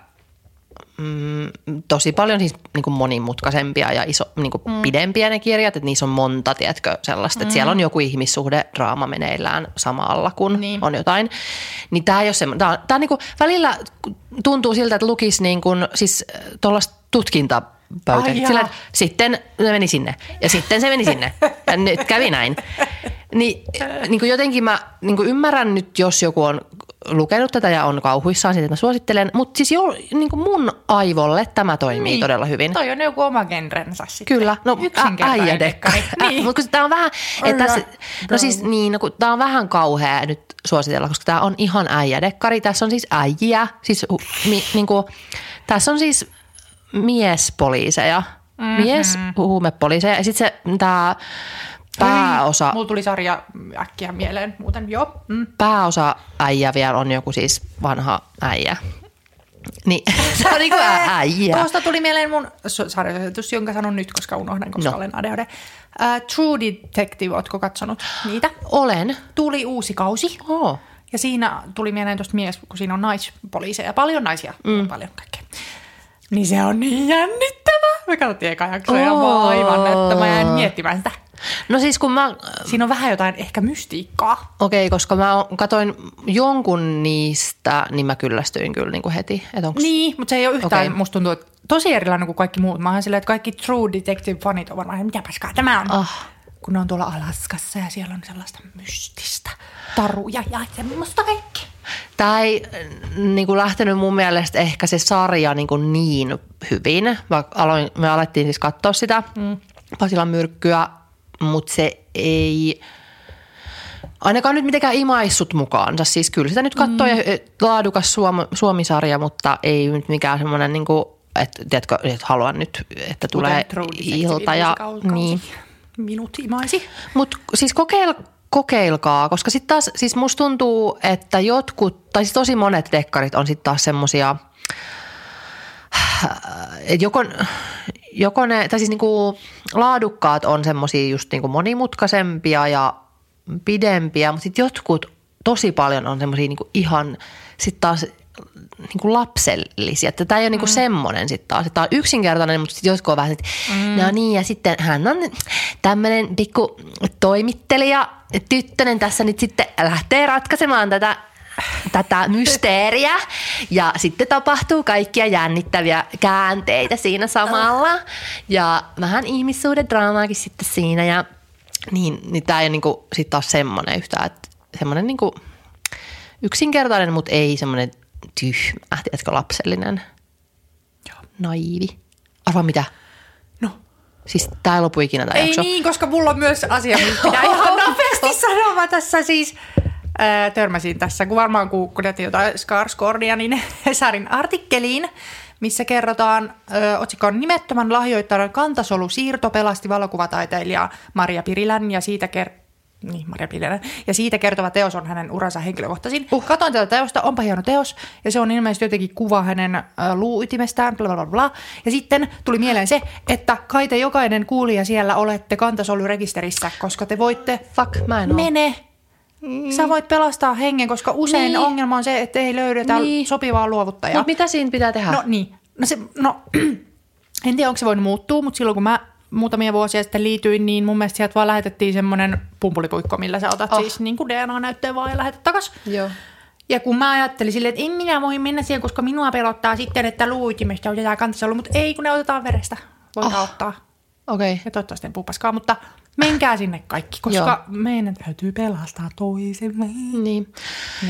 mm, tosi paljon siis niin kuin monimutkaisempia ja iso, niin kuin mm. pidempiä ne kirjat, että niissä on monta, tiedätkö, sellaista, että siellä on joku ihmissuhde draama meneillään samalla, kun Niin. niin. on jotain. Niin tämä ei ole semmoinen, tämä, tämä niin kuin, välillä tuntuu siltä, että lukisi niin kuin, siis tuollaista tutkinta Jaa. Sillä, että sitten se meni sinne ja sitten se meni sinne ja nyt kävi näin. Niin, niin kuin jotenkin mä niin kuin ymmärrän nyt, jos joku on lukenut tätä ja on kauhuissaan, siitä mä suosittelen. Mutta siis jo, niin kuin mun aivolle tämä toimii niin. todella hyvin. Toi on joku oma genrensä sitten. Kyllä, no äijädekkari. dekkari. Niin. Mutta tämä on vähän, että tässä, no siis niin, no, tämä on vähän kauhea nyt suositella, koska tämä on ihan äijädekkari. Tässä on siis äijiä, siis mi, niin kuin, tässä on siis miespoliiseja, mm-hmm. mies huumepoliiseja ja sitten se tämä pääosa, Mulla tuli sarja äkkiä mieleen muuten, joo. Mm. pääosa äijä vielä on joku siis vanha äijä. Niin, se on niinku äijä. Tuosta tuli mieleen mun sarjasuositus, jonka sanon nyt, koska unohdan, koska No. olen ADHD. Uh, True Detective, ootko katsonut niitä? Olen. Tuli uusi kausi. Oh. Ja siinä tuli mieleen tuosta mies, kun siinä on naispoliiseja, paljon naisia, mm. paljon kaikkea. Niin se on niin jännittävä. Me katsottiin eka jaksoa ja mä aivan, että mä jäin miettimään sitä. No siis kun mä Siinä on vähän jotain ehkä mystiikkaa. Okei, koska mä katoin jonkun niistä, niin mä kyllästyin kyllä niin kuin heti. Et onks... Niin, mutta se ei ole yhtään, okay. musta tuntuu, että tosi erilainen kuin kaikki muut. Mä oon silleen, että kaikki True Detective-fanit on varmaan, mitä paskaa tämä on. Ah. Kun ne on tuolla Alaskassa ja siellä on sellaista mystistä taruja ja semmoista kaikki. Tämä ei niin kuin lähtenyt mun mielestä ehkä se sarja niin, kuin niin hyvin. Mä aloin, me alettiin siis katsoa sitä mm. Pasilan myrkkyä, mutta se ei ainakaan nyt mitenkään imaissut mukaansa. Siis kyllä sitä nyt katsoo mm. ja eh, laadukas Suom, Suomi-sarja, mutta ei nyt mikään semmoinen, niin kuin, että, tiedätkö, että haluan nyt, että tulee ilta. Ja, niin. Minut imaisi. Mutta siis kokeil, kokeilkaa, koska sitten taas siis musta tuntuu, että jotkut, tai siis tosi monet dekkarit on sitten taas semmosia, että joko, joko ne, tai siis niinku laadukkaat on semmosia just niinku monimutkaisempia ja pidempiä, mutta sitten jotkut tosi paljon on semmosia niinku ihan sitten taas niinku lapsellisia. Että tämä ei ole niinku semmoinen sitten taas. Tämä on yksinkertainen, mutta sitten jotkut on vähän, että no niin, ja sitten hän on tämmöinen pikku toimittelija, tyttönen tässä nyt sitten lähtee ratkaisemaan tätä tätä mysteeriä ja sitten tapahtuu kaikkia jännittäviä käänteitä siinä samalla ja vähän ihmissuhdedraamaakin sitten siinä ja niin, niin tämä ei ole niinku sit taas semmoinen yhtään, että semmoinen niinku yksinkertainen, mutta ei semmoinen tyhmä, tiedätkö, lapsellinen, Joo. naivi. Arvaa mitä? No, Siis tää ei lopu ikinä tää ei jakso. niin, koska mulla on myös asia, mitä pitää ihan nopeasti sanoa. Mä tässä siis ää, törmäsin tässä, kun varmaan googletin jotain Skarsgårdia, niin Hesarin artikkeliin, missä kerrotaan ö, otsikon nimettömän lahjoittajan kantasolu siirto pelasti valokuvataiteilija Maria Pirilän ja siitä ker- niin, Maria Pirilän. Ja siitä kertova teos on hänen uransa henkilökohtaisin. Uh. Katoin tätä teosta, onpa hieno teos. Ja se on ilmeisesti jotenkin kuva hänen ö, luuytimestään, bla, bla, bla. Ja sitten tuli mieleen se, että kai te jokainen kuulija siellä olette kantasolurekisterissä, koska te voitte Fuck, mä en oo. Mene. Sä voit pelastaa hengen, koska usein Niin. niin. ongelma on se, että ei löydetä Niin. niin. sopivaa luovuttajaa. Mutta mitä siinä pitää tehdä? No niin. No, se, no en tiedä, onko se voinut muuttua, mutta silloin kun mä muutamia vuosia sitten liityin, niin mun mielestä sieltä vaan lähetettiin semmoinen pumpulipuikko, millä sä otat Oh. siis niin kuin DNA-näytteen vaan ja lähetät takas. Joo. Ja kun mä ajattelin silleen, että en minä voi mennä siihen, koska minua pelottaa sitten, että luuitimesta otetaan kantasolu, mutta ei, kun ne otetaan verestä. Voidaan Oh. ottaa. Okei. Okay. Ja toivottavasti en puhu paskaa, mutta menkää sinne kaikki, koska Joo. Meidän täytyy pelastaa toisemme. Niin.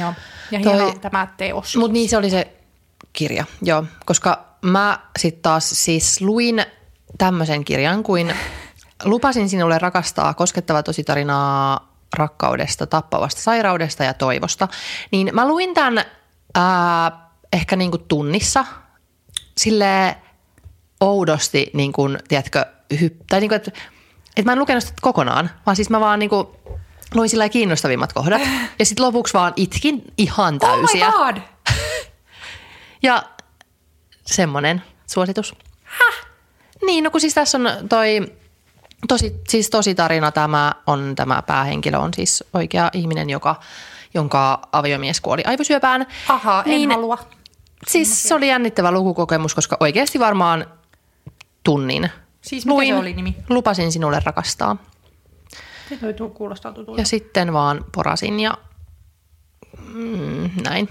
Joo. Ja Toi- hieno tämä teos. Mutta niin se oli se kirja, joo. Koska mä sitten taas siis luin tämmöisen kirjan kuin Lupasin sinulle rakastaa koskettava tositarinaa rakkaudesta, tappavasta sairaudesta ja toivosta. Niin mä luin tämän ää, ehkä niinku tunnissa sille oudosti, niin kuin, tiedätkö, hyp, tai niin kuin, että, että mä en lukenut sitä kokonaan, vaan siis mä vaan niin kuin, luin sillä kiinnostavimmat kohdat. Ja sitten lopuksi vaan itkin ihan täysiä. Oh my god! Ja semmonen suositus. Häh? Niin, no kun siis tässä on toi, tosi, siis tosi tarina tämä on, tämä päähenkilö on siis oikea ihminen, joka, jonka aviomies kuoli aivosyöpään. Ahaa, en niin, halua. Siis se oli jännittävä lukukokemus, koska oikeasti varmaan tunnin. Siis mikä se oli nimi? Lupasin sinulle rakastaa. Se kuulostaa tutulta. Ja sitten vaan porasin ja mm, näin.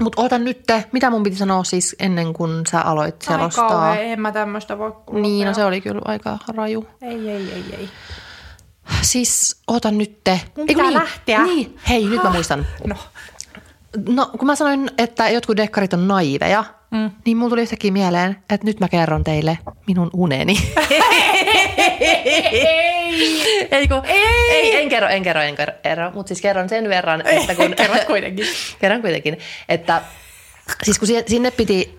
Mutta oota nyt, mitä mun piti sanoa siis ennen kuin sä aloit Ai selostaa. kauhea, en mä tämmöistä voi kuulla. niin, no se oli kyllä aika raju. Ei, ei, ei, ei. Siis oota nyt. Mun pitää lähteä. Niin, hei, nyt mä muistan. No, No, kun mä sanoin, että jotkut dekkarit on naiveja, mm. niin mulla tuli yhtäkkiä mieleen, että nyt mä kerron teille minun uneni. ei, kun, ei. ei, en kerro, en kerro, en kerro, mutta siis kerron sen verran, että kun... Kerrot kuitenkin. kerron kuitenkin, että siis kun sinne piti,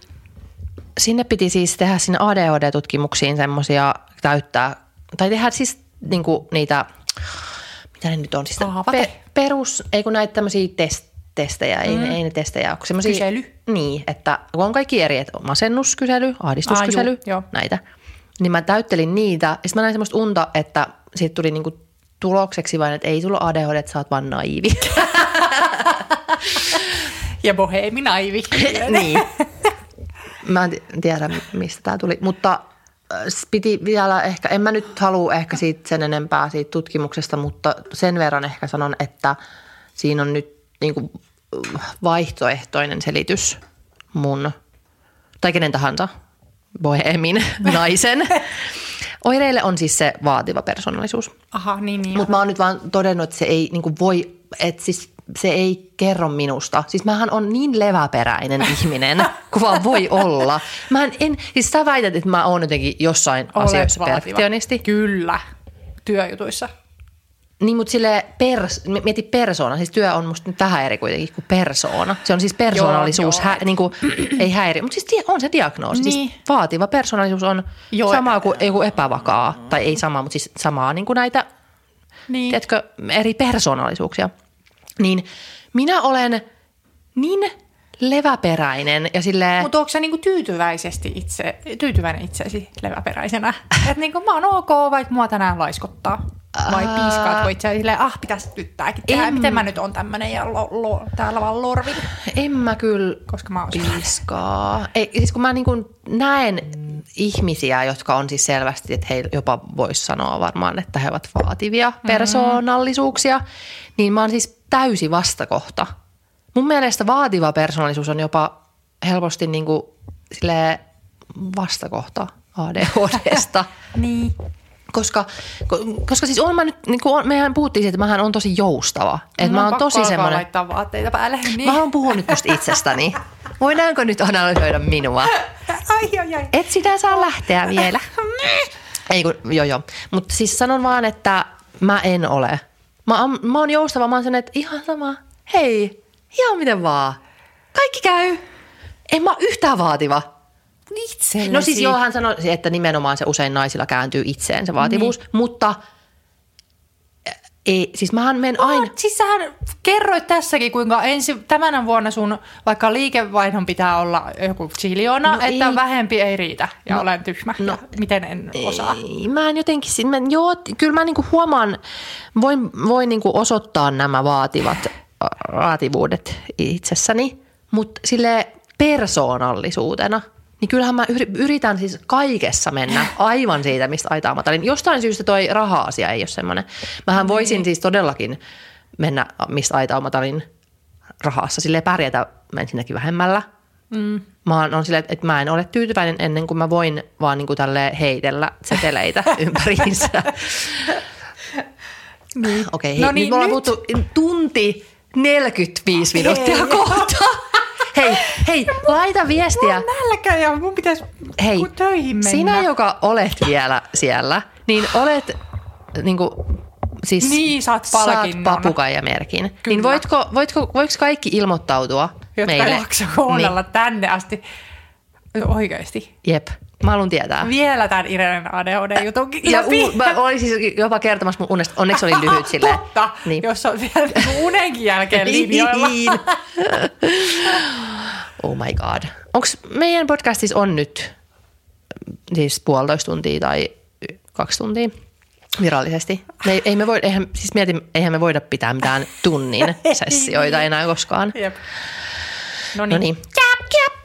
sinne piti siis tehdä sinne ADHD-tutkimuksiin semmoisia täyttää, tai tehdä siis niinku niitä, mitä ne nyt on, siis Kaavake. perus, ei kun näitä tämmöisiä test, testejä, ei, ne, ei ne testejä ole. semmosia- Kysely. Niin, että kun on kaikki eri, että masennuskysely, ahdistuskysely, Ah, juu, joo. näitä. Niin mä täyttelin niitä, ja sitten mä näin semmoista unta, että siitä tuli niinku tulokseksi vain, että ei sulla ADHD, että sä oot vaan naivi. Ja boheemi naivi. niin. Mä en ti- tiedä, mistä tämä tuli, mutta äh, piti vielä ehkä, en mä nyt halua ehkä siitä sen enempää siitä tutkimuksesta, mutta sen verran ehkä sanon, että siinä on nyt niinku vaihtoehtoinen selitys mun, tai kenen tahansa, bohemin naisen. Oireille on siis se vaativa persoonallisuus. Aha, niin, niin. Mutta mä oon nyt vaan todennut, että se ei niinku voi, että siis se ei kerro minusta. Siis mähän on niin leväperäinen ihminen, kuin vaan voi olla. Mä en, en, siis sä väität, että mä oon jotenkin jossain Olet asioissa vaativa. perfektionisti. Kyllä. Työjutuissa. Niin, mutta sille pers, mieti persoona. Siis työ on musta nyt vähän eri kuitenkin kuin persoona. Se on siis persoonallisuus, Joo, hä, niin kuin, ei häiri. Mutta siis on se diagnoosi. Niin. Siis vaativa persoonallisuus on Joo. sama kuin joku epävakaa. Tai ei sama, mutta siis samaa niin kuin näitä Niin. tiedätkö, eri persoonallisuuksia. Niin minä olen niin leväperäinen ja silleen... Mutta onko sä niinku tyytyväisesti itse, tyytyväinen itseesi leväperäisenä? Että niinku mä oon ok, vaikka mua tänään laiskottaa. Vai Ää. piiskaatko itseäsi silleen, ah pitäisi nyt tääkin tehdä. En- Miten mä nyt on tämmönen ja lo, lo, täällä vaan lorvin. En mä kyllä Koska mä piiskaa. Ei, siis kun mä niin kuin näen ihmisiä, jotka on siis selvästi, että he jopa voisi sanoa varmaan, että he ovat vaativia persoonallisuuksia, niin mä oon siis täysi vastakohta. Mun mielestä vaativa persoonallisuus on jopa helposti niin kuin silleen vastakohta ADHDsta. Niin. Koska, ko- koska siis on mä nyt, niin kuin on, mehän puhuttiin siitä, että mähän on tosi joustava. Että mä Mun on oon tosi semmoinen, laittaa vaatteita päälle. Niin. mä haluan puhua nyt musta itsestäni. Voidaanko nyt analysoida minua? Ai, ai, ai. Et sitä saa lähteä vielä. Ei kun, joo joo. Mutta siis sanon vaan, että mä en ole. Mä, oon- mä oon joustava, mä oon sen, että ihan sama. Hei, ihan miten vaan. Kaikki käy. En mä yhtään vaativa. Itsellesi. No siis joo, hän sanoi, että nimenomaan se usein naisilla kääntyy itseen se vaativuus, niin. mutta ei, siis mähän menen aina... Aina. Siis sähän kerroit tässäkin, kuinka ensi, tämänä vuonna sun vaikka liikevaihdon pitää olla joku chiliona, No että ei. vähempi ei riitä ja No, olen tyhmä. no, ja miten en osaa. Ei, mä en jotenkin, mä, joo, kyllä mä niinku huomaan, voin, voin niinku osoittaa nämä vaativat ä, vaativuudet itsessäni, mutta sille persoonallisuutena, niin kyllähän mä yri- yritän siis kaikessa mennä aivan siitä, mistä aitaa matalin. Jostain syystä toi raha-asia ei ole semmoinen. Mähän voisin siis todellakin mennä mistä aitaa matalin rahassa, sille pärjätä ensinnäkin vähemmällä. Mm. Mä oon on silleen, että- mä en ole tyytyväinen ennen kuin mä voin vaan niin kuin heitellä seteleitä ympäriinsä. Niin. Okei, hei, No niin, nyt me ollaan nyt- puhuttu tunti 45 minuuttia kohta. Hei, hei, laita viestiä. On nälkä ja mun pitäisi Hei, töihin mennä. sinä, joka olet vielä siellä, niin olet niin kuin, siis Niin, saat saat papukaijamerkin. Niin Kyllä. voitko, voitko, voiko kaikki ilmoittautua Jotka meille? kuunnella niin. tänne asti. Oikeasti. Jep. Mä haluan tietää. Vielä tämän Irenen ADHD-jutunkin Ja u- mä olin siis jopa kertomassa mun unesta. Onneksi oli lyhyt silleen. Totta, Niin. niin. jos on vielä unenkin jälkeen linjoilla. Niin. oh my god. Onko meidän podcastissa on nyt siis puolitoista tuntia tai kaksi tuntia virallisesti? Me ei, ei me voi, eihän, siis mietin, eihän me voida pitää mitään tunnin sessioita enää koskaan. Jep. No niin. Jap, jap.